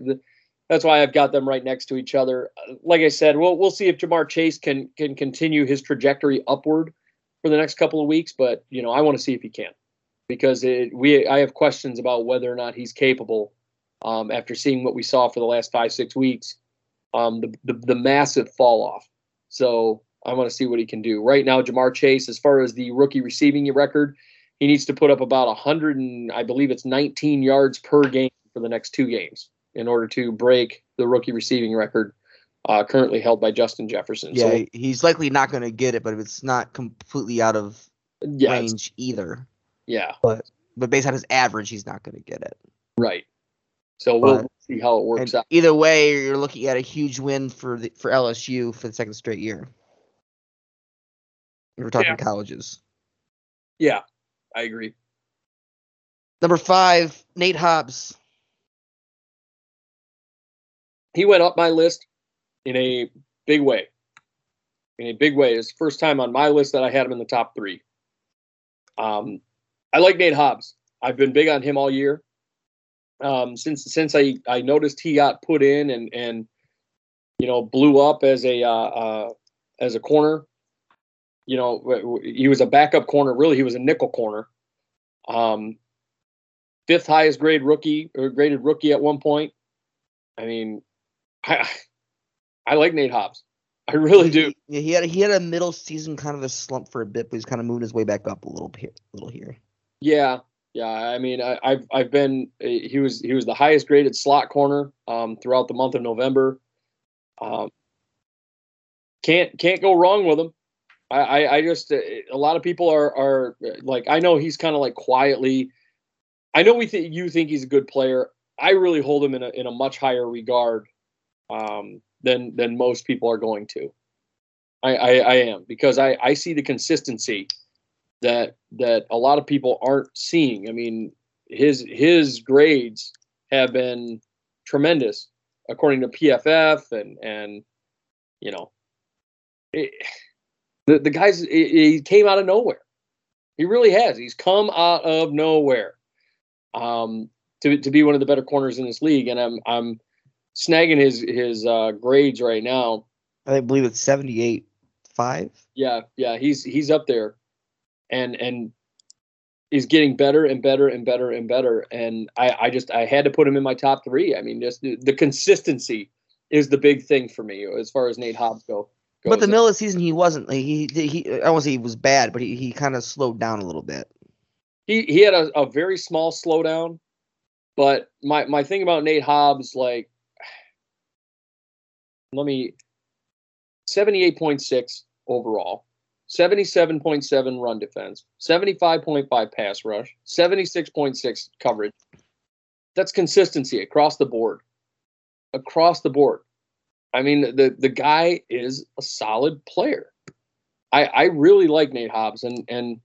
that's why I've got them right next to each other. Like I said, we'll we'll see if Ja'Marr Chase can can continue his trajectory upward for the next couple of weeks. But you know, I want to see if he can because it, we I have questions about whether or not he's capable um, after seeing what we saw for the last five six weeks, um, the, the the massive fall off. So I want to see what he can do. Right now, Ja'Marr Chase, as far as the rookie receiving record, he needs to put up about 100 and I believe it's 19 yards per game for the next two games in order to break the rookie receiving record uh, currently held by Justin Jefferson. Yeah, So, he's likely not going to get it, but it's not completely out of yeah, range either. yeah, But but based on his average, he's not going to get it. right. So we'll see how it works out. either way, you're looking at a huge win for the, for LSU for the second straight year. We're talking Yeah. colleges. Yeah, I agree. Number five, Nate Hobbs. He went up my list in a big way. In a big way. It's the first time on my list that I had him in the top three. Um, I like Nate Hobbs. I've been big on him all year. Um, since since I, I noticed he got put in and and you know blew up as a uh, uh, as a corner. You know he was a backup corner. Really, he was a nickel corner. Um, fifth highest grade rookie or graded rookie at one point. I mean, I I like Nate Hobbs. I really do. Yeah, he had he had a middle season kind of a slump for a bit, but he's kind of moving his way back up a little here, a little here. Yeah, yeah. I mean, I, I've I've been eh, he was he was the highest graded slot corner um, throughout the month of November. Um, can't can't go wrong with him. I I, just eh, a lot of people are are like I know he's kind of like quietly. I know we think you think he's a good player. I really hold him in a in a much higher regard um, than than most people are going to. I, I, I am because I, I see the consistency that that a lot of people aren't seeing. I mean, his his grades have been tremendous according to PFF and and you know it, the the guys he came out of nowhere. He really has. He's come out of nowhere um, to to be one of the better corners in this league, and I'm I'm snagging his his uh, grades right now. I believe it's seventy eight five. Yeah, yeah, he's he's up there, and and he's getting better and better and better and better. And I I just I had to put him in my top three. I mean, just the, the consistency is the big thing for me as far as Nate Hobbs go. But the middle of the season, he wasn't. He he. he I won't say he was bad, but he, he kind of slowed down a little bit. he he had a, a very small slowdown. But my my thing about Nate Hobbs, like, let me, seventy eight point six overall, seventy seven point seven run defense, seventy five point five pass rush, seventy six point six coverage. That's consistency across the board. Across the board. I mean, the the guy is a solid player. I I really like Nate Hobbs, and and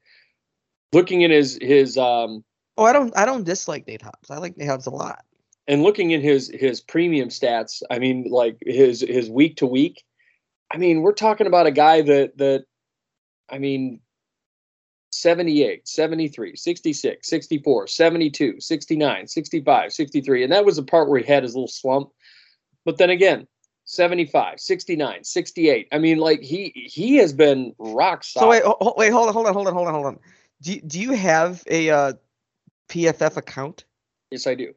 looking at his his um Oh, I don't I don't dislike Nate Hobbs. I like Nate Hobbs a lot. and looking at his his premium stats, I mean, like his his week to week, I mean, we're talking about a guy that that, I mean, 78, 73, 66, 64, 72, 69, 65, 63. And that was the part where he had his little slump. But then again, 75, 69, 68. I mean, like he he has been rock solid. So wait, ho- wait, hold on, hold on, hold on, hold on, hold on. Do you, do you have a uh, PFF account? yes, I do.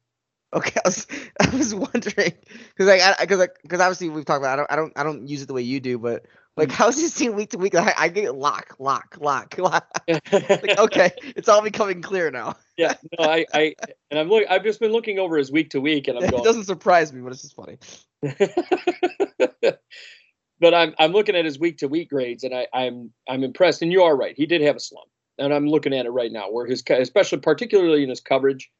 Okay, I was I was wondering because like because like, because obviously we've talked about I don't I don't I don't use it the way you do, but like Mm. how's this team week to week? I, I get lock lock lock lock. Like, okay, it's all becoming clear now. yeah, no, I, I and I'm look I've just been looking over his week to week and I'm going. It doesn't surprise me, but it's just funny. but I'm I'm looking at his week to week grades and I, I'm I'm impressed. And you are right. He did have a slump. And I'm looking at it right now where his especially particularly in his coverage,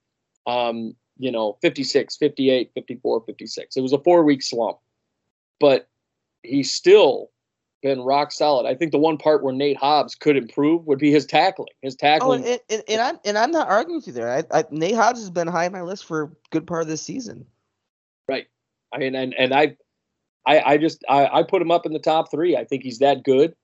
um, you know, 56, 58, 54, 56. It was a four week slump. But he's still been rock solid. I think the one part where Nate Hobbs could improve would be his tackling. His Oh, tackling and, and, and I'm and I'm not arguing with you there. I, I, Nate Hobbs has been high on my list for a good part of this season. Right. I mean, and and I, I, I just I, I put him up in the top three. I think he's that good,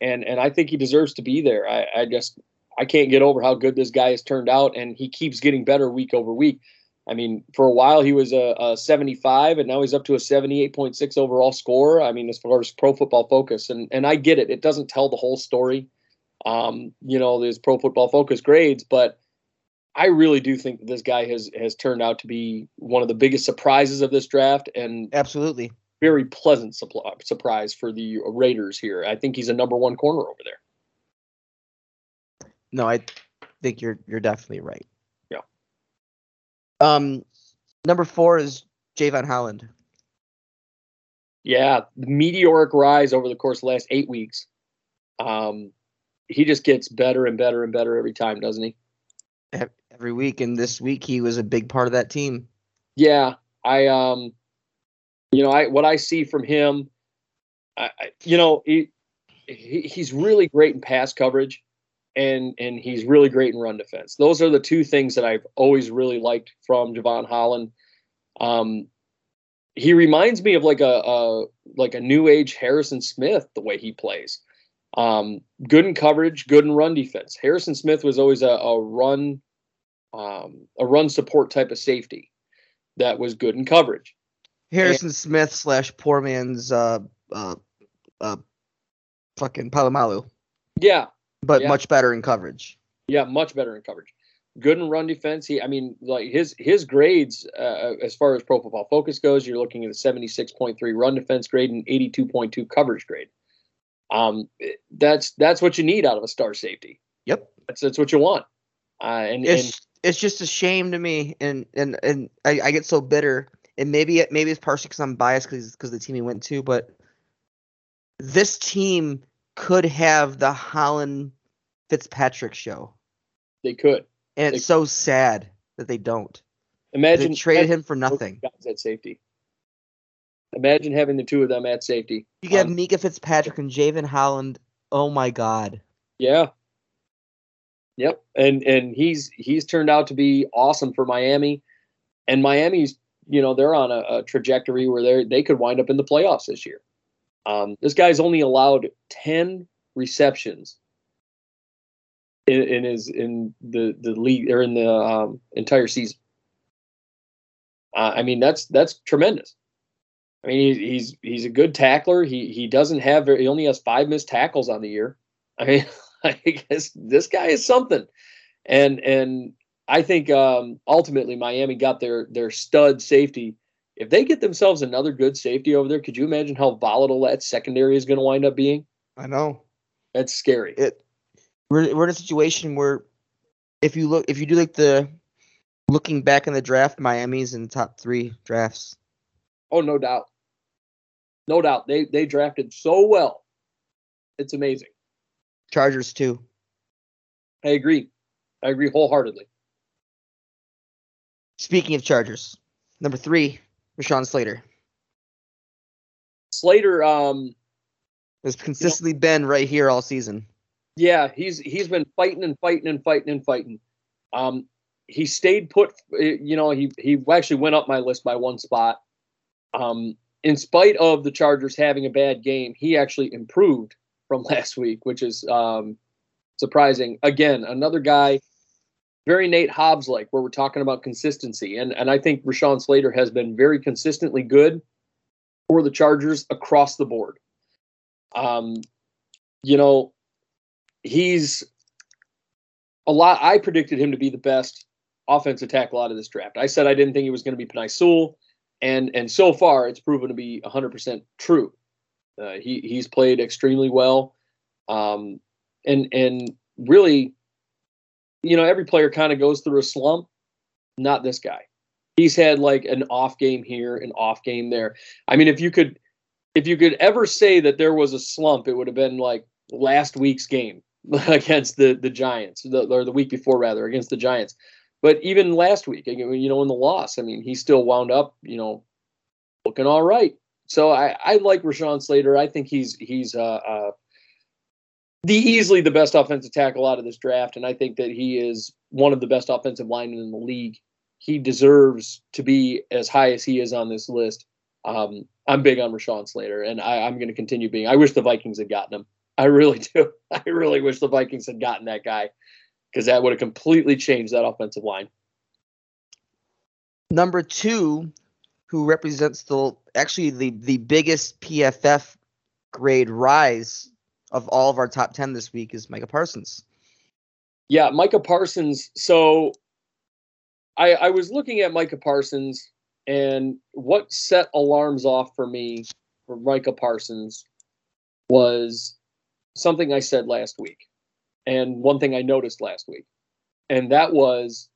and and I think he deserves to be there. I, I just I can't get over how good this guy has turned out, and he keeps getting better week over week. I mean, for a while he was a, a 75, and now he's up to a 78.6 overall score. I mean, as far as Pro Football Focus, and and I get it. It doesn't tell the whole story. Um, you know, there's Pro Football Focus grades, but I really do think that this guy has has turned out to be one of the biggest surprises of this draft, and Absolutely. very pleasant suppl- surprise for the Raiders here. I think he's a number one corner over there. No, I think you're you're definitely right. Um, number four is Jevon Holland. Yeah, the meteoric rise over the course of the last eight weeks. Um, he just gets better and better and better every time, doesn't he? every week, and this week he was a big part of that team. Yeah, I um, you know, I what I see from him, I, I you know, he, he he's really great in pass coverage, and and he's really great in run defense. Those are the two things that I've always really liked from Jevon Holland. Um, he reminds me of like a, a like a new age Harrison Smith the way he plays. Um, good in coverage, good in run defense. Harrison Smith was always a, a run um, a run support type of safety that was good in coverage. Harrison Smith slash poor man's uh uh uh fucking Polamalu, Yeah, but Yeah. much better in coverage. yeah, much better in coverage. Good in run defense. He, I mean, like his his grades uh, as far as Pro Football Focus goes, you're looking at a 76.3 run defense grade and 82.2 coverage grade. Um, that's that's what you need out of a star safety. Yep. That's that's what you want. Uh, and, and It's it's just a shame to me, and and and I, I get so bitter, and maybe it maybe it's partially because I'm biased because because the team he went to, but this team could have the Holland Fitzpatrick show, they could and They- it's so sad that they don't. imagine They traded him for nothing. guys at safety. Imagine having the two of them at safety. You have Um, Minkah Fitzpatrick and Jevon Holland. Oh my God. Yeah. Yep. And and he's he's turned out to be awesome for Miami. And Miami's, you know, they're on a, a trajectory where they they could wind up in the playoffs this year. Um, this guy's only allowed 10 receptions in, in his in the the league or in the um, entire season. Uh, I mean, that's that's tremendous. I mean, he, he's he's a good tackler. He he doesn't have very, he only has five missed tackles on the year. I mean, I guess this guy is something, and and I think um, ultimately Miami got their their stud safety. If they get themselves another good safety over there, could you imagine how volatile that secondary is going to wind up being? I know. That's scary. It we're we're in a situation where if you look if you do like the looking back in the draft, Miami's in the top three drafts. Oh, no doubt, no doubt. They they drafted so well. It's amazing. Chargers too. I agree. I agree wholeheartedly. Speaking of Chargers, number three, Rashawn Slater Slater, um, has consistently been right here all season. Yeah, he's he's been fighting and fighting and fighting and fighting. Um, he stayed put. You know, he he actually went up my list by one spot. Um, in spite of the Chargers having a bad game, he actually improved from last week, which is um, surprising. Again, another guy, very Nate Hobbs like, where we're talking about consistency, and and I think Rashawn Slater has been very consistently good for the Chargers across the board. Um, you know, he's a lot. I predicted him to be the best offensive tackle out of this draft. I said I didn't think he was going to be Penei Sewell, and and so far it's proven to be 100% true. Uh, he he's played extremely well, um, and and really, you know, every player kind of goes through a slump. Not this guy. He's had like an off game here, an off game there. I mean, if you could, if you could ever say that there was a slump, it would have been like last week's game against the the Giants, the, or the week before rather against the Giants. But even last week, you know, in the loss, I mean, he still wound up, you know, looking all right. So I, I like Rashawn Slater. I think he's he's uh, uh, the easily the best offensive tackle out of this draft, and I think that he is one of the best offensive linemen in the league. He deserves to be as high as he is on this list. Um, I'm big on Rashawn Slater, and I, I'm going to continue being. I wish the Vikings had gotten him. I really do. I really wish the Vikings had gotten that guy because that would have completely changed that offensive line. Number two, who represents the actually the the biggest PFF grade rise of all of our top 10 this week is Micah Parsons. Yeah, Micah Parsons. So I I was looking at Micah Parsons and what set alarms off for me for Micah Parsons was something I said last week and one thing I noticed last week. And that was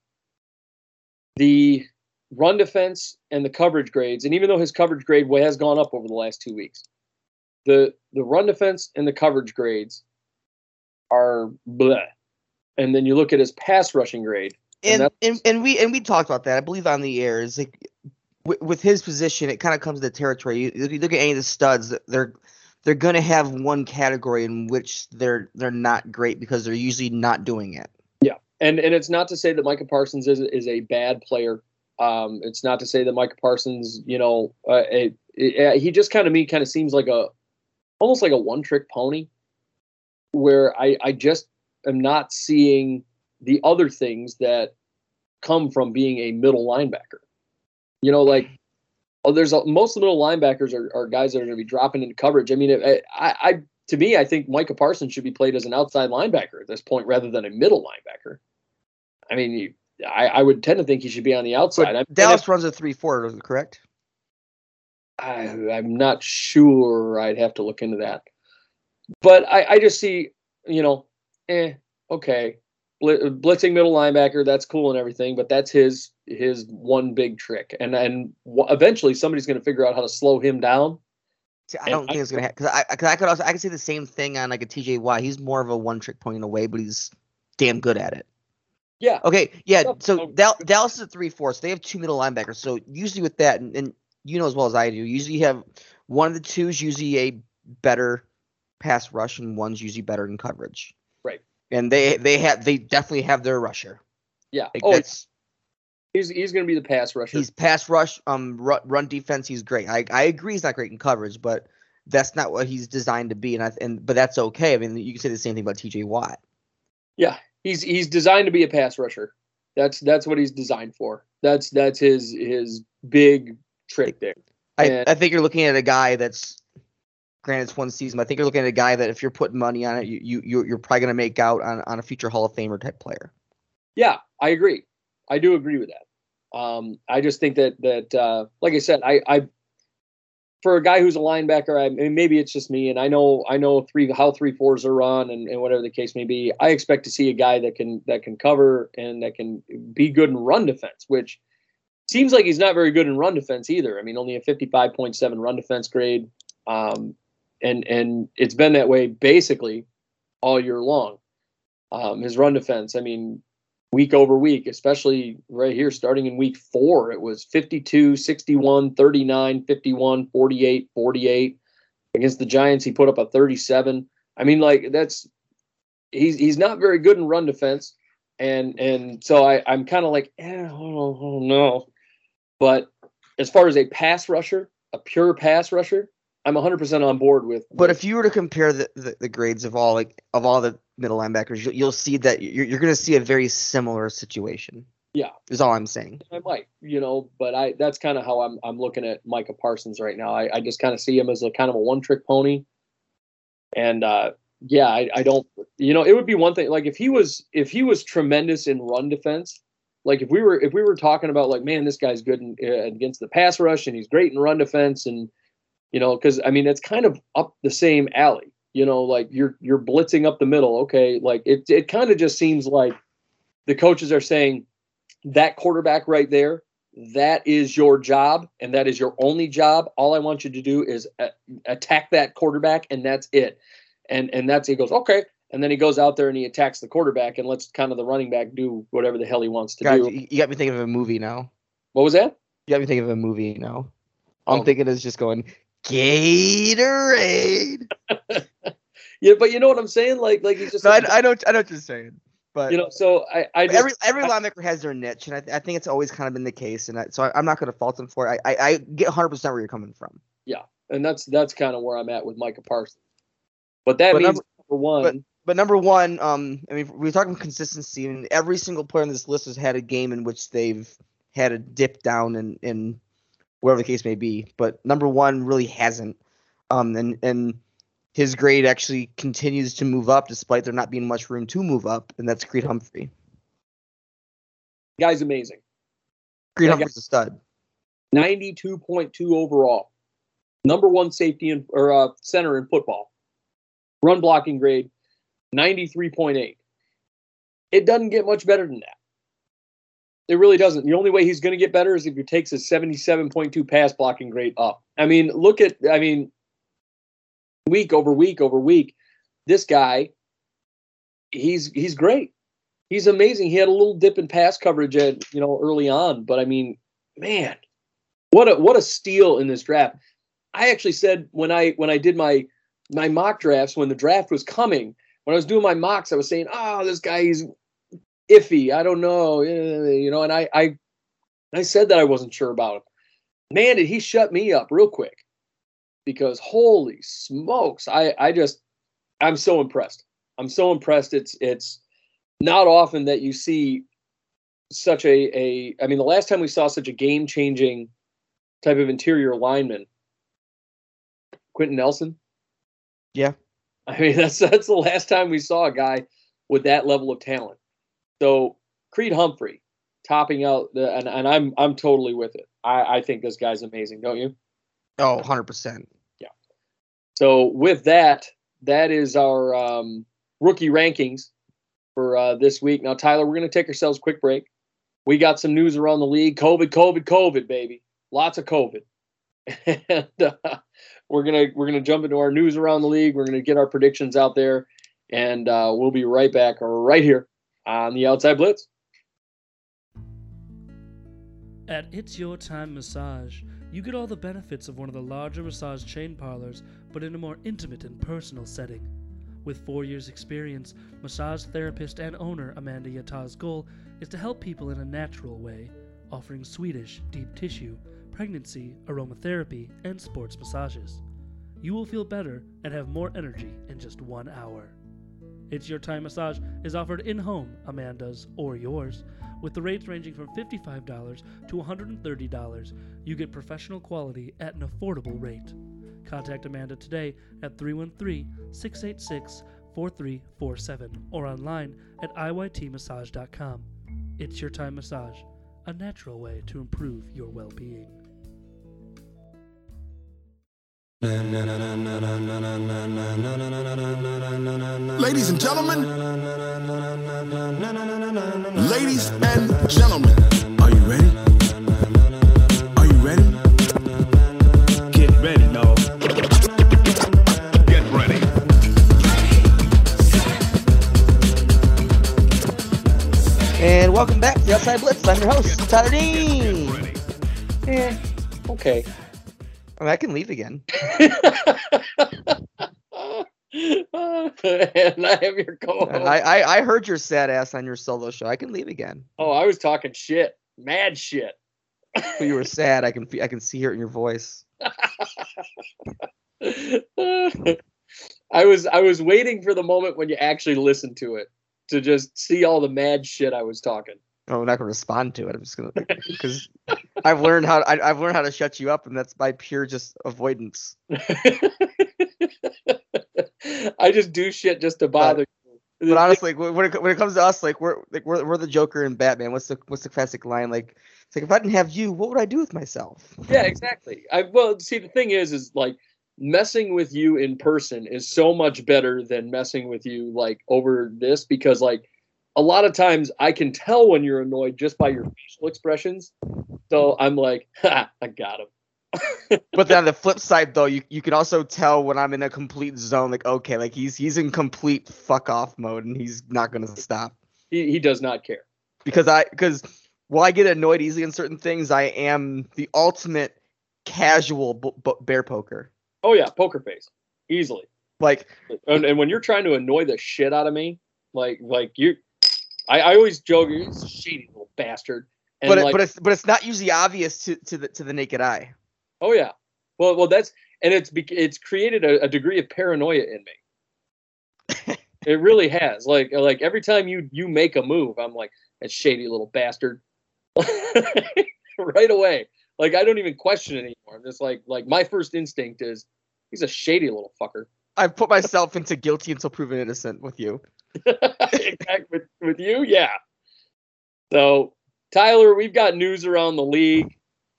the run defense and the coverage grades, and even though his coverage grade has gone up over the last two weeks, the the run defense and the coverage grades are bleh. And then you look at his pass rushing grade, and and, and, and we and we talked about that. I believe on the air is like with, with his position, it kind of comes to the territory. You, you look at any of the studs; they're they're going to have one category in which they're they're not great because they're usually not doing it. Yeah, and and it's not to say that Micah Parsons is is a bad player. Um, it's not to say that Micah Parsons, you know, uh, it, it, he just kind of me kind of seems like a almost like a one trick pony, where I I just am not seeing the other things that come from being a middle linebacker. You know, like oh, there's a, most of the middle linebackers are, are guys that are going to be dropping into coverage. I mean, I, I to me, I think Micah Parsons should be played as an outside linebacker at this point rather than a middle linebacker. I mean, you, I, I would tend to think he should be on the outside. But Dallas if, runs a three-four, correct? I, I'm not sure. I'd have to look into that. But I, I just see, you know, eh, okay, blitzing middle linebacker, that's cool and everything, but that's his his one big trick. And and eventually somebody's going to figure out how to slow him down. See, I don't and think I, it's going to happen because I, cause I could also I could say the same thing on like a TJ Watt. He's more of a one trick point away, but he's damn good at it. Yeah. Okay. Yeah. So oh. Dallas is a three four, so they have two middle linebackers. So usually with that, and, and you know as well as I do, usually you have one of the two is usually a better pass rush, and one's usually better in coverage. And they they have they definitely have their rusher. Yeah. Like oh, he's he's going to be the pass rusher. He's pass rush, um, run, run defense. He's great. I I agree. He's not great in coverage, but that's not what he's designed to be. And I and but that's okay. I mean, you can say the same thing about T.J. Watt. Yeah, he's he's designed to be a pass rusher. That's that's what he's designed for. That's that's his his big trick there. I, I think you're looking at a guy that's granted it's one season, but I think you're looking at a guy that if you're putting money on it, you, you you're probably gonna make out on, on a future Hall of Famer type player. Yeah, I agree. I do agree with that. Um, I just think that that uh, like I said, I, I for a guy who's a linebacker, I mean, maybe it's just me, and I know I know three how three fours are run, and, and whatever the case may be. I expect to see a guy that can that can cover and that can be good in run defense, which seems like he's not very good in run defense either. I mean, only a fifty five point seven run defense grade, um, and and it's been that way basically all year long. Um, his run defense, I mean, week over week, especially right here, starting in week four, it was 52, 61, 39, 51, 48, 48. Against the Giants, he put up a 37. I mean, like that's he's he's not very good in run defense, and and so I I'm kind of like eh, I don't know, but as far as a pass rusher, a pure pass rusher, I'm 100% on board with. But if you were to compare the, the, the grades of all like of all the middle linebackers, you'll, you'll see that you're, you're going to see a very similar situation. Yeah. is all I'm saying. I might, you know, but I that's kind of how I'm I'm looking at Micah Parsons right now. I, I just kind of see him as a kind of a one trick pony. And uh yeah, I, I don't you know, it would be one thing like if he was if he was tremendous in run defense, like if we were if we were talking about like man, this guy's good in, uh, against the pass rush and he's great in run defense and you know, cuz I mean it's kind of up the same alley. You know, like you're you're blitzing up the middle. Okay, like it it kind of just seems like the coaches are saying that quarterback right there, that is your job and that is your only job. All I want you to do is a- attack that quarterback and that's it. And and that's he goes, "Okay." And then he goes out there and he attacks the quarterback and lets kind of the running back do whatever the hell he wants to God, do. you, got me thinking of a movie now. What was that? You got me thinking of a movie now. All I'm Oh. thinking is just going Gatorade. Yeah, but you know what I'm saying? Like like he's just No, I, I know I don't you're saying, but you know, so I I just, every every linebacker has their niche, and I, th- I think it's always kind of been the case. And I, so I, I'm not going to fault him for it. I, I, I get 100 percent where you're coming from. Yeah, and that's that's kind of where I'm at with Micah Parsons. But that But means number- number one, But number one, um, I mean, we're talking consistency, and every single player on this list has had a game in which they've had a dip down in, in whatever the case may be. But number one really hasn't. Um, and and his grade actually continues to move up despite there not being much room to move up, and that's Creed Humphrey. guy's amazing. Creed Humphrey's a stud. 92.2 overall. Number one safety in, or uh, center in football. Run blocking grade, 93.8. It doesn't get much better than that. It really doesn't. The only way he's going to get better is if he takes his 77.2 pass blocking grade up. I mean, look at, I mean, week over week over week, this guy, he's he's great. He's amazing. He had a little dip in pass coverage at you know early on, but I mean, man, what a what a steal in this draft. I actually said when I when I did my my mock drafts when the draft was coming, when I was doing my mocks, I was saying, "Oh, this guy he's iffy. I don't know, eh," you know." And I I I said that I wasn't sure about him. Man, did he shut me up real quick? Because holy smokes, I I just I'm so impressed. I'm so impressed. It's it's not often that you see such a a I mean the last time we saw such a game changing type of interior lineman Quenton Nelson Yeah. I mean that's that's the last time we saw a guy with that level of talent so Creed Humphrey topping out the and, and I'm I'm totally with it I I think this guy's amazing don't you Oh, 100 percent. Yeah. So with that that is our um, rookie rankings for uh, this week now Tyler we're going to take ourselves a quick break we got some news around the league. COVID, COVID, COVID, baby. Lots of COVID. and uh, we're gonna we're gonna jump into our news around the league. We're gonna get our predictions out there, and uh, we'll be right back right here on the Outside Blitz. At It's Your Time Massage, you get all the benefits of one of the larger massage chain parlors, but in a more intimate and personal setting. With four years' experience, massage therapist and owner Amanda Yata's goal is to help people in a natural way, offering Swedish, deep tissue, pregnancy, aromatherapy, and sports massages. You will feel better and have more energy in just one hour. It's Your Time Massage is offered in home, Amanda's or yours, with the rates ranging from $55 to $130. You get professional quality at an affordable rate. Contact Amanda today at 313 686 4347 or online at iytmassage.com. It's Your Time Massage, a natural way to improve your well being. Ladies and gentlemen, ladies and gentlemen, are you ready? Are you ready? Get ready, no. Get ready. And welcome back to the Outside Blitz. I'm your host, Tyler Dean. Ready. Eh, okay. I, mean, I can leave again. and I am your co-host. I, I I heard your sad ass on your solo show. I can leave again. oh, I was talking shit, mad shit. But you were sad. I can I can see it in your voice. I was I was waiting for the moment when you actually listened to it to just see all the mad shit I was talking. Oh, I'm not gonna respond to it. I'm just gonna because I've learned how I, I've learned how to shut you up, and that's by pure just avoidance. I just do shit just to bother you. But honestly, like, when it, when it comes to us, like we're like we're, we're the Joker and Batman. What's the what's the classic line? Like it's like if I didn't have you, what would I do with myself? Yeah, exactly. I well, see, the thing is, is like messing with you in person is so much better than messing with you like over this because like a lot of times I can tell when you're annoyed just by your facial expressions. So I'm like, ha, I got him. But then on the flip side, though, you, you can also tell when I'm in a complete zone. Like okay, like he's he's in complete fuck off mode, and he's not gonna stop He he does not care. because I because while I get annoyed easily in certain things, I am the ultimate casual b- b- bear poker. Oh yeah, poker face, easily. Like And, and when you're trying to annoy the shit out of me, like like you, I, I always joke, you're a shady little bastard. And but like, but it's but it's not usually obvious to, to the to the naked eye. oh yeah, well well that's and it's it's created a, a degree of paranoia in me. it really has. Like like every time you you make a move, I'm like that shady little bastard. right away. Like I don't even question it anymore. I'm just like like my first instinct is he's a shady little fucker. I've put myself into guilty until proven innocent with you. With with you, yeah. So Tyler, we've got news around the league.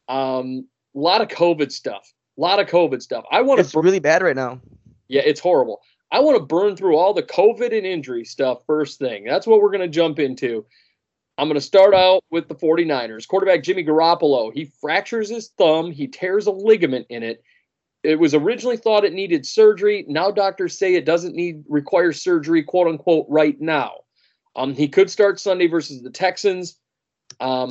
Um, a lot of COVID stuff. A lot of COVID stuff. I want It's to. really bad right now. Yeah, it's horrible. I want to burn through all the COVID and injury stuff first thing. That's what we're going to jump into. I'm going to start out with the 49ers. Quarterback Jimmy Garoppolo, he fractures his thumb, he tears a ligament in it. It was originally thought it needed surgery. Now doctors say it doesn't need require surgery, quote unquote, right now. Um, he could start Sunday versus the Texans. Um,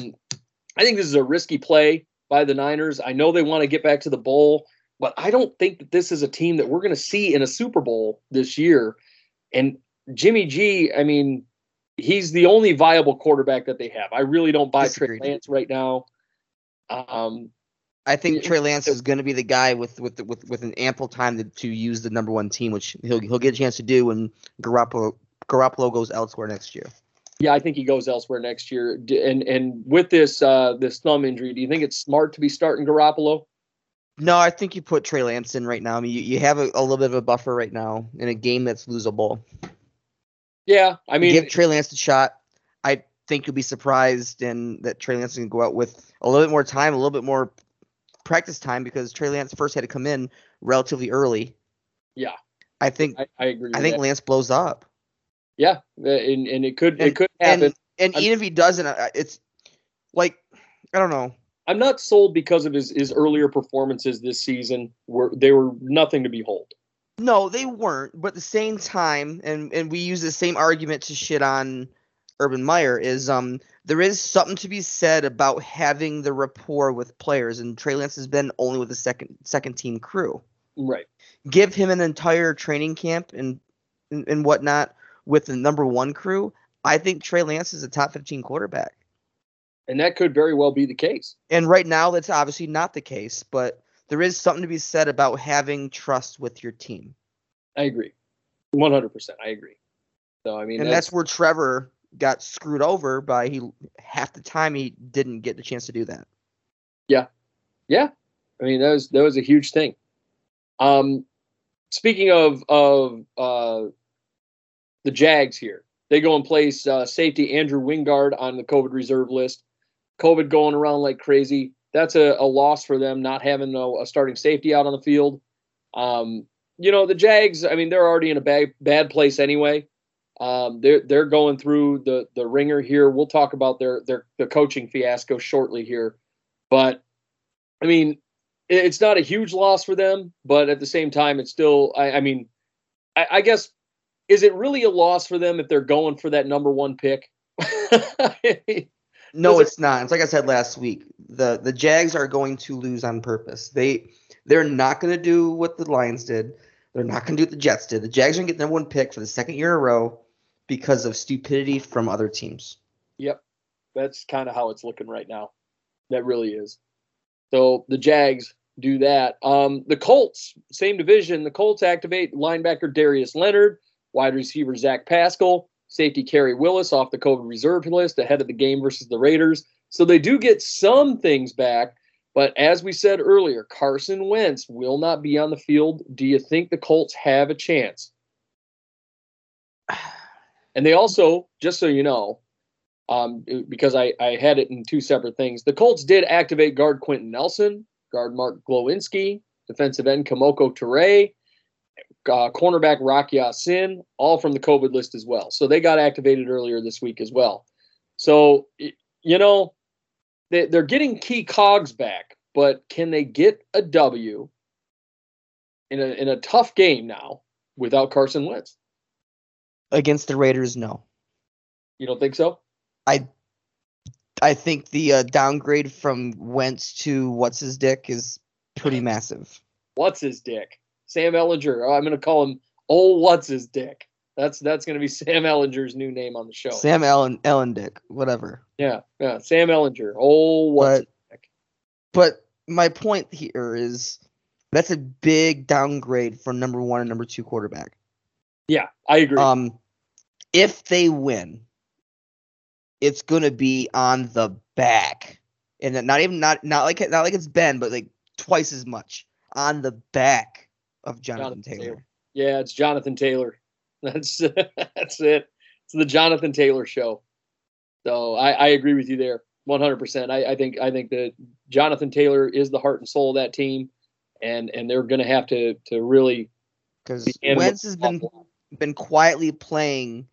I think this is a risky play by the Niners. I know they want to get back to the bowl, but I don't think that this is a team that we're going to see in a Super Bowl this year. And Jimmy G, I mean, he's the only viable quarterback that they have. I really don't buy Trey Lance right now. Um, I think. Trey Lance is going to be the guy with with with with an ample time to, to use the number one team, which he'll he'll get a chance to do when Garoppolo Garoppolo goes elsewhere next year. yeah, I think he goes elsewhere next year. And and with this uh, this thumb injury, do you think it's smart to be starting Garoppolo? No, I think you put Trey Lance in right now. I mean, you, you have a, a little bit of a buffer right now in a game that's losable. Yeah, I mean, give Trey Lance a shot. I think you'll be surprised and that Trey Lance can go out with a little bit more time, a little bit more practice time because Trey Lance first had to come in relatively early. Yeah. I think I, I agree. I think that. Lance blows up. yeah, uh, and, and it could it could happen. And and even if he doesn't, uh, it's like I don't know. I'm not sold because of his his earlier performances this season. Were they were nothing to behold. No, they weren't. But at the same time, and and we use the same argument to shit on Urban Meyer is um there is something to be said about having the rapport with players, and Trey Lance has been only with the second second team crew. Right. Give him an entire training camp and and, and whatnot with the number one crew. I think Trey Lance is a top fifteen quarterback. And that could very well be the case. And right now, that's obviously not the case, but there is something to be said about having trust with your team. I agree. 100%. I agree. So, I mean, and that's, where Trevor got screwed over by he half the time he didn't get the chance to do that. yeah. Yeah. I mean, that was that was a huge thing. Um, speaking of of uh, the Jags here, they go and place uh, safety Andrew Wingard on the COVID reserve list. COVID going around like crazy. That's a, a loss for them not having a, a starting safety out on the field. Um, you know, the Jags. I mean, they're already in a bad bad place anyway. Um, they're they're going through the the ringer here. We'll talk about their their the coaching fiasco shortly here, but I mean, it's not a huge loss for them, but at the same time, it's still. I, I mean, I, I guess is it really a loss for them if they're going for that number one pick? No, it- it's not. It's like I said last week. The the Jags are going to lose on purpose. They they're not going to do what the Lions did. They're not going to do what the Jets did. The Jags are going to get the number one pick for the second year in a row because of stupidity from other teams. Yep. That's kind of how it's looking right now. That really is. So the Jags do that. Um, the Colts, same division. The Colts activate linebacker Darius Leonard, wide receiver Zach Pascal, safety Khari Willis off the COVID reserve list ahead of the game versus the Raiders. So they do get some things back. But as we said earlier, Carson Wentz will not be on the field. Do you think the Colts have a chance? And they also, just so you know, um, because I, I had it in two separate things, the Colts did activate guard Quenton Nelson, guard Mark Glowinski, defensive end Kemoko Turay, uh, cornerback Rock Ya-Sin, all from the COVID list as well. So they got activated earlier this week as well. So, you know, they, they're getting key cogs back, but can they get a W in a, in a tough game now without Carson Wentz? Against the Raiders, no. You don't think so? I I think the uh, downgrade from Wentz to what's his dick is pretty massive. What's his dick? Sam Ehlinger. Oh, I'm going to call him old what's his dick. That's that's going to be Sam Ehlinger's new name on the show. Sam Ellen Ellen Dick, whatever. Yeah, yeah. Sam Ehlinger. Old what's but, but my point here is that's a big downgrade from number one and number two quarterback. Yeah, I agree. Um, if they win, it's gonna be on the back, and not even not not like not like it's Ben, but like twice as much on the back of Jonathan, Jonathan Taylor. Taylor. Yeah, it's Jonathan Taylor. That's that's it. It's the Jonathan Taylor show. So I, I agree with you there, 100. percent I, I think I think that Jonathan Taylor is the heart and soul of that team, and and they're going to have to to really because Wentz has been been quietly playing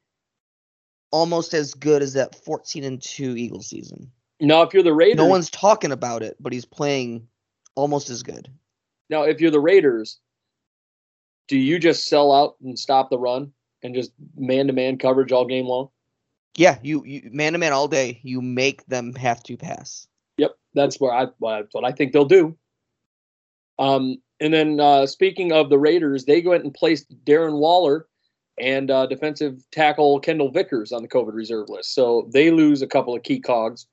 almost as good as that 14 and 2 Eagles season. Now, if you're the Raiders, no one's talking about it, but he's playing almost as good. Now, if you're the Raiders, do you just sell out and stop the run and just man to man coverage all game long? Yeah, you man to man all day. You make them have to pass. Yep, that's where I that's what I think they'll do. Um, and then uh, speaking of the Raiders, they went and placed Darren Waller and uh, defensive tackle Kendall Vickers on the COVID reserve list. So they lose a couple of key cogs.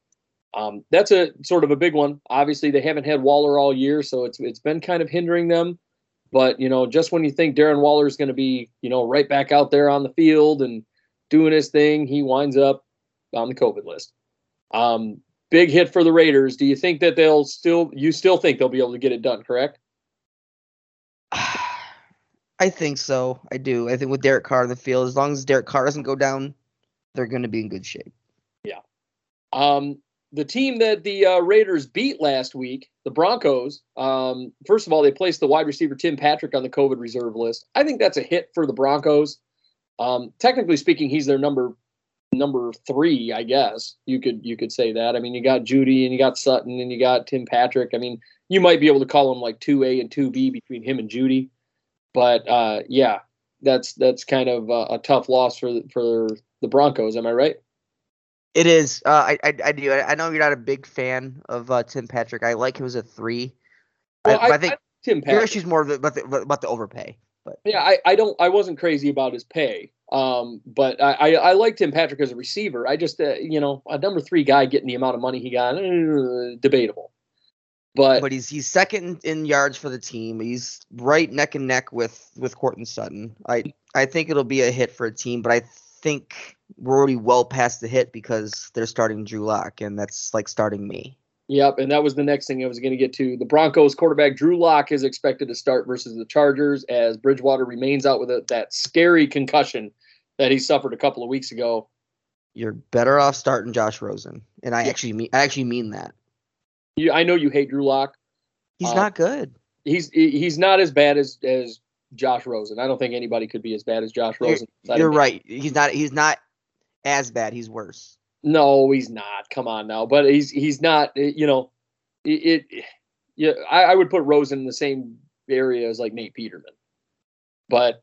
Um, that's a sort of a big one. Obviously, they haven't had Waller all year, so it's it's been kind of hindering them. But you know, just when you think Darren Waller is going to be, you know, right back out there on the field and doing his thing, he winds up on the COVID list. Um, big hit for the Raiders. Do you think that they'll still? You still think they'll be able to get it done? Correct. I think so. I do. I think with Derek Carr in the field, as long as Derek Carr doesn't go down, they're going to be in good shape. Yeah. Um, the team that the uh, Raiders beat last week, the Broncos. Um, first of all, they placed the wide receiver Tim Patrick on the COVID reserve list. I think that's a hit for the Broncos. Um, technically speaking, he's their number number three, I guess you could you could say that. I mean, you got Jeudy and you got Sutton and you got Tim Patrick. I mean, you might be able to call him like two A and two B between him and Jeudy. But uh, yeah, that's that's kind of a, a, tough loss for for the Broncos. Am I right? It is. Uh, I, I, I do. I know you're not a big fan of uh, Tim Patrick. I like him as a three. Well, I, I, think Tim Patrick. Your issue's more about the, about the overpay. But yeah, I, I don't. I wasn't crazy about his pay. Um, but I, I, I like Tim Patrick as a receiver. I just, uh, you know, a number three guy getting the amount of money he got, uh, debatable. But but he's he's second in yards for the team. He's right neck and neck with with Courtland Sutton. I I think it'll be a hit for a team, but I think we're already well past the hit because they're starting Drew Lock, and that's like starting me. Yep, and that was the next thing I was going to get to. The Broncos quarterback Drew Lock is expected to start versus the Chargers as Bridgewater remains out with a, that scary concussion that he suffered a couple of weeks ago. You're better off starting Josh Rosen, and I actually mean I actually mean that. You, I know you hate Drew Lock. He's uh, not good. He's he's not as bad as as Josh Rosen. I don't think anybody could be as bad as Josh Rosen. You're, you're right. He's not. He's not as bad. He's worse. No, he's not. Come on now. But he's he's not. You know, it. it yeah, I, I, would put Rosen in the same area as like Nate Peterman. But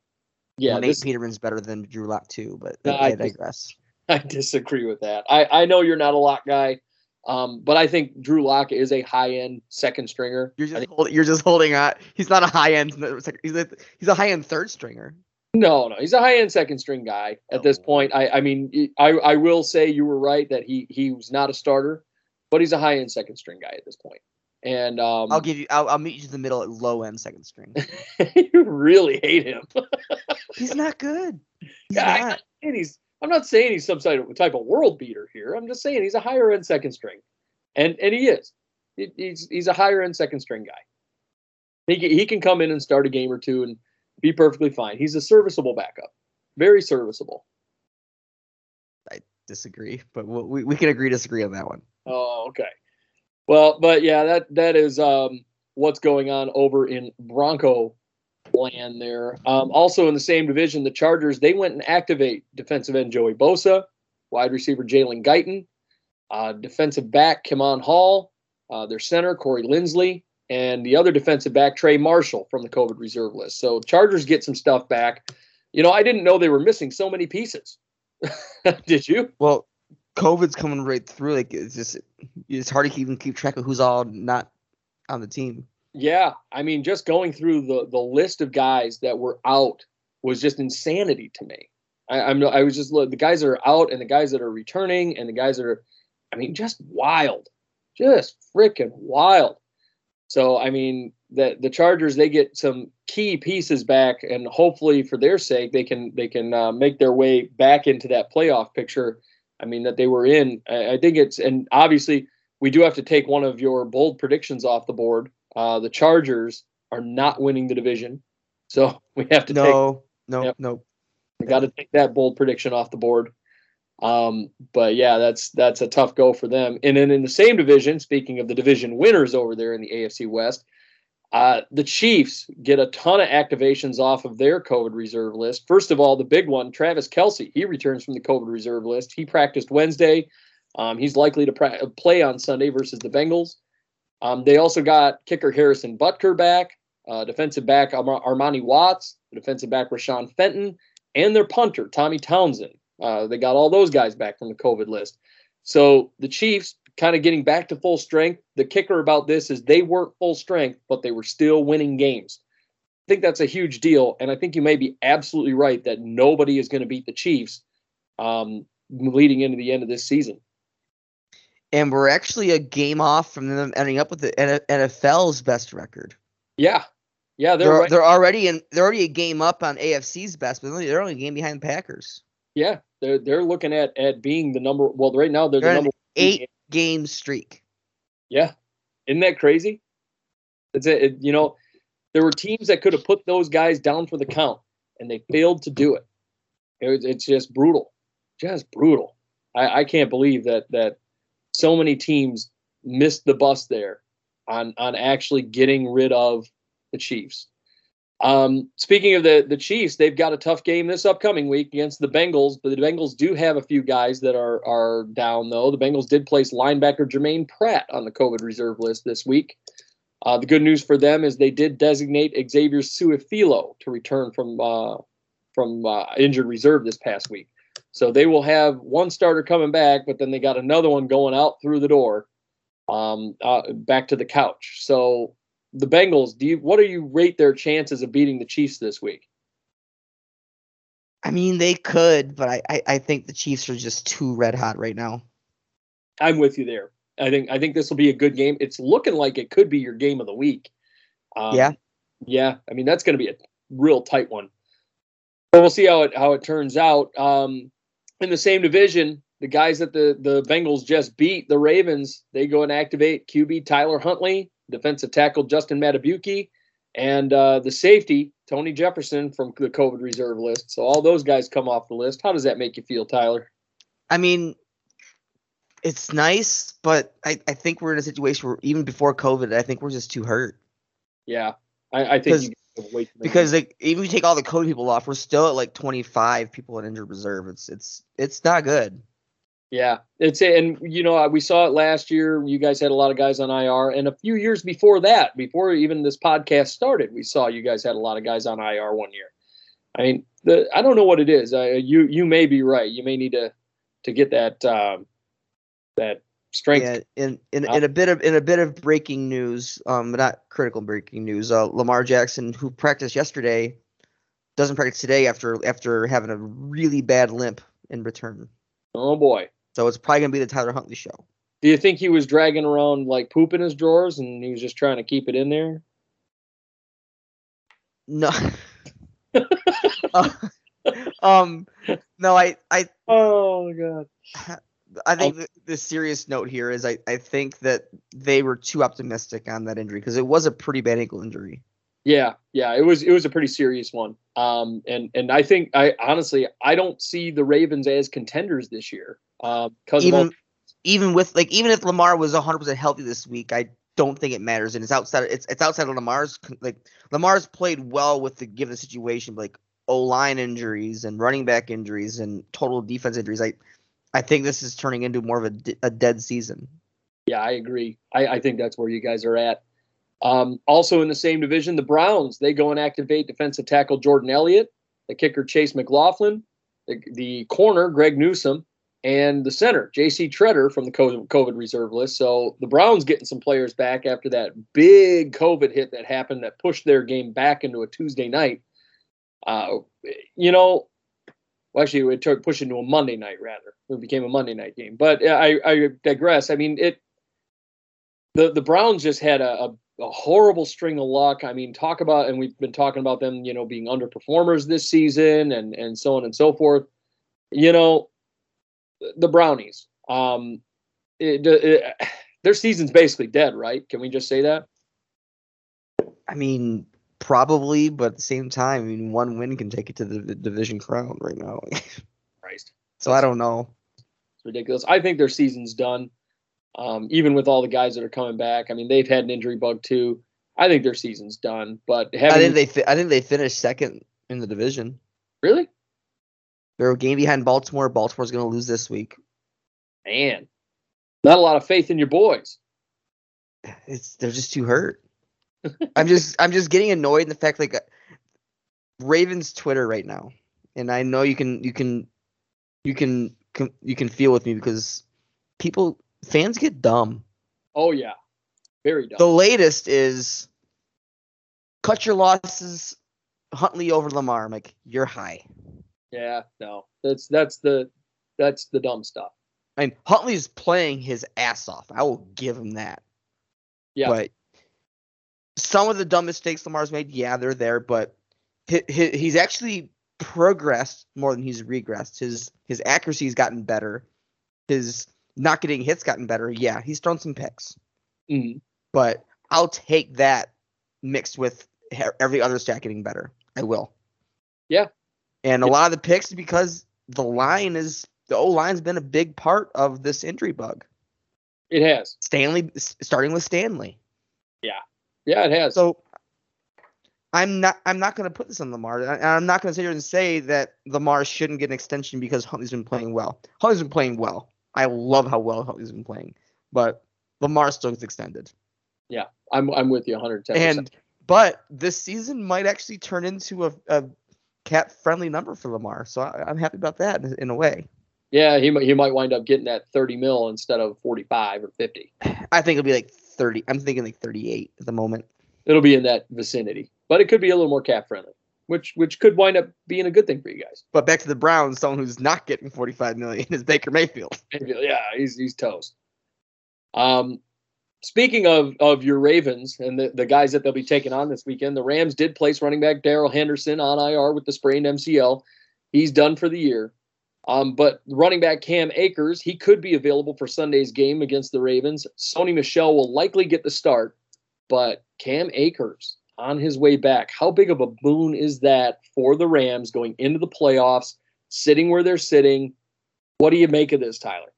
yeah, well, Nate this, Peterman's better than Drew Lock too. But I, I digress. I disagree with that. I I know you're not a Lock guy. Um, but I think Drew Lock is a high end second stringer. You're just hold, you're just holding on. He's not a high end. He's a, he's a high end third stringer. No, no, he's a high end second string guy at this Oh. point. I, I mean, I, I will say you were right that he he was not a starter, but he's a high end second string guy at this point. And um, I'll give you. I'll, I'll meet you in the middle at low end second string. you really hate him. He's not good. He's Yeah, not. not saying he's. I'm not saying he's some type of, type of world beater here. I'm just saying he's a higher end second string, and and he is. He- He's he's a higher end second string guy. He can- he can come in and start a game or two and be perfectly fine. He's a serviceable backup, very serviceable. I disagree, but we'll, we we can agree disagree on that one. Oh, okay. Well, but yeah, that that is um, what's going on over in Bronco land there. Um, also in the same division, the Chargers they went and activate defensive end Joey Bosa, wide receiver Jalen Guyton, uh, defensive back Kemon Hall, uh, their center Corey Linsley, and the other defensive back Trey Marshall from the COVID reserve list. So Chargers get some stuff back. You know, I didn't know they were missing so many pieces. Did you? Well, COVID's coming right through. Like it's just it's hard to even keep track of who's all not on the team. Yeah, I mean, just going through the the list of guys that were out was just insanity to me. I, I'm I was just the guys that are out and the guys that are returning and the guys that are, I mean, just wild, just freaking wild. So I mean, the the Chargers they get some key pieces back, and hopefully for their sake they can they can uh, make their way back into that playoff picture. I mean that they were in. I, I think it's and obviously we do have to take one of your bold predictions off the board. Uh, the Chargers are not winning the division, so we have to take No, no, Yep. no. we got to take that bold prediction off the board. Um, but yeah, that's that's a tough go for them. And then in the same division, speaking of the division winners over there in the AFC West, uh, the Chiefs get a ton of activations off of their COVID reserve list. First of all, the big one, Travis Kelce, he returns from the COVID reserve list. He practiced Wednesday. Um, he's likely to pra- play on Sunday versus the Bengals. Um, they also got kicker Harrison Butker back, uh, defensive back Ar- Armani Watts, defensive back Rashawn Fenton, and their punter Tommy Townsend. Uh, they got all those guys back from the COVID list. So the Chiefs kind of getting back to full strength. The kicker about this is they weren't full strength, but they were still winning games. I think that's a huge deal, and I think you may be absolutely right that nobody is going to beat the Chiefs um, leading into the end of this season. And we're actually a game off from them ending up with the NFL's best record. Yeah, yeah, they're, They're right. they're already in. They're already a game up on AFC's best, but they're only, they're only a game behind the Packers. yeah, they're they're looking at at being the number. Well, right now they're the They're in number Eight game streak. Yeah, isn't that crazy? It's a, it, you know, there were teams that could have put those guys down for the count, and they failed to do it. it was, it's just brutal, just brutal. I, I can't believe that that so many teams missed the bus there on on actually getting rid of the Chiefs. Um, speaking of the the Chiefs, they've got a tough game this upcoming week against the Bengals, but the Bengals do have a few guys that are are down though. The Bengals did place linebacker Germaine Pratt on the COVID reserve list this week. Uh, the good news for them is they did designate Xavier Su'a-Filo to return from uh, from uh, injured reserve this past week. So they will have one starter coming back, but then they got another one going out through the door, um, uh, back to the couch. So the Bengals, do you what do you rate their chances of beating the Chiefs this week? I mean, they could, but I, I, I think the Chiefs are just too red hot right now. I'm with you there. I think I think this will be a good game. It's looking like it could be your game of the week. Um, Yeah. yeah. I mean that's going to be a real tight one. But we'll see how it how it turns out. Um, in the same division, the guys that the the Bengals just beat, the Ravens, they go and activate QB Tyler Huntley, defensive tackle Justin Madubuike, and uh, the safety Tony Jefferson from the COVID reserve list. So all those guys come off the list. How does that make you feel, Tyler? I mean, it's nice, but I, I think we're in a situation where even before COVID, I think we're just too hurt. Yeah, I, I think you have way too many Because like even if you take all the COVID people off, we're still at like 25 people in injured reserve. It's it's it's not good. Yeah, it's and you know we saw it last year. You guys had a lot of guys on IR, and a few years before that, before even this podcast started, we saw you guys had a lot of guys on IR one year. I mean, the I don't know what it is. I, you you may be right. You may need to to get that um, that strength. Yeah, in in, in a bit of in a bit of breaking news, um, not critical breaking news. Uh, Lamar Jackson, who practiced yesterday, doesn't practice today after after having a really bad limp in return. Oh boy. So it's probably gonna be the Tyler Huntley show. Do you think he was dragging around like poop in his drawers and he was just trying to keep it in there? No. Uh, um, no, I I Oh god. I think the, the serious note here is I, I think that they were too optimistic on that injury because it was a pretty bad ankle injury. Yeah, yeah, it was it was a pretty serious one. Um, and and I think I honestly I don't see the Ravens as contenders this year. Um, because all, Even even with like even if Lamar was 100 percent healthy this week, I don't think it matters. And it's outside it's it's outside of Lamar's like Lamar's played well with the given situation, like O line injuries and running back injuries and total defense injuries. I I think this is turning into more of a, a dead season. yeah, I agree. I, I think that's where you guys are at. Um, also in the same division, the Browns they go and activate defensive tackle Jordan Elliott, the kicker Chase McLaughlin, the, the corner Greg Newsome, and the center J.C. Tretter from the COVID COVID reserve list. So the Browns getting some players back after that big COVID hit that happened that pushed their game back into a Tuesday night. Uh, you know, well, actually, it took pushed into a Monday night rather. It became a Monday night game. But I, I digress. I mean, it. The the Browns just had a, a a horrible string of luck. I mean, talk about, and we've been talking about them, you know, being underperformers this season, and and so on and so forth. You know, the Brownies. Um, it, it, their season's basically dead, right? Can we just say that? I mean, probably, but at the same time, I mean, one win can take it to the, the division crown right now. Christ, so I don't know. it's ridiculous. I think their season's done. Um, even with all the guys that are coming back, I mean, they've had an injury bug too. I think their season's done. But having I think they fi- I think they finished second in the division. really, They're a game behind Baltimore. Baltimore's going to lose this week. man, not a lot of faith in your boys. It's they're just too hurt. I'm just I'm just getting annoyed in the fact like uh, Ravens Twitter right now, and I know you can you can you can you can feel with me because people fans get dumb. Oh yeah, very dumb. The latest is cut your losses, Huntley over Lamar. I'm like you're high. yeah, no, that's that's the that's the dumb stuff. I mean Huntley's playing his ass off. I will give him that. Yeah. But some of the dumb mistakes Lamar's made, yeah, they're there, but he, he, he's actually progressed more than he's regressed. His his accuracy's gotten better. His not getting hits gotten better. Yeah, he's thrown some picks, Mhm. but I'll take that mixed with every other stat getting better. I will. Yeah. And a lot of the picks because the line is the O line's been a big part of this injury bug. It has. Stanley, starting with Stanley. Yeah, it has. So I'm not I'm not going to put this on Lamar. And I'm not going to sit here and say that Lamar shouldn't get an extension because Huntley's been playing well. Huntley's been playing well. I love how well Huntley's been playing, but Lamar still gets extended. Yeah, I'm I'm with you 110. And but this season might actually turn into a, a cap friendly number for Lamar. So I, I'm happy about that in, in a way. yeah, he might he might wind up getting that 30 mil instead of 45 or 50. I think it'll be like 30. I'm thinking like 38 at the moment. It'll be in that vicinity, but it could be a little more cap friendly, which which could wind up being a good thing for you guys. But back to the Browns, someone who's not getting 45 million is Baker Mayfield. Mayfield, Yeah, he's he's toast. Um, speaking of of your Ravens and the, the guys that they'll be taking on this weekend, the Rams did place running back Darrell Henderson on IR with the sprained MCL. He's done for the year. Um, but running back Cam Akers, he could be available for Sunday's game against the Ravens. Sony Michel will likely get the start, but Cam Akers on his way back. How big of a boon is that for the Rams going into the playoffs, sitting where they're sitting? What do you make of this, Tyler?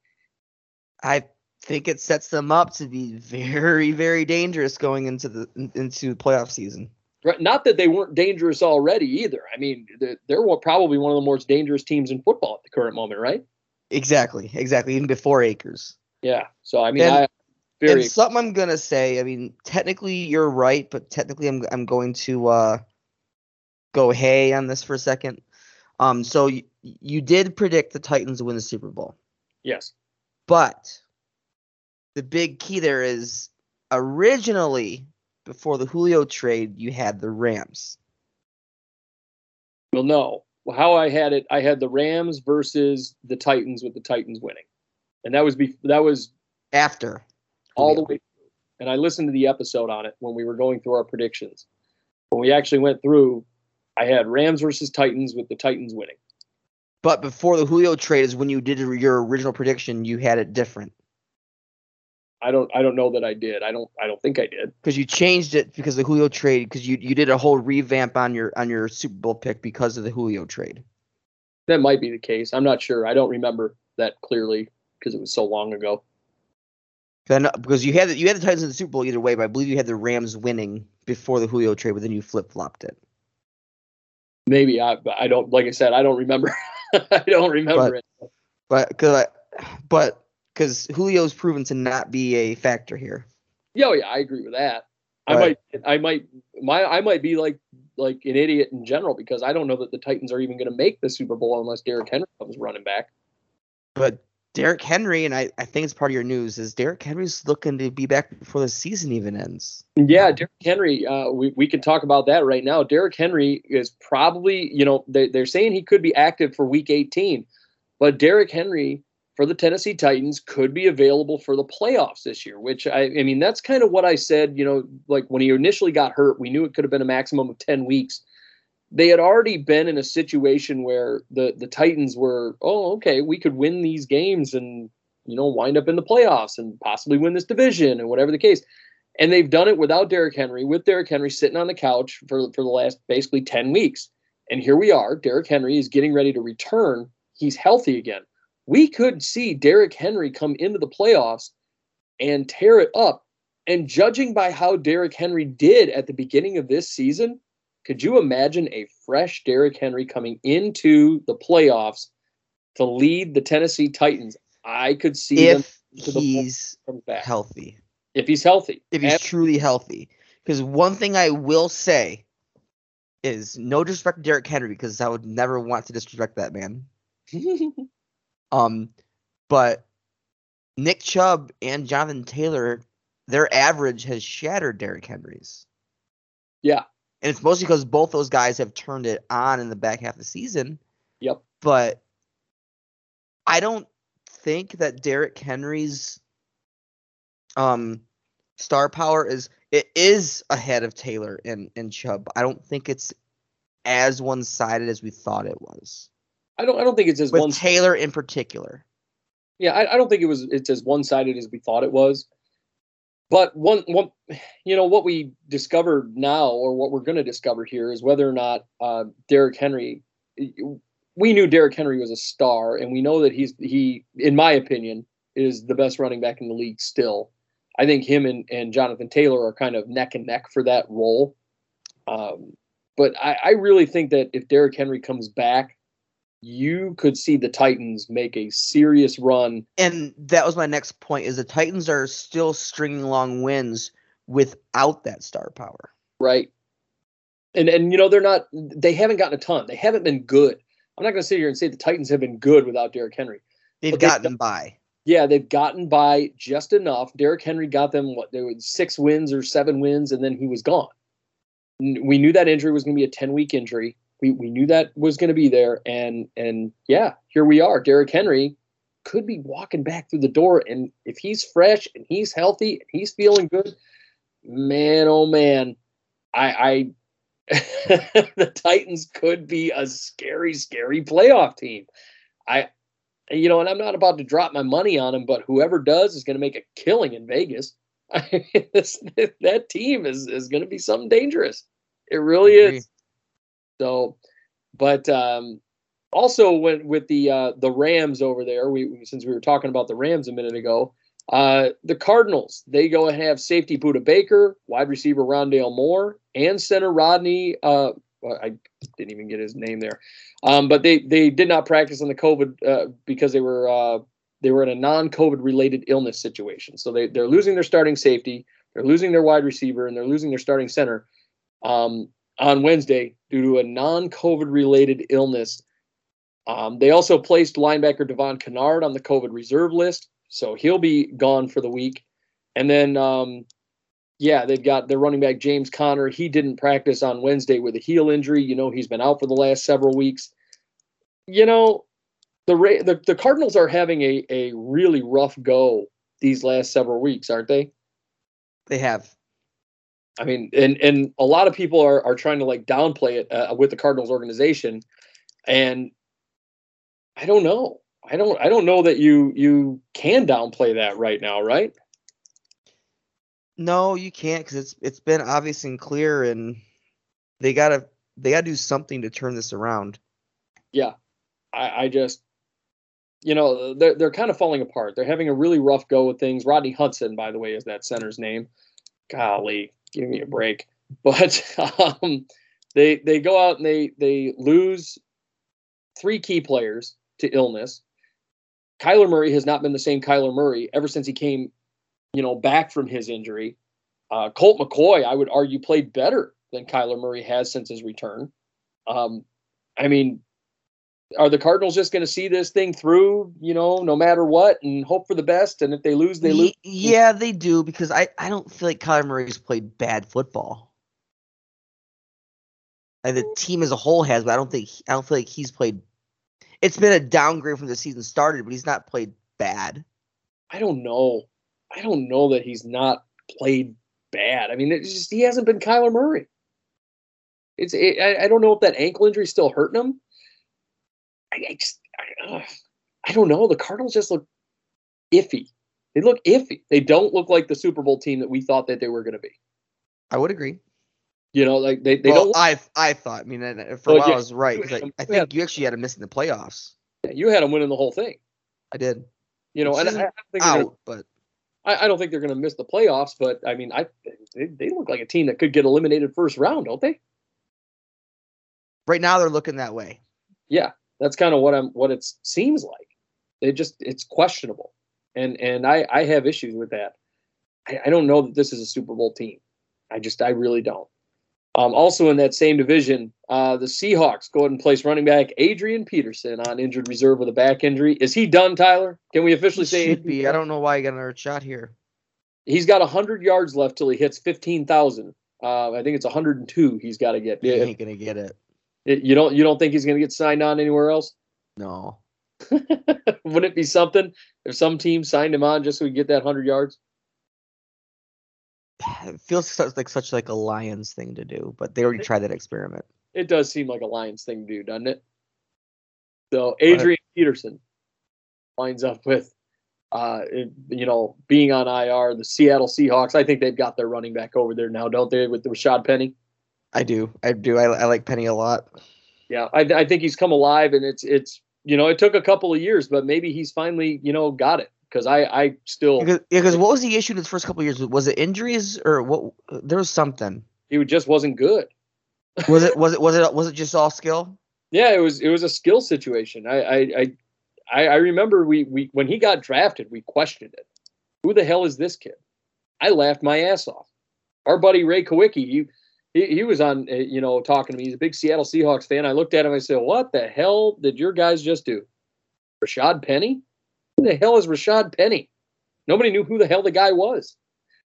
I think it sets them up to be very, very dangerous going into the into the playoff season. Right, Not that they weren't dangerous already either. I mean, they're, they're probably one of the most dangerous teams in football at the current moment, right? Exactly, exactly. Even before Akers. Yeah. So I mean, And- I very and something I'm gonna say. I mean, technically you're right, but technically I'm I'm going to uh, go hay on this for a second. Um, so you, you did predict the Titans to win the Super Bowl, yes. but the big key there is originally before the Julio trade, you had the Rams. Well, no. Well, how I had it, I had the Rams versus the Titans with the Titans winning, and that was be that was After. all the way through. And I listened to the episode on it when we were going through our predictions. When we actually went through, I had Rams versus Titans with the Titans winning. But before the Julio trade is when you did your original prediction, you had it different. I don't I don't know that I did. I don't I don't think I did. Because you changed it because of the Julio trade, because you, you did a whole revamp on your on your Super Bowl pick because of the Julio trade. That might be the case. I'm not sure. I don't remember that clearly because it was so long ago. Then uh, because you had the, you had the Titans in the Super Bowl either way, but I believe you had the Rams winning before the Julio trade, but then you flip flopped it. Maybe I I don't like I said I don't remember. I don't remember it. But because I but because Julio's proven to not be a factor here. Yeah, oh, yeah, I agree with that. I might, I might, my, I might be like, like an idiot in general because I don't know that the Titans are even going to make the Super Bowl unless Derrick Henry comes running back. But Derrick Henry, and I, I think it's part of your news, is Derrick Henry's looking to be back before the season even ends. Yeah, Derrick Henry. Uh, we we can talk about that right now. Derrick Henry is probably, you know, they, they're saying he could be active for Week 18, but Derrick Henry for the Tennessee Titans could be available for the playoffs this year. Which I, I mean, that's kind of what I said. You know, like when he initially got hurt, we knew it could have been a maximum of 10 weeks. They had already been in a situation where the the Titans were, oh, okay, we could win these games and you know wind up in the playoffs and possibly win this division and whatever the case and they've done it without Derrick Henry, with Derrick Henry sitting on the couch for for the last basically ten weeks. And here we are. Derrick Henry is getting ready to return. He's healthy again. We could see Derrick Henry come into the playoffs and tear it up. And judging by how Derrick Henry did at the beginning of this season, could you imagine a fresh Derrick Henry coming into the playoffs to lead the Tennessee Titans? I could see them If to the he's healthy. if he's healthy. If he's truly healthy. Because one thing I will say is no disrespect to Derrick Henry, because I would never want to disrespect that man. Um, but Nick Chubb and Jonathan Taylor, their average has shattered Derrick Henry's. Yeah. And it's mostly because both those guys have turned it on in the back half of the season. Yep. But I don't think that Derrick Henry's um star power is it is ahead of Taylor and, and Chubb. I don't think it's as one sided as we thought it was. I don't. I don't think it's as With one. Taylor in particular. yeah, I, I don't think it was. It's as one sided as we thought it was. But one, one, you know, what we discovered now, or what we're going to discover here, is whether or not uh, Derrick Henry. We knew Derrick Henry was a star, and we know that he's he, in my opinion, is the best running back in the league still. I think him and, and Jonathan Taylor are kind of neck and neck for that role. Um, but I, I really think that if Derrick Henry comes back, you could see the Titans make a serious run. And that was my next point is the Titans are still stringing along wins without that star power. right? And and you know they're not they haven't gotten a ton. They haven't been good. I'm not going to sit here and say the Titans have been good without Derrick Henry. They've But they've gotten by. Yeah, they've gotten by just enough. Derrick Henry got them what there were six wins or seven wins, and then he was gone. We knew that injury was going to be a 10 week injury. We we knew that was going to be there, and and yeah, here we are. Derrick Henry could be walking back through the door, and if he's fresh and he's healthy and he's feeling good, man, oh man, I I the Titans could be a scary, scary playoff team. I you know, and I'm not about to drop my money on him, but whoever does is going to make a killing in Vegas. This- that team is is going to be something dangerous. It really is. So, but um, also when with the uh, the Rams over there, we since we were talking about the Rams a minute ago, uh, the Cardinals they go and have safety Budda Baker, wide receiver Rondale Moore, and center Rodney. Uh, I didn't even get his name there, um, but they they did not practice on the COVID uh, because they were uh, they were in a non-COVID related illness situation. So they they're losing their starting safety, they're losing their wide receiver, and they're losing their starting center um, on Wednesday due to a non-COVID related illness. Um, they also placed linebacker Devon Kennard on the COVID reserve list. so he'll be gone for the week. And then, um, yeah, they've got their running back James Conner. He didn't practice on Wednesday with a heel injury. You know, he's been out for the last several weeks. You know, the the, the Cardinals are having a a really rough go these last several weeks, aren't they? They have. I mean, and and a lot of people are are trying to like downplay it uh, with the Cardinals organization, and I don't know. I don't I don't know that you you can downplay that right now, right? No, you can't because it's it's been obvious and clear, and they gotta they gotta do something to turn this around. Yeah, I, I just you know they're they're kind of falling apart. They're having a really rough go with things. Rodney Hudson, by the way, is that center's name. Golly, give me a break. But um, they they go out and they they lose three key players to illness. Kyler Murray has not been the same Kyler Murray ever since he came, you know, back from his injury. Uh, Colt McCoy, I would argue, played better than Kyler Murray has since his return. Um, I mean, are the Cardinals just going to see this thing through, you know, no matter what, and hope for the best? And if they lose, they lose. Yeah, they do because I, I don't feel like Kyler Murray's played bad football. And the team as a whole has, but I don't think I don't feel like he's played. It's been a downgrade from the season started, but he's not played bad. I don't know. I don't know that he's not played bad. I mean, it's just he hasn't been Kyler Murray. It's it, I, I don't know if that ankle injury is still hurting him. I, I just I, uh, I don't know. The Cardinals just look iffy. They look iffy. They don't look like the Super Bowl team that we thought that they were going to be. I would agree. You know, like they, they well, don't. I I thought. I mean, for a while yeah, I was right. you I, I think had- you actually had him missing the playoffs. you had them winning the whole thing. I did. You know, Which and I, I don't think they're gonna- Out, but I, I don't think they're going to miss the playoffs. But I mean, I they, they look like a team that could get eliminated first round, don't they? right now they're looking that way. yeah that's kind of what i'm what it seems like it just it's questionable and and i i have issues with that I, I don't know that this is a super bowl team i just i really don't um also in that same division uh the seahawks go ahead and place running back adrian peterson on injured reserve with a back injury is he done tyler can we officially He say should be. I don't know why he got another shot here. he's got 100 yards left till he hits 15000 uh, I think it's 102. He's got to get. He ain't gonna get it. You don't. You don't think he's going to get signed on anywhere else? No. Wouldn't it be something if some team signed him on just so he could get that hundred yards? It feels such, like such like a Lions thing to do, but they already tried that experiment. It does seem like a Lions thing to do, doesn't it? So Adrian Peterson lines up with, uh, you know, being on IR. The Seattle Seahawks. I think they've got their running back over there now, don't they? With the Rashaad Penny. I do. I do. I, I like Penny a lot. Yeah, I, I think he's come alive, and it's it's you know it took a couple of years, but maybe he's finally you know got it because I I still Because, yeah, because what was the issue in his first couple of years? Was it injuries or what? There was something. he just wasn't good. Was it? Was it? Was it? Was it just all skill? Yeah, it was it was a skill situation. I I I, I remember we we when he got drafted, we questioned it. Who the hell is this kid? I laughed my ass off. Our buddy Ray Kowicki, he he, he was on uh, you know talking to me. He's a big Seattle Seahawks fan. I looked at him. I said, "What the hell did your guys just do? Rashaad Penny? Who the hell is Rashaad Penny? Nobody knew who the hell the guy was."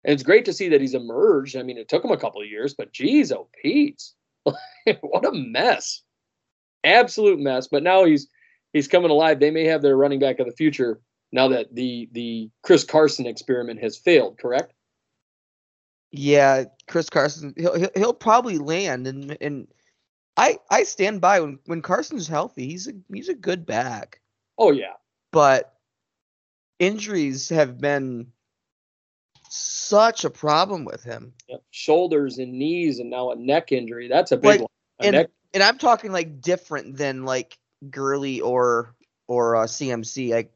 And it's great to see that he's emerged. I mean, it took him a couple of years, but geez, oh Pete, what a mess absolute mess. But now he's he's coming alive. They may have their running back of the future now that the the Chris Carson experiment has failed. Correct? Yeah, Chris Carson. He'll he'll, he'll probably land, and and I I stand by when when Carson's healthy. He's a he's a good back, Oh yeah, but injuries have been such a problem with him. Yep. shoulders and knees, and now a neck injury. That's a big Like, one. A and neck, and I'm talking like different than like Gurley or or uh, CMC. Like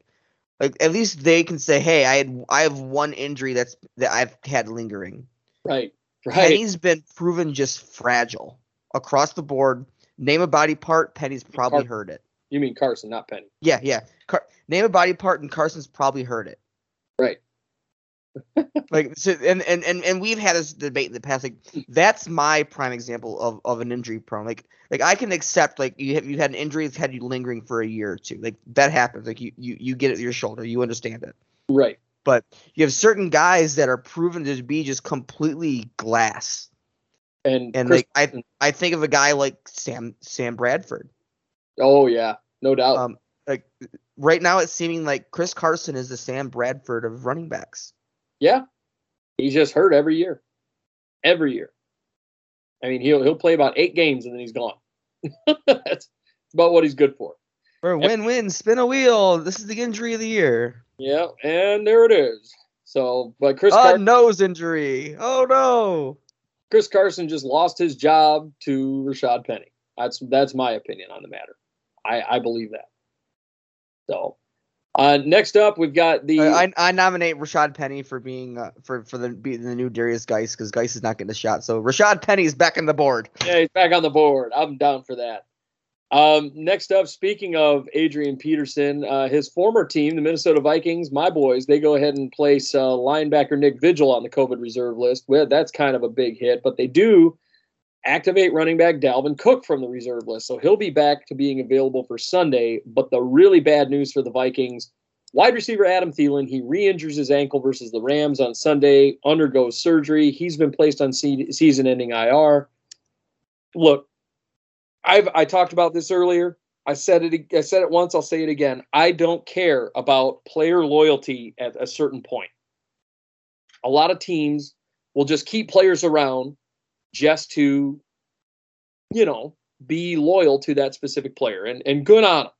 like at least they can say, hey, I had I have one injury that's that I've had lingering. Right, right. Penny's been proven just fragile across the board. Name a body part, Penny's probably Car- heard it. You mean Carson, not Penny? Yeah, yeah. Car- name a body part, and Carson's probably heard it. Right. like so, and, and and and we've had this debate in the past. Like that's my prime example of, of an injury prone. Like like I can accept like you have you had an injury that's had you lingering for a year or two. Like that happens. Like you you you get it your shoulder. You understand it. Right. But you have certain guys that are proven to be just completely glass. And, And Chris- like I I think of a guy like Sam Sam Bradford. oh yeah, no doubt. Um like right now it's seeming like Chris Carson is the Sam Bradford of running backs. yeah, he's just hurt every year, every year. I mean, he'll he'll play about eight games and then he's gone. That's about what he's good for. For a win-win, spin a wheel. This is the injury of the year. Yeah, and there it is. So, but Chris A Car- nose injury. Oh no. Chris Carson just lost his job to Rashaad Penny. That's that's my opinion on the matter. I I believe that. So, uh, next up we've got the I, I nominate Rashaad Penny for being uh, for for the being the new Darius Geis because Geis is not getting a shot. So Rashaad Penny is back on the board. Yeah, he's back on the board. I'm down for that. Um, next up, speaking of Adrian Peterson, uh, his former team, the Minnesota Vikings, my boys, they go ahead and place uh, linebacker Nick Vigil on the COVID reserve list. Well, that's kind of a big hit, but they do activate running back Dalvin Cook from the reserve list. So he'll be back to being available for Sunday. But the really bad news for the Vikings wide receiver Adam Thielen, he re injures his ankle versus the Rams on Sunday, undergoes surgery. He's been placed on se- season ending IR. Look, I've I talked about this earlier. I said it I said it once, I'll say it again. I don't care about player loyalty at a certain point. A lot of teams will just keep players around just to you know, be loyal to that specific player and and good on them.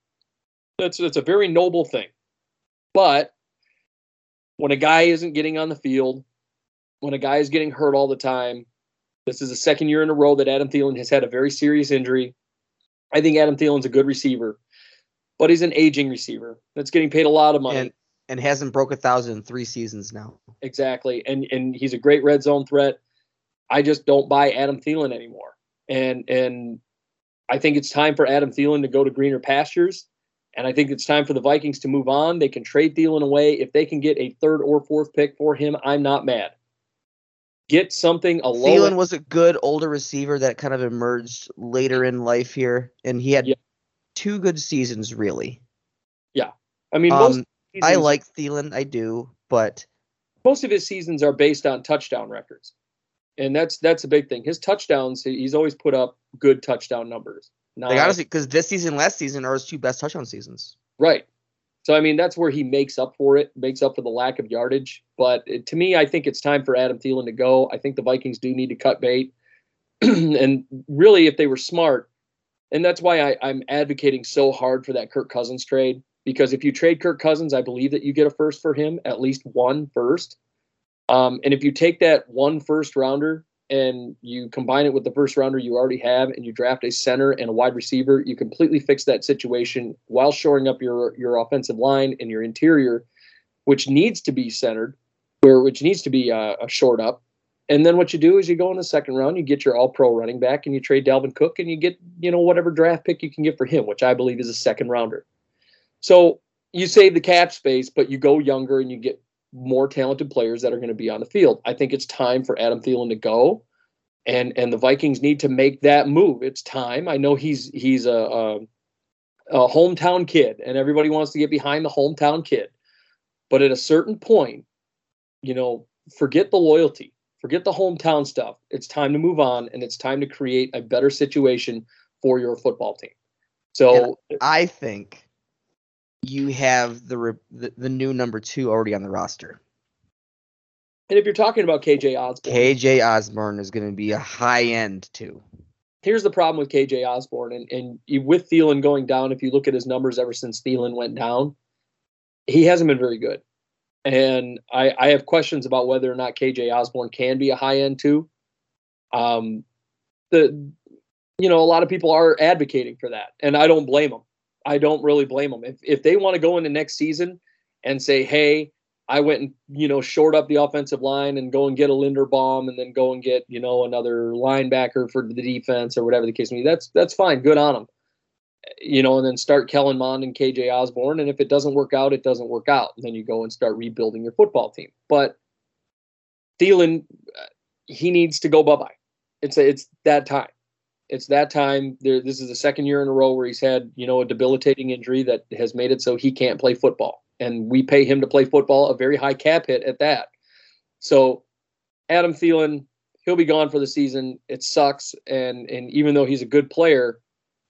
That's that's a very noble thing. But when a guy isn't getting on the field, when a guy is getting hurt all the time, this is the second year in a row that Adam Thielen has had a very serious injury. I think Adam Thielen's a good receiver, but he's an aging receiver that's getting paid a lot of money. And and hasn't broke a thousand in three seasons now. exactly. And and he's a great red zone threat. I just don't buy Adam Thielen anymore. And and I think it's time for Adam Thielen to go to greener pastures. And I think it's time for the Vikings to move on. They can trade Thielen away. If they can get a third or fourth pick for him, I'm not mad. Get something a low Thielen was a good older receiver that kind of emerged later in life here, and he had Yeah. two good seasons really. Yeah, I mean, most Um, I like Thielen, I do, but most of his seasons are based on touchdown records, and that's that's a big thing. His touchdowns, he's always put up good touchdown numbers. Now, like honestly, because this season, last season are his two best touchdown seasons. right? So I mean, that's where he makes up for it, makes up for the lack of yardage. But it, to me, I think it's time for Adam Thielen to go. I think the Vikings do need to cut bait, and really, if they were smart, and that's why I, I'm advocating so hard for that Kirk Cousins trade. Because if you trade Kirk Cousins, I believe that you get a first for him, at least one first. Um, and if you take that one first rounder and you combine it with the first rounder you already have, and you draft a center and a wide receiver, you completely fix that situation while shoring up your your offensive line and your interior, which needs to be centered, where which needs to be uh, short up. And then what you do is you go in the second round, you get your All-Pro running back, and you trade Dalvin Cook, and you get you know whatever draft pick you can get for him, which I believe is a second rounder. So you save the cap space, but you go younger and you get more talented players that are going to be on the field. I think it's time for Adam Thielen to go, and and the Vikings need to make that move. It's time. I know he's he's a, a a hometown kid, and everybody wants to get behind the hometown kid, but at a certain point, you know, forget the loyalty, forget the hometown stuff. It's time to move on, and it's time to create a better situation for your football team. So I think you have the re- the, the new number two already on the roster. And if you're talking about KJ Osborn, KJ Osborn is going to be a high end too. here's the problem with KJ Osborn, and and you, with Thielen going down, if you look at his numbers ever since Thielen went down, he hasn't been very good. And I, I have questions about whether or not KJ Osborn can be a high end too. Um, the you know a lot of people are advocating for that, and I don't blame them. I don't really blame them. If if they want to go into next season and say, hey, I went and you know short up the offensive line and go and get a Linderbaum and then go and get you know another linebacker for the defense or whatever the case may be. That's that's fine. Good on them. You know, and then start Kellen Mond and KJ Osborn. And if it doesn't work out, it doesn't work out. And then you go and start rebuilding your football team. But Thielen, uh, he needs to go bye bye. It's a, it's that time. It's that time. There, this is the second year in a row where he's had you know a debilitating injury that has made it so he can't play football. and we pay him to play football, a very high cap hit at that. So Adam Thielen, he'll be gone for the season. It sucks, and and even though he's a good player,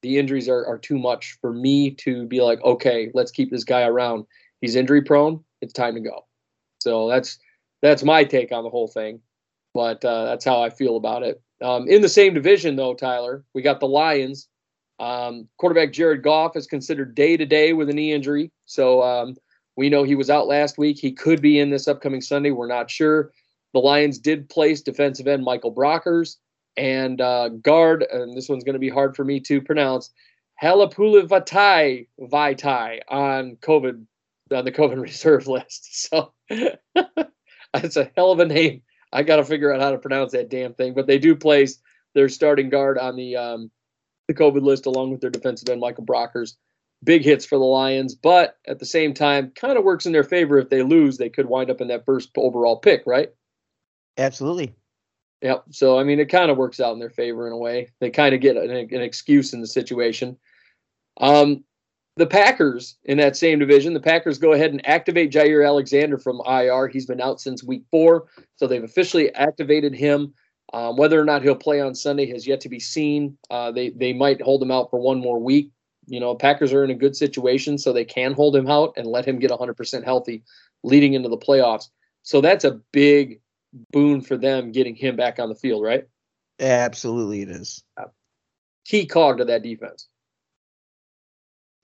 the injuries are are too much for me to be like, okay, let's keep this guy around. He's injury prone. It's time to go. So that's that's my take on the whole thing, but uh, that's how I feel about it. Um, in the same division, though, Tyler, we got the Lions. Um, quarterback Jared Goff is considered day to day with a knee injury. So um, we know he was out last week. He could be in this upcoming Sunday. We're not sure. The Lions did place defensive end Michael Brockers and uh, guard, and this one's going to be hard for me to pronounce, Halapoulivaati Vaitai on COVID on the COVID reserve list. So that's a hell of a name. I got to figure out how to pronounce that damn thing. But they do place their starting guard on the um, the COVID list along with their defensive end Michael Brockers. Big hits for the Lions, but at the same time, kind of works in their favor. If they lose, they could wind up in that first overall pick, right? Absolutely. Yep. So I mean, it kind of works out in their favor in a way. They kind of get an, an excuse in the situation. Um, the Packers in that same division, the Packers go ahead and activate Jaire Alexander from IR. He's been out since week four, so they've officially activated him. Um, whether or not he'll play on Sunday has yet to be seen. Uh, they they might hold him out for one more week. You know, Packers are in a good situation, so they can hold him out and let him get 100% healthy leading into the playoffs. So that's a big boon for them getting him back on the field, right? Absolutely, it is. Key cog to that defense.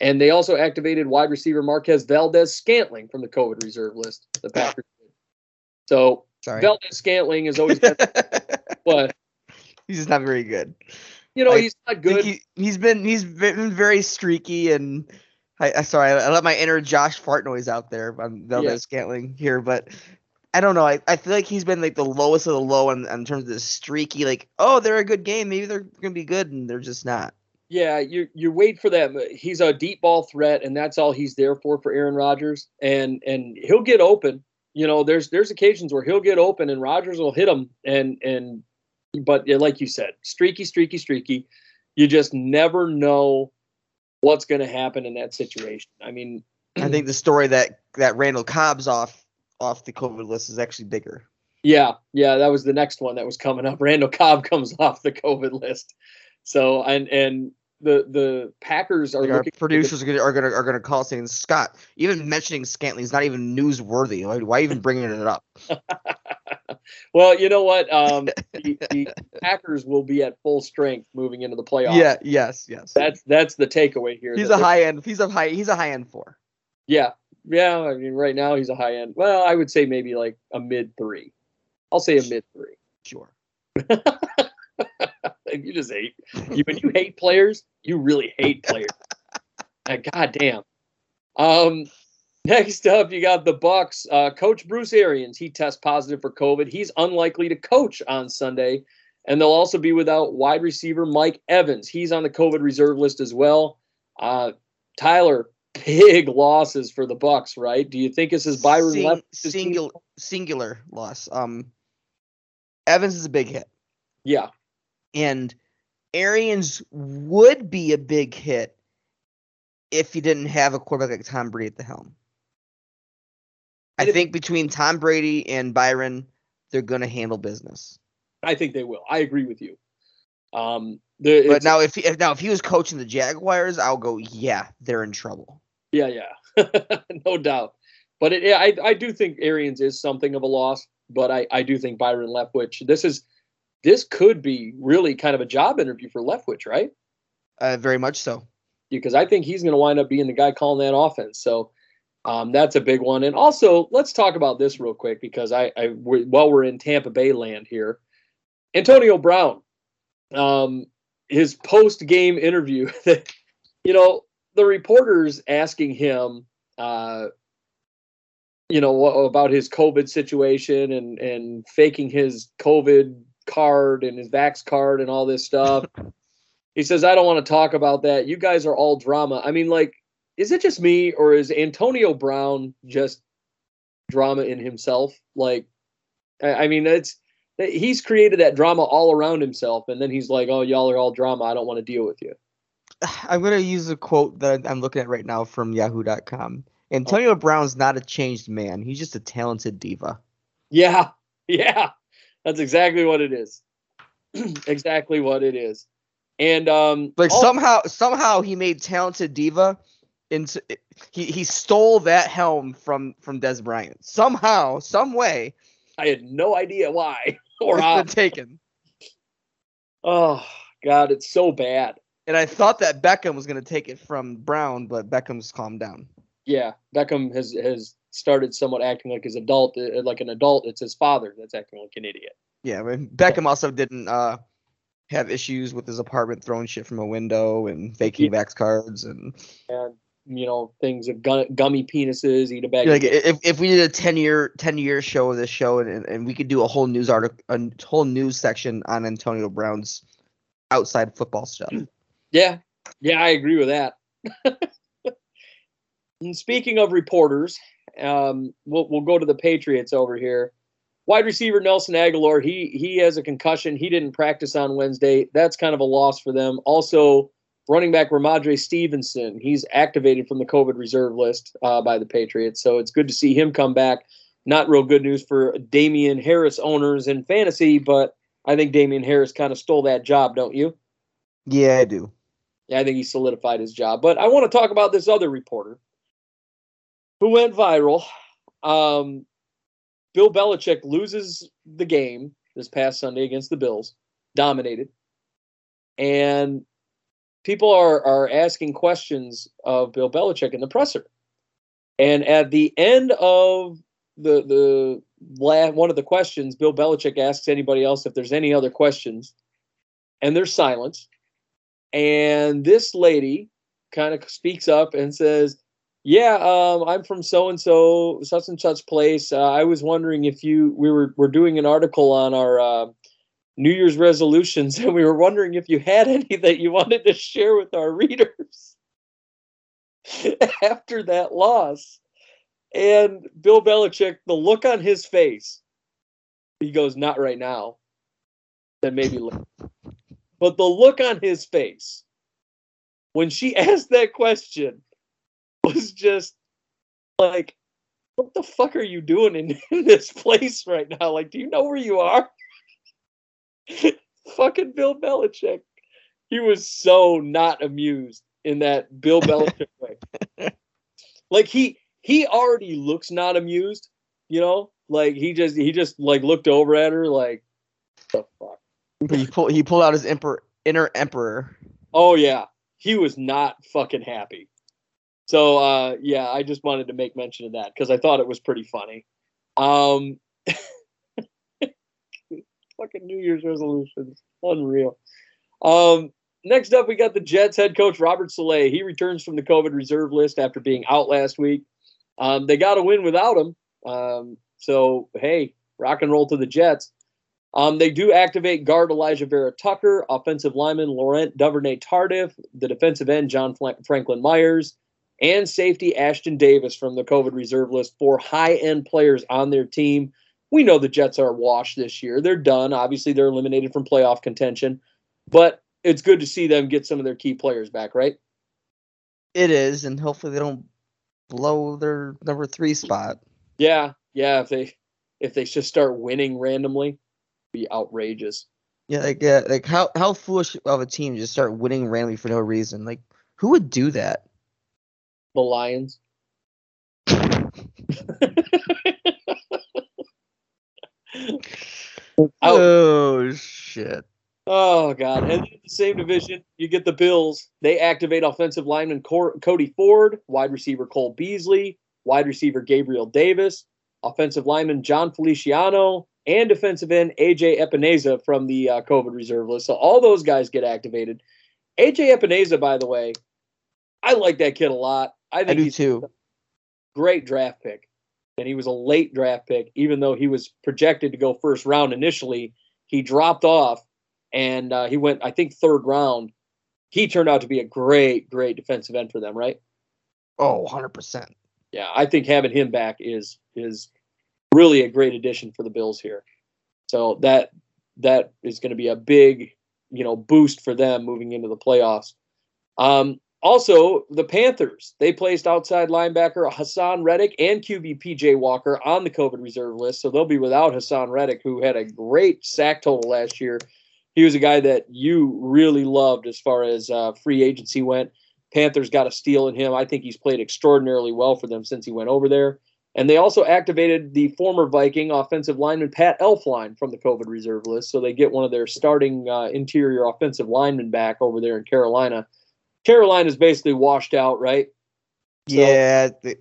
And they also activated wide receiver Marquez Valdes Scantling from the COVID reserve list. The ah. Packers. did. So Sorry. Valdes Scantling has always been, but he's just not very good. you know I he's not good. He, he's been he's been very streaky and I, I sorry I, let my inner Josh fart noise out there on Valdes Yeah. Scantling here, but I don't know. I, I feel like he's been like the lowest of the low in, in terms of the streaky. Like, oh, they're a good game. Maybe they're gonna be good, and they're just not. Yeah, you you wait for that. He's a deep ball threat, and that's all he's there for for Aaron Rodgers. And and he'll get open. You know, there's there's occasions where he'll get open, and Rodgers will hit him. And and but like you said, streaky, streaky, streaky. You just never know what's going to happen in that situation. I mean, I think the story that that Randall Cobb's off off the COVID list is actually bigger. Yeah, yeah, that was the next one that was coming up. Randall Cobb comes off the COVID list. So and and the the Packers are Like our looking producers are gonna are gonna are gonna call saying Scott. Even mentioning Scantling is not even newsworthy. Why, why even bringing it up? well, you know what? Um, the, the Packers will be at full strength moving into the playoffs. Yeah. Yes. Yes. that's that's the takeaway here. he's a high end. He's a high. He's a high end four. Yeah, yeah. I mean, right now he's a high end. Well, I would say maybe like a mid three. I'll say a mid three. Sure. you just hate you when you hate players, you really hate players. God damn. Um, next up, you got the Bucs. Uh, coach Bruce Arians, he tests positive for COVID. He's unlikely to coach on Sunday, and they'll also be without wide receiver Mike Evans. He's on the COVID reserve list as well. Uh, Tyler, big losses for the Bucs, right? Do you think this is Byron Sing- left? singular singular loss. Um, Evans is a big hit, Yeah, and Arians would be a big hit if you didn't have a quarterback like Tom Brady at the helm. I think between Tom Brady and Byron, they're going to handle business. I think they will. I agree with you. Um, the, But now, if, he, if now if he was coaching the Jaguars, I'll go. Yeah, they're in trouble. Yeah, yeah, no doubt. But it, yeah, I, I do think Arians is something of a loss. But I, I do think Byron Leftwich. This is this could be really kind of a job interview for Leftwich, right? Uh, very much so. Because I think he's going to wind up being the guy calling that offense. So um, that's a big one. And also, let's talk about this real quick because I, I we, while we're in Tampa Bay land here, Antonio Brown, um, his post game interview, you know, the reporters asking him, uh, you know, about his COVID situation and and faking his COVID card and his Vax card and all this stuff. he says, "I don't want to talk about that. You guys are all drama." I mean, like, is it just me or is Antonio Brown just drama in himself? Like, I, I mean, it's he's created that drama all around himself, and then he's like, "Oh, y'all are all drama. I don't want to deal with you." I'm going to use a quote that I'm looking at right now from Yahoo.com. Oh. Antonio Brown's not a changed man. He's just a talented diva. Yeah, yeah, that's exactly what it is. exactly what it is. And um, Like all- somehow, somehow he made talented diva into he he stole that helm from from Dez Bryant. Somehow, some way, I had no idea why or how. taken. Oh God, it's so bad. And I thought that Beckham was gonna take it from Brown, but Beckham's calmed down. Yeah, Beckham has has started somewhat acting like his adult, uh, like an adult. It's his father that's acting like an idiot. Yeah, I mean, Beckham also didn't uh have issues with his apartment throwing shit from a window and faking vax cards and And you know things of gu- gummy penises, eat a bag. like if, if we did a 10 year 10 year show of this show and, and, and we could do a whole news article a whole news section on Antonio Brown's outside football stuff. Yeah, yeah, I agree with that. and speaking of reporters, um, we'll we'll go to the Patriots over here. Wide receiver Nelson Agholor, he he has a concussion. He didn't practice on Wednesday. That's kind of a loss for them. Also, running back Rhamondre Stevenson, he's activated from the COVID reserve list uh, by the Patriots. So it's good to see him come back. Not real good news for Damien Harris owners in fantasy, but I think Damien Harris kind of stole that job, don't you? Yeah, I do. Yeah, I think he solidified his job. But I want to talk about this other reporter who went viral. Um, Bill Belichick loses the game this past Sunday against the Bills, dominated, and people are are asking questions of Bill Belichick in the presser. And at the end of the the one of the questions, Bill Belichick asks anybody else if there's any other questions, and there's silence. And this lady kind of speaks up and says, "Yeah, um, I'm from so and so, such and such place. Uh, I was wondering if you we were we're doing an article on our uh, New Year's resolutions, and we were wondering if you had any that you wanted to share with our readers after that loss." And Bill Belichick, the look on his face, he goes, "Not right now." Then maybe later. But the look on his face when she asked that question was just like, what the fuck are you doing in, in this place right now? Like, do you know where you are? Fucking Bill Belichick. He was so not amused in that Bill Belichick way. Like he he already looks not amused, you know? Like he just he just like looked over at her like the fuck. He pulled he pulled out his emperor inner emperor. Oh yeah, he was not fucking happy. So uh, yeah, I just wanted to make mention of that because I thought it was pretty funny. Um, fucking New Year's resolutions, unreal. Um, next up, we got the Jets head coach Robert Saleh. He returns from the COVID reserve list after being out last week. Um, they got a win without him. Um, so hey, rock and roll to the Jets. Um, they do activate guard Alijah Vera Tucker, offensive lineman Laurent Duvernay Tardif, the defensive end John Franklin Myers, and safety Ashtyn Davis from the COVID reserve list for high end players on their team. We know the Jets are washed this year. They're done. Obviously, they're eliminated from playoff contention, but it's good to see them get some of their key players back, right? It is, and hopefully they don't blow their number three spot. Yeah, yeah. If they if they just start winning randomly, be outrageous. Yeah, like yeah, like how how foolish of a team to just start winning randomly for no reason. Like who would do that? The Lions. Oh shit. Oh God! And in the same division, you get the Bills. They activate offensive lineman Cor- Cody Ford, wide receiver Cole Beasley, wide receiver Gabriel Davis, offensive lineman Jon Feliciano, and defensive end AJ Epenesa from the uh, COVID reserve list. So all those guys get activated. AJ Epenesa, by the way, I like that kid a lot. I I think do he's too. great draft pick. And he was a late draft pick, even though he was projected to go first round initially. He dropped off and uh, he went, I think, third round. He turned out to be a great, great defensive end for them, right? Oh, 100 percent. Yeah, I think having him back is is really a great addition for the Bills here. So that that is going to be a big, you know, boost for them moving into the playoffs. Um, also, the Panthers, they placed outside linebacker Haason Reddick and QB PJ Walker on the COVID reserve list. So they'll be without Haason Reddick, who had a great sack total last year. He was a guy that you really loved as far as uh, free agency went. Panthers got a steal in him. I think he's played extraordinarily well for them since he went over there. And they also activated the former Viking offensive lineman Pat Elflein from the COVID reserve list. So they get one of their starting uh, interior offensive linemen back over there in Carolina. Carolina's basically washed out, right? So- yeah, the,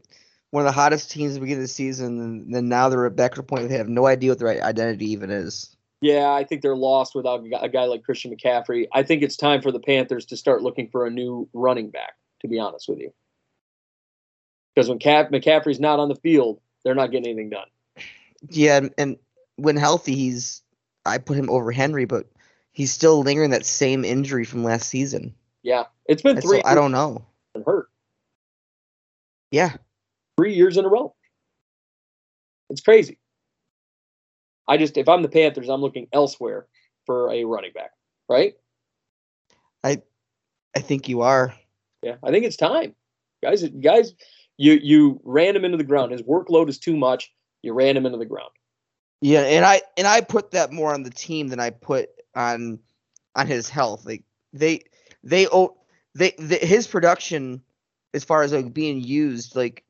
one of the hottest teams at the beginning of the season, and then now they're back to the point where they have no idea what their identity even is. Yeah, I think they're lost without a guy- like Christian McCaffrey. I think it's time for the Panthers to start looking for a new running back, to be honest with you. Because when Cap- McCaffrey's not on the field, they're not getting anything done. Yeah, and- and when healthy, he's I put him over Henry, but he's still lingering that same injury from last season. Yeah, it's been And three. so I don't know. hurt Yeah, three years in a row. It's crazy. I just, if I'm the Panthers, I'm looking elsewhere for a running back, right? I, I think you are. Yeah, I think it's time, guys. Guys, you you ran him into the ground. His workload is too much. You ran him into the ground. Yeah, and I and I put that more on the team than I put on on his health. Like they they oh they, the his production as far as like being used like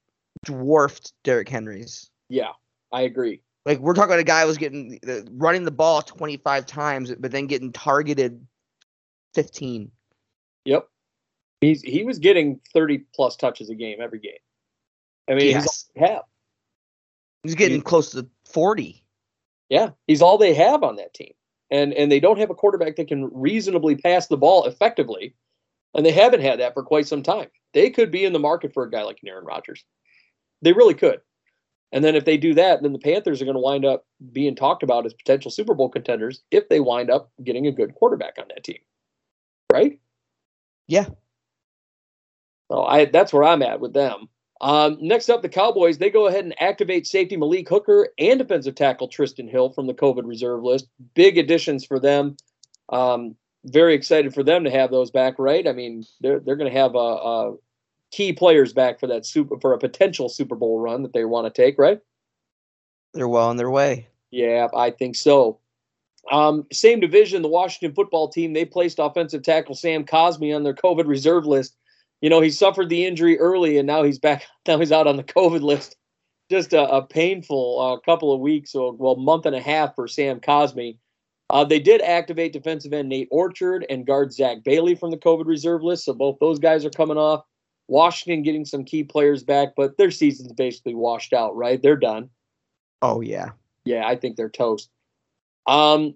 dwarfed Derrick Henry's. Yeah, I agree. Like we're talking about a guy who was getting uh, running the ball 25 times, but then getting targeted 15. Yep. He's he was getting 30 plus touches a game every game. I mean, Yes. he's all they have. He's getting close to 40. Yeah, he's all they have on that team. And and they don't have a quarterback that can reasonably pass the ball effectively. And they haven't had that for quite some time. They could be in the market for a guy like Aaron Rodgers. They really could. And then if they do that, then the Panthers are going to wind up being talked about as potential Super Bowl contenders if they wind up getting a good quarterback on that team. Right? Yeah. So I that's where I'm at with them. Um, next up, the Cowboys they go ahead and activate safety Malik Hooker and defensive tackle Trysten Hill from the COVID reserve list. Big additions for them. Um, very excited for them to have those back. Right? I mean, they're they're going to have a, a key players back for that super for a potential Super Bowl run that they want to take. Right? They're well on their way. Yeah, I think so. Um, same division, the Washington football team, they placed offensive tackle Sam Cosmi on their COVID reserve list. You know, he suffered the injury early and now he's back. Now he's out on the COVID list. Just a, a painful uh, couple of weeks or, well, month and a half for Sam Cosmi. Uh, they did activate defensive end Nate Orchard and guard Zach Bailey from the COVID reserve list. So both those guys are coming off. Washington getting some key players back, but their season's basically washed out, right? They're done. Oh yeah. Yeah, I think they're toast. Um,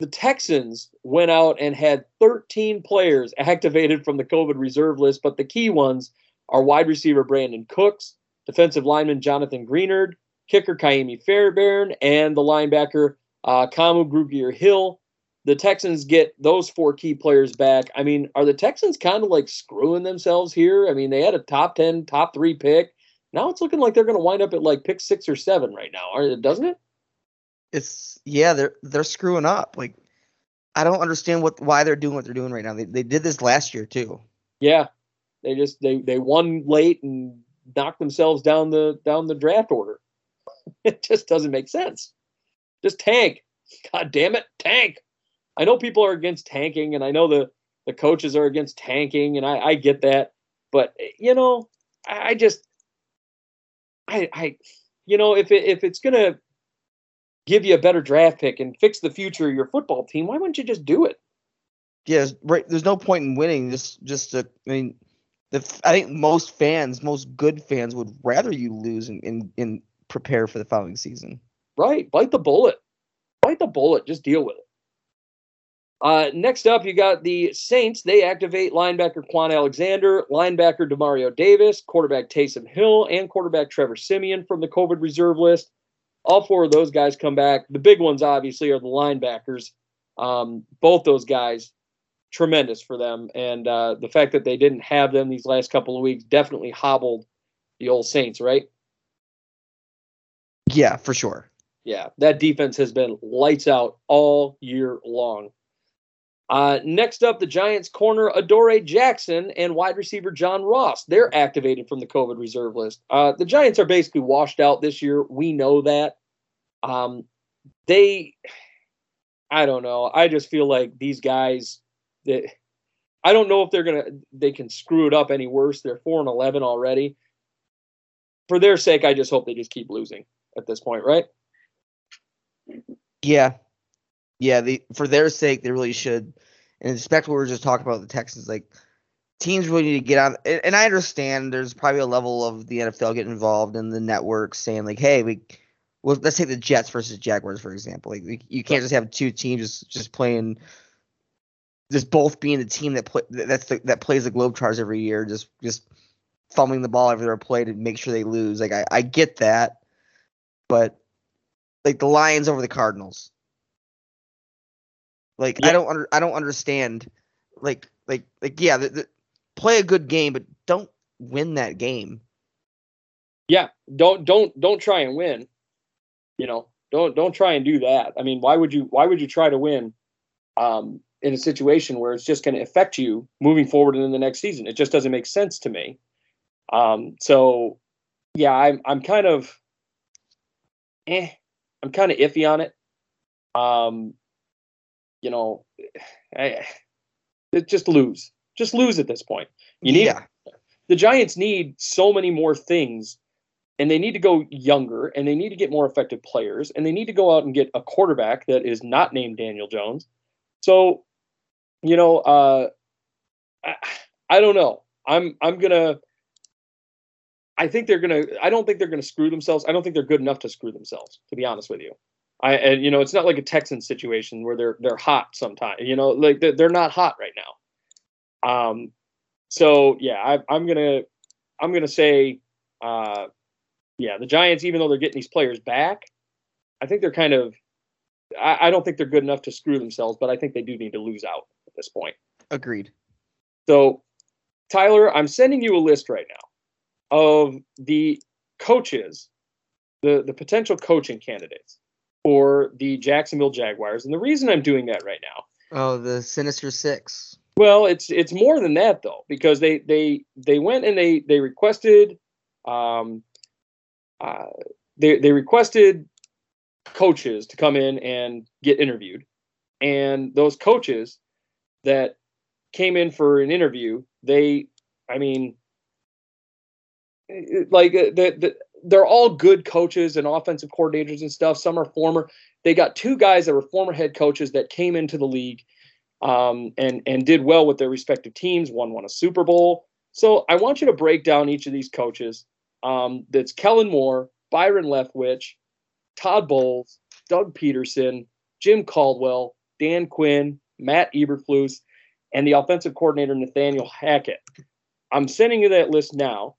the Texans went out and had 13 players activated from the COVID reserve list, but the key ones are wide receiver Brandin Cooks, defensive lineman Jonathan Greenard, kicker Ka'imi Fairbairn, and the linebacker uh, Kamu Grugier Hill. The Texans get those four key players back. I mean, are the Texans kind of like screwing themselves here? I mean, they had a top 10, top three pick. Now it's looking like they're going to wind up at like pick six or seven right now, doesn't it? It's yeah, they're they're screwing up. Like I don't understand what why they're doing what they're doing right now. They they did this last year too. Yeah, they just they they won late and knocked themselves down the down the draft order. It just doesn't make sense. Just tank. God damn it, tank. I know people are against tanking, and I know the the coaches are against tanking, and I I get that, but you know, I, I just I I you know if it if it's gonna give you a better draft pick and fix the future of your football team, why wouldn't you just do it? Yeah, right. There's no point in winning. Just just to, I mean, the I think most fans, most good fans, would rather you lose and and, and prepare for the following season. Right. Bite the bullet. Bite the bullet. Just deal with it. Uh, next up, you got the Saints. They activate linebacker Kwon Alexander, linebacker Demario Davis, quarterback Taysom Hill, and quarterback Trevor Siemian from the COVID reserve list. All four of those guys come back. The big ones, obviously, are the linebackers. Um, both those guys, tremendous for them. And uh, the fact that they didn't have them these last couple of weeks definitely hobbled the old Saints, right? Yeah, for sure. Yeah, that defense has been lights out all year long. Uh, next up, the Giants corner Adoree' Jackson and wide receiver John Ross. They're activated from the COVID reserve list. Uh, the Giants are basically washed out this year. We know that. Um, they, I don't know. I just feel like these guys that I don't know if they're gonna they can screw it up any worse. They're four and eleven already. For their sake, I just hope they just keep losing at this point, right? Yeah, yeah. The for their sake, they really should. And respect what we were just talking about the Texans. Like teams really need to get on. And, and I understand there's probably a level of the NFL getting involved in the network saying like, hey, we. Well, let's take the Jets versus Jaguars for example. Like we, you can't just have two teams just, just playing, just both being the team that play that's the, that plays the Globetrotters every year, just just fumbling the ball every play to make sure they lose. Like I, I get that, but like the Lions over the Cardinals. Like I don't under, I don't understand. Like like like yeah, the, the, play a good game, but don't win that game. Yeah, don't don't don't try and win. You know, don't don't try and do that. I mean, why would you why would you try to win um, in a situation where it's just going to affect you moving forward in the next season? It just doesn't make sense to me. Um, so, yeah, I'm I'm kind of, eh, I'm kind of iffy on it. Um, you know, I, it just lose, just lose at this point. You need yeah, the Giants need so many more things, and they need to go younger, and they need to get more effective players, and they need to go out and get a quarterback that is not named Daniel Jones. So, you know, uh, I, I don't know. I'm I'm gonna. I think they're gonna. I don't think they're gonna screw themselves. I don't think they're good enough to screw themselves. To be honest with you, I and you know it's not like a Texans situation where they're they're hot sometimes. You know, like they're, they're not hot right now. Um, so yeah, I, I'm gonna I'm gonna say, uh, yeah, the Giants, even though they're getting these players back, I think they're kind of. I, I don't think they're good enough to screw themselves, but I think they do need to lose out at this point. agreed. So, Tyler, I'm sending you a list right now of the coaches, the the potential coaching candidates for the Jacksonville Jaguars, and the reason I'm doing that right now Oh, the Sinister Six. Well, it's it's more than that though, because they they they went and they they requested, um, uh, they they requested coaches to come in and get interviewed, and those coaches that came in for an interview, they, I mean, like uh, the, the they're all good coaches and offensive coordinators and stuff. Some are former. They got two guys that were former head coaches that came into the league um, and and did well with their respective teams. One won a Super Bowl. So I want you to break down each of these coaches. Um, that's Kellen Moore, Byron Leftwich, Todd Bowles, Doug Pederson, Jim Caldwell, Dan Quinn, Matt Eberflus, and the offensive coordinator Nathaniel Hackett. I'm sending you that list now,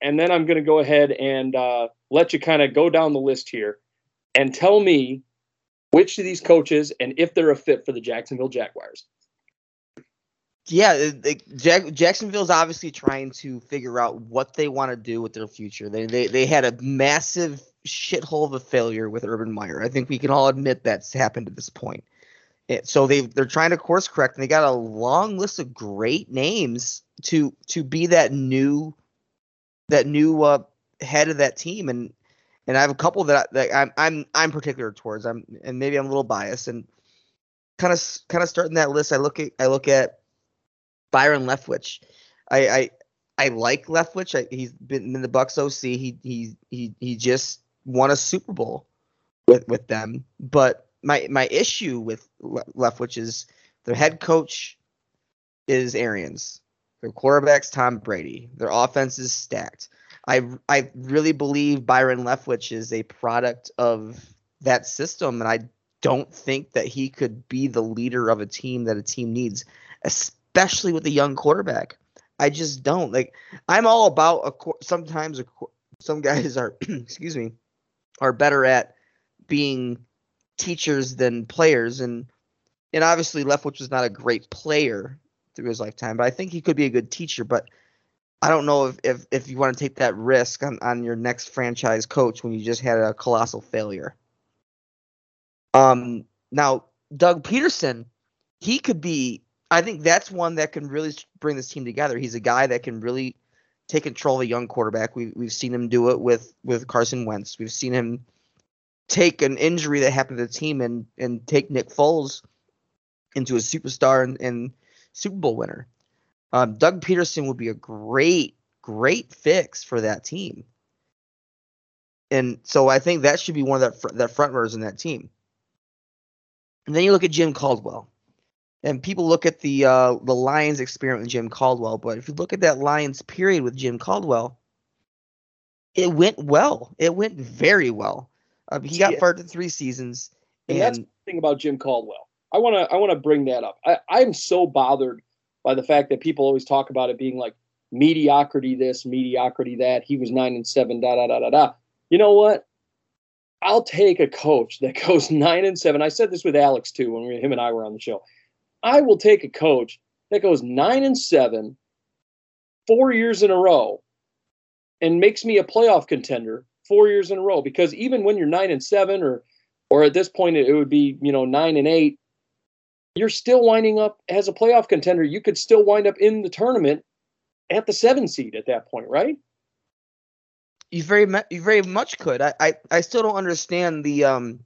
and then I'm going to go ahead and uh, let you kind of go down the list here and tell me which of these coaches and if they're a fit for the Jacksonville Jaguars. Yeah, it- Jack, Jacksonville's obviously trying to figure out what they want to do with their future. They they they had a massive shithole of a failure with Urban Meyer. I think we can all admit that's happened at this point. It, so they they're trying to course correct, and they got a long list of great names to to be that new that new uh, head of that team, and and I have a couple that, I, that I'm I'm I'm particular towards. I'm and maybe I'm a little biased, and kind of kind of starting that list. I look at I look at Byron Leftwich. I I, I like Leftwich. I, he's been in the Bucs OC. He he he he just won a Super Bowl with with them. But my my issue with Leftwich is their head coach is Arians. Their quarterback's Tom Brady. Their offense is stacked. I I really believe Byron Leftwich is a product of that system, and I don't think that he could be the leader of a team that a team needs, especially with a young quarterback. I just don't like. I'm all about a. Sometimes a, some guys are, excuse me, are better at being teachers than players, and and obviously Leftwich was not a great player through his lifetime, but I think he could be a good teacher. But I don't know if if, if you want to take that risk on, on your next franchise coach when you just had a colossal failure. Um, now Doug Pederson, he could be. I think that's one that can really bring this team together. He's a guy that can really take control of a young quarterback. We we've seen him do it with with Carson Wentz. We've seen him take an injury that happened to the team and and take Nick Foles into a superstar and, and Super Bowl winner. Um, Doug Pederson would be a great great fix for that team. And so I think that should be one of that fr- that front runners in that team. And then you look at Jim Caldwell. And people look at the uh, the Lions experiment with Jim Caldwell, but if you look at that Lions period with Jim Caldwell, it went well. It went very well. Uh, he got Yeah. fired in three seasons, And and, that's the thing about Jim Caldwell. I want to I want to bring that up. I, I'm so bothered by the fact that people always talk about it being like mediocrity this, mediocrity that. He was nine and seven, da da da da da. You know what? I'll take a coach that goes nine and seven. I said this with Alex too when we, him and I were on the show. I will take a coach that goes nine and seven, four years in a row, and makes me a playoff contender four years in a row. Because even when you're nine and seven, or or at this point it would be you know nine and eight, you're still winding up as a playoff contender. You could still wind up in the tournament at the seven seed at that point, right? you very mu- you very much could. I, I I still don't understand the um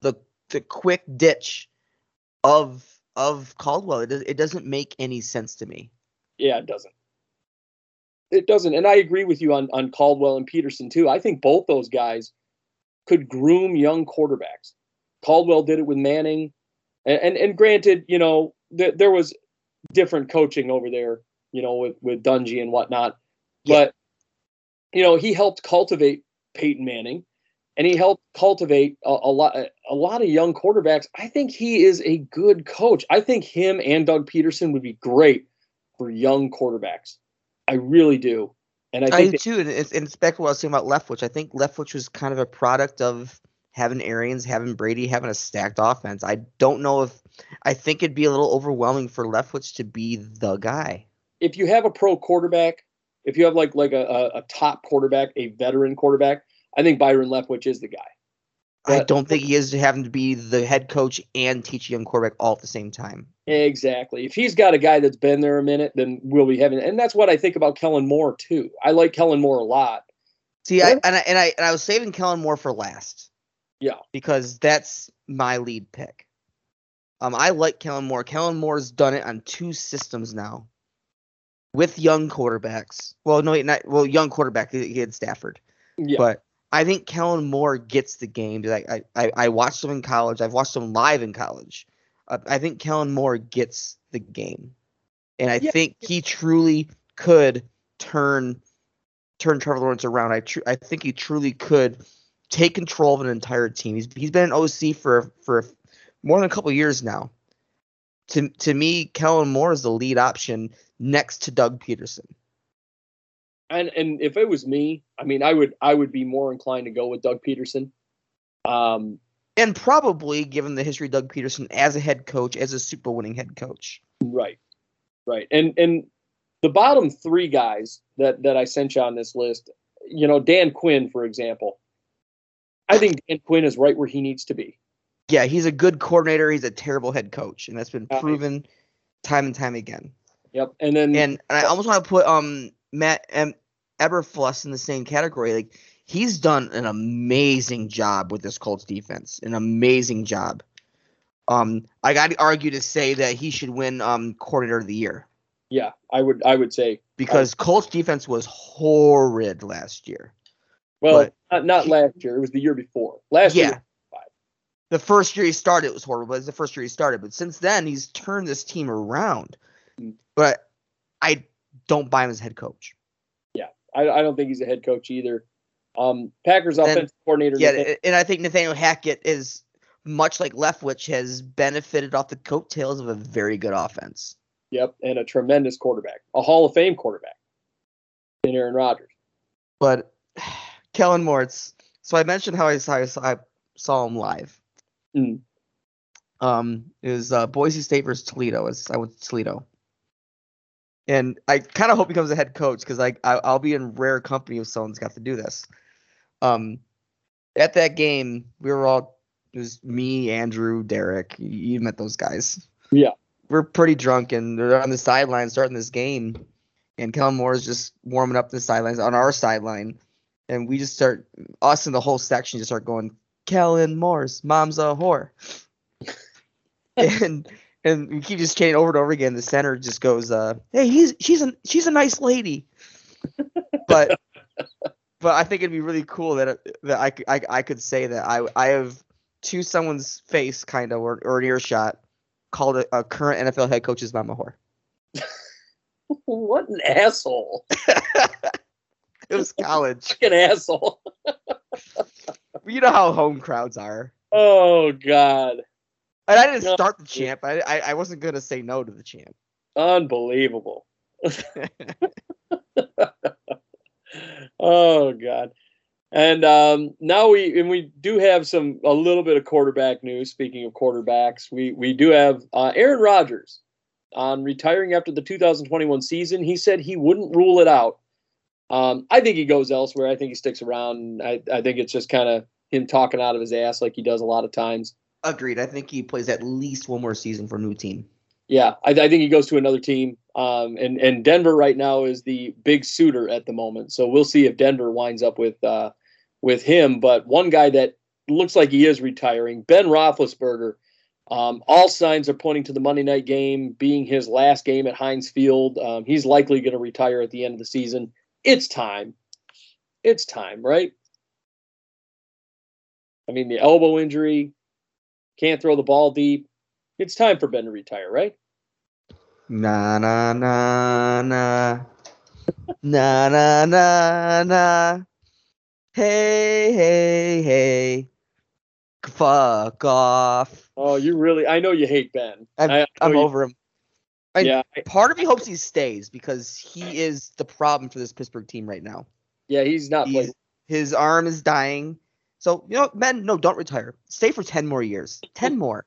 the the quick ditch of of Caldwell. It does, it doesn't make any sense to me. Yeah, it doesn't. It doesn't. And I agree with you on, on Caldwell and Pederson too. I think both those guys could groom young quarterbacks. Caldwell did it with Manning. And and, and granted, you know, th- there was different coaching over there, you know, with, with Dungy and whatnot. Yeah. But you know, he helped cultivate Peyton Manning and he helped cultivate a, a lot a lot of young quarterbacks. I think he is a good coach. I think him and Doug Pederson would be great for young quarterbacks. I really do. And I I, think do too, and it's, and it's back to what I was saying about Leftwich. I think Leftwich was kind of a product of having Arians, having Brady, having a stacked offense. I don't know if I think it'd be a little overwhelming for Leftwich to be the guy. if you have a pro quarterback, if you have like like a, a, a top quarterback, a veteran quarterback, I think Byron Leftwich is the guy. I don't think he is having to be the head coach and teach young quarterback all at the same time. Exactly. If he's got a guy that's been there a minute, then we'll be having. And that's what I think about Kellen Moore too. I like Kellen Moore a lot. See, I, and I and I and I was saving Kellen Moore for last. Yeah. Because that's my lead pick. Um, I like Kellen Moore. Kellen Moore's done it on two systems now, with young quarterbacks. Well, no, not well, young quarterback. He had Stafford, Yeah. but I think Kellen Moore gets the game. Like I, I, I watched him in college. I've watched him live in college. Uh, I think Kellen Moore gets the game, and I Yeah. think he truly could turn turn Trevor Lawrence around. I tr- I think he truly could take control of an entire team. He's he's been an OC for for more than a couple years now. To to me, Kellen Moore is the lead option next to Doug Pederson. and and if it was me, I mean, I would I would be more inclined to go with Doug Pederson. Um, And probably, given the history of Doug Pederson as a head coach, as a Super winning head coach. Right. Right. And and the bottom three guys that that I sent you on this list, you know, Dan Quinn, for example. I think Dan Quinn is right where he needs to be. Yeah, he's a good coordinator. He's a terrible head coach, and that's been proven time and time again. Yep. And then And, and I almost want to put um Matt um, Eberflus in the same category. Like he's done an amazing job with this Colts defense, an amazing job. Um, I got to argue to say that he should win um coordinator of the year yeah, I would I would say because Colts defense was horrid last year. Well, But not, not he- last year. It was the year before. Last yeah. year. The first year he started it was horrible, but it's the first year he started. But since then he's turned this team around. Mm. But I don't buy him as head coach. I, I don't think he's a head coach either. Um, Packers And- offensive coordinator. Yeah, Nathan- and I think Nathaniel Hackett is much like Leftwich has benefited off the coattails of a very good offense. Yep, and a tremendous quarterback, a Hall of Fame quarterback, in Aaron Rodgers. But Kellen Moore, it's, so I mentioned how I saw, I saw, I saw him live. Mm. Um, it was uh, Boise State versus Toledo. It's, I went to Toledo, and I kind of hope he becomes a head coach because like I, I'll be in rare company if someone's got to do this. Um, at that game, we were all it was me, Andrew, Derek. You, you met those guys. Yeah. we're pretty drunk and they're on the sideline starting this game, and Kellen Moore is just warming up the sidelines on our sideline, and we just start us and the whole section just start going, Kellen Moore's mom's a whore, and and we keep just chanting over and over again. The center just goes, uh, "Hey, he's she's a she's a nice lady," but but I think it'd be really cool that that I, c- I, I could I I could say that I I have to someone's face kind of or, or an earshot called a, a current NFL head coach's mama whore. what an asshole! It was college. Fucking asshole! you know how home crowds are. Oh God, And I didn't No. start the champ. I, I I wasn't gonna say no to the champ. unbelievable! oh God. And um, now we and we do have some a little bit of quarterback news. Speaking of quarterbacks, we we do have uh, Aaron Rodgers on retiring after the 2021 season. He said he wouldn't rule it out. Um, I think he goes elsewhere. I think he sticks around. I, I think it's just kind of him talking out of his ass like he does a lot of times. Agreed. I think he plays at least one more season for a new team. Yeah, I, I think he goes to another team. Um, and and Denver right now is the big suitor at the moment. So we'll see if Denver winds up with uh, with him. But one guy that looks like he is retiring, Ben Roethlisberger. Um, all signs are pointing to the Monday night game being his last game at Heinz Field. Um, he's likely going to retire at the end of the season. It's time. It's time, right? I mean, the elbow injury, can't throw the ball deep. It's time for Ben to retire, right? Na na na na. na na na na. Hey hey hey. Fuck off. Oh, you really? I know you hate Ben. I'm, I- you- over him. I- Yeah, Part of me hopes he stays because he is the problem for this Pittsburgh team right now. yeah, he's not He's, playing. his arm is dying. So, you know, men, no, don't retire. Stay for 10 more years. 10 more.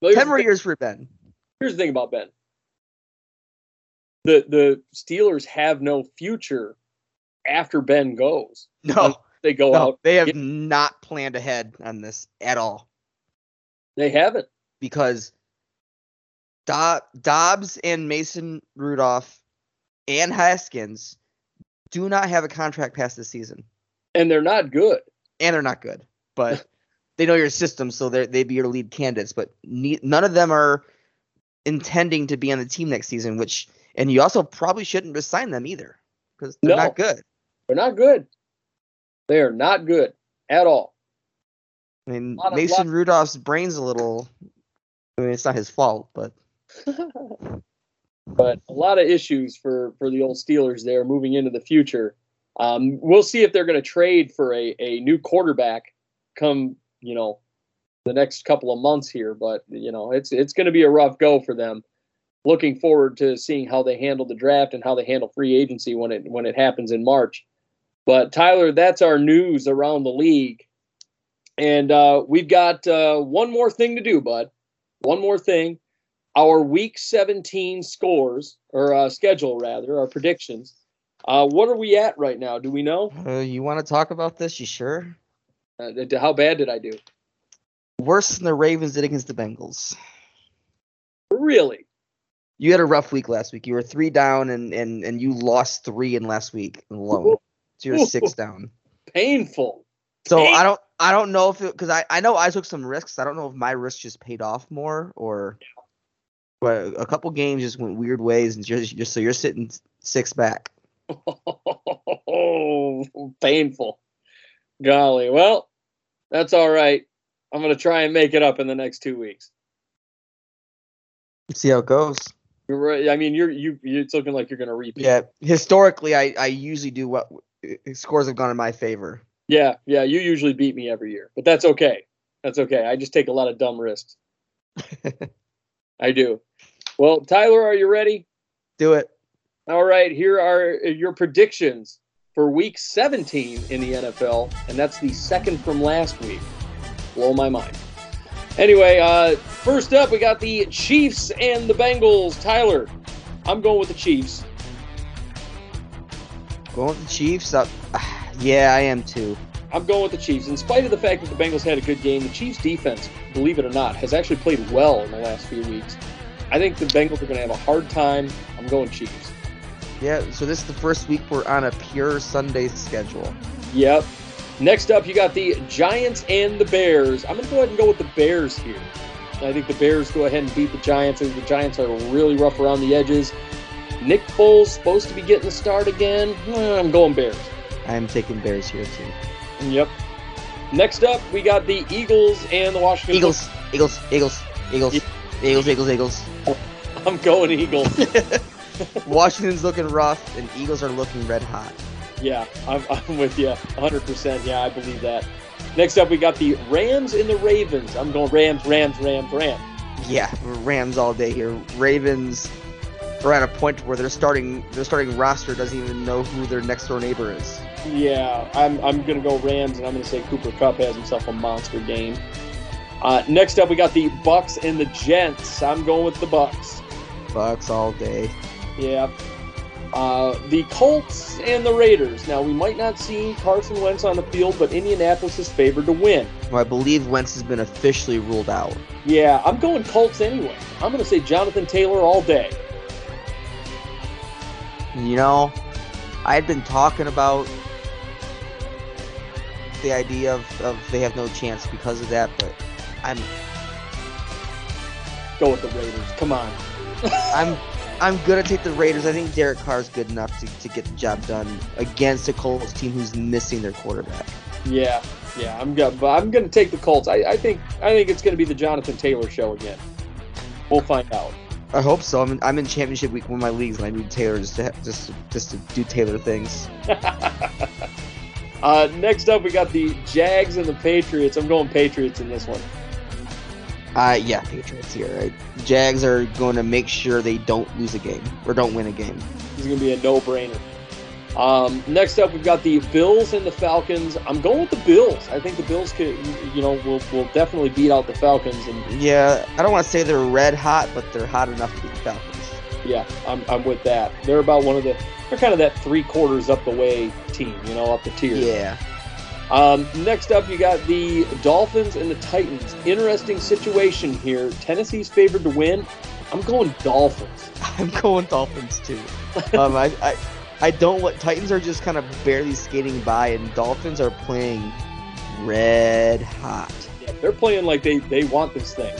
Here's 10 more years for Ben. Here's the thing about Ben. The the Steelers have no future after Ben goes. No, They go no out. they have Yeah. not planned ahead on this at all They haven't. because Do- Dobbs and Mason Rudolph and Haskins do not have a contract past this season. And they're not good. and they're not good, but they know your system, so they they'd be your lead candidates. But ne- none of them are intending to be on the team next season. Which, and you also probably shouldn't resign them either because they're No. not good. They're not good. They are not good at all. I mean, Lot of- Mason Rudolph's brain's a little. I mean, it's not his fault, but but a lot of issues for for the old Steelers there moving into the future. Um, we'll see if they're going to trade for a, a new quarterback come you know the next couple of months here. But you know it's it's going to be a rough go for them. Looking forward to seeing how they handle the draft and how they handle free agency when it when it happens in March. But Tyler, that's our news around the league, and uh, we've got uh, one more thing to do, bud. One more thing our week 17 scores or uh, schedule rather our predictions uh, what are we at right now do we know uh, you want to talk about this? You sure? uh, how bad did i do Worse than the Ravens did against the Bengals. really You had a rough week last week. You were three down, and and and you lost three in last week alone. So you're six down. painful So Dang. I don't I don't know if it because I I know I took some risks. I don't know if my risks just paid off more or but a couple games just went weird ways and just just so you're sitting six back. oh painful. Golly. Well that's all right. I'm going to try and make it up in the next two weeks. See how it goes. You're right. i mean you're you it's looking like you're going to repeat. Yeah, historically I I usually do what scores have gone in my favor. yeah. Yeah. You usually beat me every year but that's okay. That's okay. I just take a lot of dumb risks. I do well tyler are you ready Do it. All right, here are your predictions for week 17 in the NFL, and that's the second from last week. Blow my mind. Anyway, uh, first up, we got the Chiefs and the Bengals. Tyler, I'm going with the Chiefs. Going with the Chiefs. Up. yeah, I am too. I'm going with the Chiefs. In spite of the fact that the Bengals had a good game, the Chiefs defense, believe it or not, has actually played well in the last few weeks. I think the Bengals are going to have a hard time. I'm going Chiefs. Yeah, so this is the first week we're on a pure Sunday schedule. Yep. Next up, you got the Giants and the Bears. I'm going to go ahead and go with the Bears here. I think the Bears go ahead and beat the Giants. I think the Giants are really rough around the edges. Nick Foles supposed to be getting the start again. I'm going Bears. I'm taking Bears here too. Yep. Next up, we got the Eagles and the Washington. Eagles, Eagles, Eagles, Eagles, Eagles, Eagles, Eagles. I'm going Eagles. Washington's looking rough, and Eagles are looking red hot. yeah, I'm, I'm with you 100%. Yeah, I believe that. Next up, we got the Rams and the Ravens. I'm going Rams, Rams, Rams, Rams. Yeah, Rams all day here. Ravens are at a point where their starting their starting roster doesn't even know who their next door neighbor is. Yeah, I'm, I'm going to go Rams, and I'm going to say Cooper Kupp has himself a monster game. Uh, next up, we got the Bucs and the Jets. I'm going with the Bucs. Bucs all day. Yeah. Uh, the Colts and the Raiders. Now, we might not see Carson Wentz on the field, but Indianapolis is favored to win. Well, I believe Wentz has been officially ruled out. Yeah, I'm going Colts anyway. I'm going to say Jonathan Taylor all day. You know, I had been talking about the idea of, of they have no chance because of that, but I'm Go with the Raiders. Come on. I'm I'm gonna take the Raiders. I think Derek Carr's good enough to, to get the job done against a Colts team who's missing their quarterback. Yeah, yeah, I'm going. But I'm to take the Colts. I, I think I think it's going to be the Jonathan Taylor show again. We'll find out. I hope so. I'm in, I'm in championship week one of my leagues, and I need Taylor just to just just to do Taylor things. uh, next up, we got the Jags and the Patriots. I'm going Patriots in this one. Uh, yeah, Patriots here. Right? Jags are going to make sure they don't lose a game or don't win a game. This is going to be a no-brainer. Um, next up, we've got the Bills and the Falcons. I'm going with the Bills. I think the Bills could, you know, will will definitely beat out the Falcons. And Yeah, I don't want to say they're red hot, but they're hot enough to beat the Falcons. yeah, I'm, I'm with that. They're about one of the. They're kind of that three quarters up the way team, you know, up the tier. Yeah, Um, next up, you got the Dolphins and the Titans. Interesting situation here. Tennessee's favored to win. I'm going Dolphins. I'm going Dolphins too. um, I, I I don't what Titans are just kind of barely skating by, and Dolphins are playing red hot. Yeah, they're playing like they, they want this thing.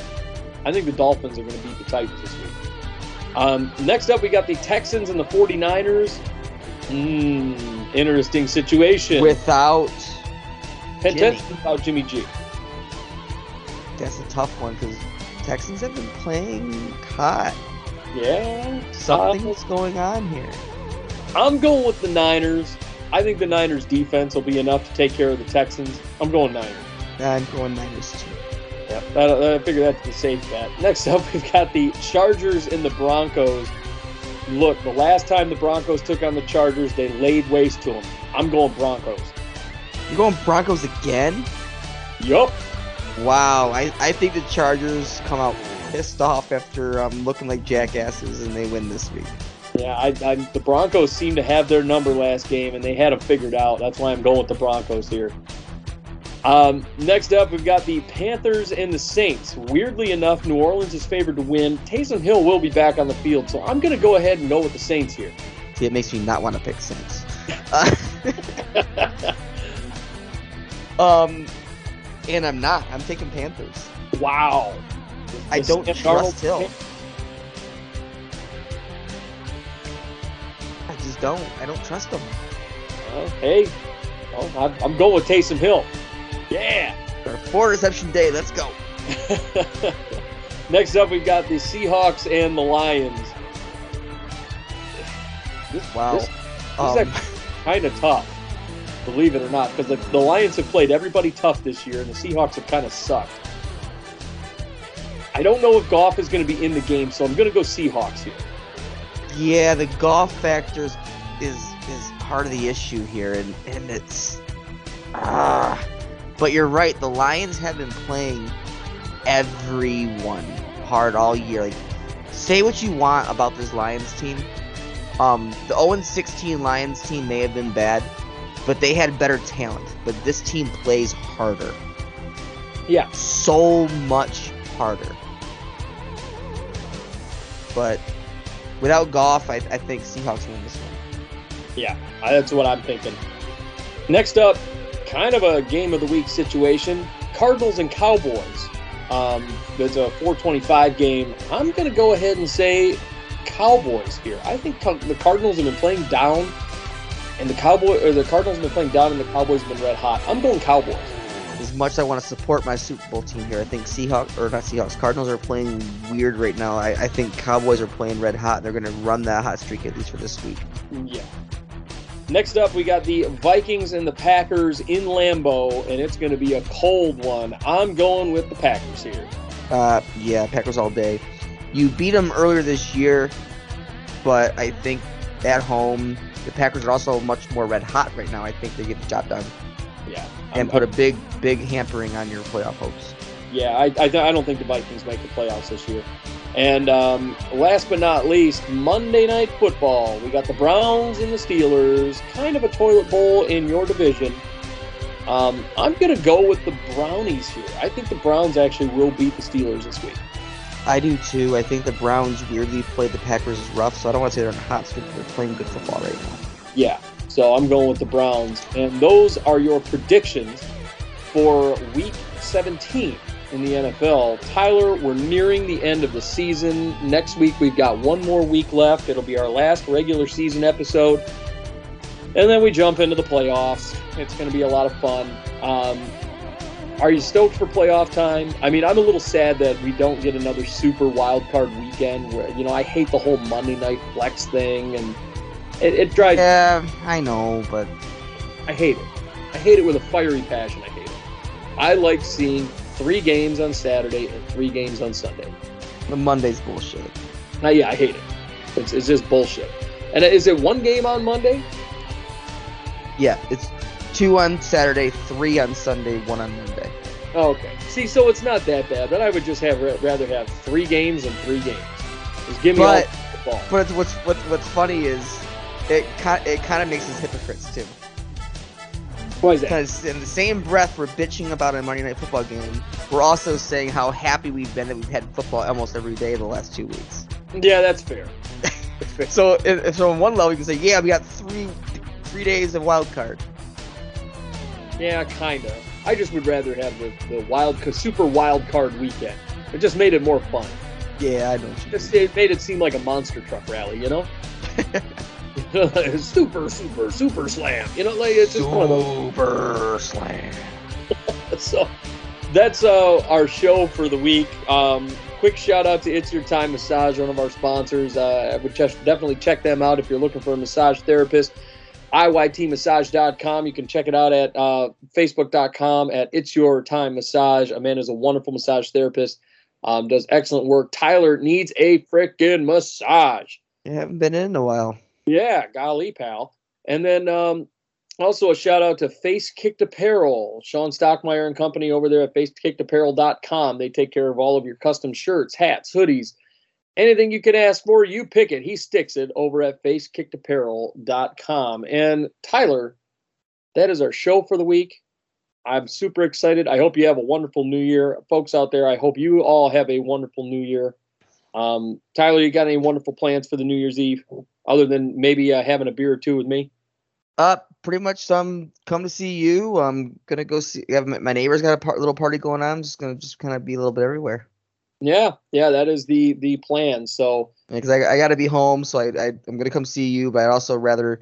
I think the Dolphins are going to beat the Titans this week. Um, next up, we got the Texans and the 49ers. Mmm, interesting situation. Without Jimmy. Jimmy G. that's a tough one because Texans have been playing hot. Yeah. Something's uh, going on here. I'm going with the Niners. I think the Niners defense will be enough to take care of the Texans. I'm going Niners. I'm going Niners too. Yeah, that, I figure that's the safe bet. Next up, we've got the Chargers and the Broncos. Look, the last time the Broncos took on the Chargers, they laid waste to them. I'm going Broncos. You're going Broncos again? Yup. Wow, I, I think the Chargers come out pissed off after um, looking like jackasses and they win this week. Yeah, I, I, the Broncos seem to have their number last game, and they had them figured out. That's why I'm going with the Broncos here. Um, next up, we've got the Panthers and the Saints. Weirdly enough, New Orleans is favored to win. Taysom Hill will be back on the field, so I'm going to go ahead and go with the Saints here. See, it makes me not want to pick Saints. Uh, um, and I'm not. I'm taking Panthers. wow. I don't Sam trust Darnold- Hill. I just don't. I don't trust him. Well, hey, well, I'm, I'm going with Taysom Hill. Yeah. Our four reception day. Let's go. Next up, we've got the Seahawks and the Lions. This, Wow. this, Um, this is kind of tough, believe it or not, because the, the Lions have played everybody tough this year, and the Seahawks have kind of sucked. I don't know if Goff is going to be in the game, so I'm going to go Seahawks here. Yeah, the Goff factor is is, is part of the issue here, and and it's ah. But you're right. The Lions have been playing everyone hard all year. Like, say what you want about this Lions team. Um, the 0 16 Lions team may have been bad, but they had better talent. But this team plays harder, Yeah, so much harder. But without Goff, I, I think Seahawks win this one. yeah, that's what I'm thinking. Next up, kind of a game of the week situation: Cardinals and Cowboys. Um, it's a 425 game. I'm going to go ahead and say Cowboys here. I think the Cardinals have been playing down, and the Cowboy or the Cardinals have been playing down, and the Cowboys have been red hot. I'm going Cowboys. As much as I want to support my Super Bowl team here, I think Seahawks or not Seahawks, Cardinals are playing weird right now. I, I think Cowboys are playing red hot. They're going to run that hot streak at least for this week. Yeah. Next up, we got the Vikings and the Packers in Lambeau, and it's going to be a cold one. I'm going with the Packers here. Uh, yeah, Packers all day. You beat them earlier this year, but I think at home the Packers are also much more red hot right now. I think they get the job done Yeah. and I'm- put a big, big hampering on your playoff hopes. Yeah, I, I, I don't think the Vikings make the playoffs this year. And um, last but not least, Monday Night Football. We got the Browns and the Steelers, kind of a toilet bowl in your division. Um, I'm going to go with the Brownies here. I think the Browns actually will beat the Steelers this week. I do too. I think the Browns weirdly played the Packers rough, so I don't want to say they're in a hot streak. but They're playing good football right now. Yeah, so I'm going with the Browns. And those are your predictions for week 17 in the NFL. Tyler, we're nearing the end of the season. Next week, we've got one more week left. It'll be our last regular season episode. And then we jump into the playoffs. It's going to be a lot of fun. Um, are you stoked for playoff time? I mean, I'm a little sad that we don't get another super wild card weekend where, you know, I hate the whole Monday night flex thing and it, it drives Yeah, I know, but I hate it. I hate it with a fiery passion. I hate it. I like seeing three games on Saturday and three games on Sunday. the Monday's bullshit. Now, yeah, I hate it. It's, it's just bullshit. And is it one game on Monday? Yeah, it's two on Saturday, three on Sunday, one on Monday. Oh, okay. See, so it's not that bad. but I would just have rather have three games and three games. Just give me But- all. But it's, what's what's what's funny is it kind it kind of makes us hypocrites too. Why is that? Because in the same breath we're bitching about a Monday Night Football game, we're also saying how happy we've been that we've had football almost every day the last two weeks. Yeah, that's fair. That's fair. So, if, so on one level, you can say, yeah, we got three three days of wild card. Yeah, kind of. I just would rather have the, the wild, super wild card weekend. It just made it more fun. Yeah, I know. Just it made it seem like a monster truck rally, you know? super, super, super slam. You know, like it's just one of those. Super slam. So that's uh, our show for the week. Um, quick shout out to It's Your Time Massage, one of our sponsors. Uh, I would just definitely check them out if you're looking for a massage therapist. IYTmassage.com. You can check it out at uh, Facebook.com at It's Your Time Massage. Amanda's a wonderful massage therapist. Um, does excellent work. Tyler needs a freaking massage. You haven't been in a while. Yeah, golly, pal. And then um, also a shout out to Face Kicked Apparel, Sean Stockmeyer and company over there at facekickedapparel.com. They take care of all of your custom shirts, hats, hoodies, anything you can ask for. You pick it. He sticks it over at facekickedapparel.com. And Tyler, that is our show for the week. I'm super excited. I hope you have a wonderful new year. Folks out there, I hope you all have a wonderful new year. Um, Tyler, you got any wonderful plans for the New Year's Eve? other than maybe uh, having a beer or two with me. Uh, pretty much. Um, come to see you. I'm gonna go see. My, neighbor's got a little party going on. I'm just gonna just kind of be a little bit everywhere. Yeah, yeah, that is the the plan. So Because I, I got to be home, so I, I I'm gonna come see you, but I'd also rather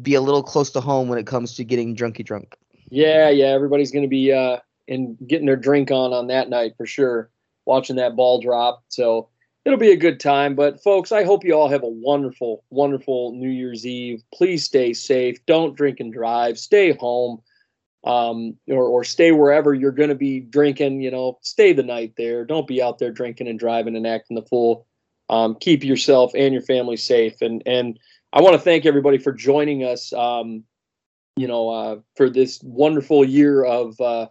be a little close to home when it comes to getting drunky drunk. yeah, yeah, everybody's going to be uh in getting their drink on on that night for sure, watching that ball drop. So it'll be a good time. But folks, I hope you all have a wonderful, wonderful New Year's Eve. Please stay safe. Don't drink and drive. Stay home. Um, or, or stay wherever you're going to be drinking, you know, stay the night there. Don't be out there drinking and driving and acting the fool. Um, keep yourself and your family safe. And, and I want to thank everybody for joining us, um, you know, uh, for this wonderful year of uh,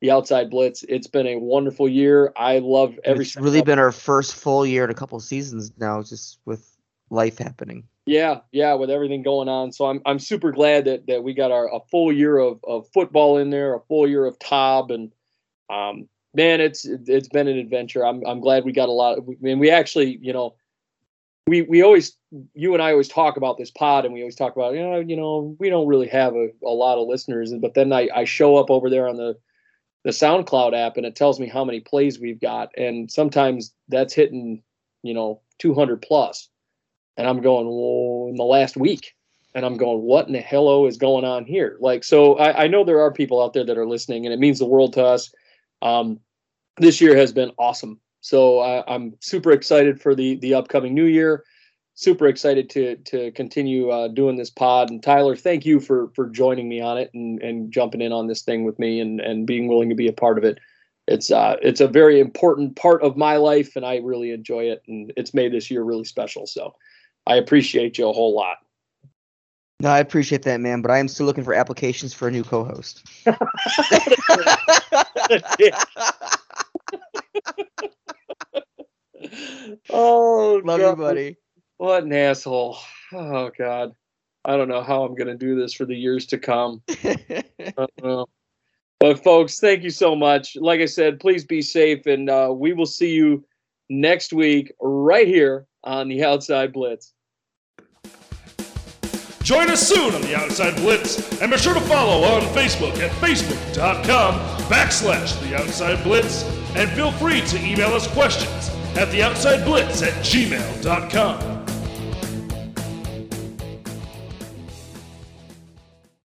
the Outside Blitz. It's been a wonderful year. I love every it's really been our first full year in a couple seasons now, just with life happening. Yeah, yeah, with everything going on. So I'm I'm super glad that that we got our a full year of, of football in there, a full year of Tob, and um, man, it's it's been an adventure. I'm I'm glad we got a lot. Of, mean, we actually, you know, we we always you and I always talk about this pod, and we always talk about you know you know we don't really have a, a lot of listeners, but then I I show up over there on the the SoundCloud app, and it tells me how many plays we've got, and sometimes that's hitting you know 200 plus and I'm going, well, in the last week. And I'm going, what in the hello is going on here? Like, so I, I know there are people out there that are listening, and it means the world to us. Um, this year has been awesome. So I, I'm super excited for the the upcoming new year. Super excited to to continue uh, doing this pod. And Tyler, thank you for for joining me on it and and jumping in on this thing with me and and being willing to be a part of it. It's uh it's a very important part of my life, and I really enjoy it. And it's made this year really special. So I appreciate you a whole lot. No, I appreciate that, man. But I am still looking for applications for a new co-host. oh, Love God. you, buddy. What an asshole. Oh, God. I don't know how I'm going to do this for the years to come. I don't know. But, folks, thank you so much. Like I said, please be safe, and uh, we will see you next week right here on the Outside Blitz. Join us soon on the Outside Blitz, and be sure to follow on Facebook at facebook.com backslash the Outside Blitz, and feel free to email us questions at the Outside Blitz at gmail.com.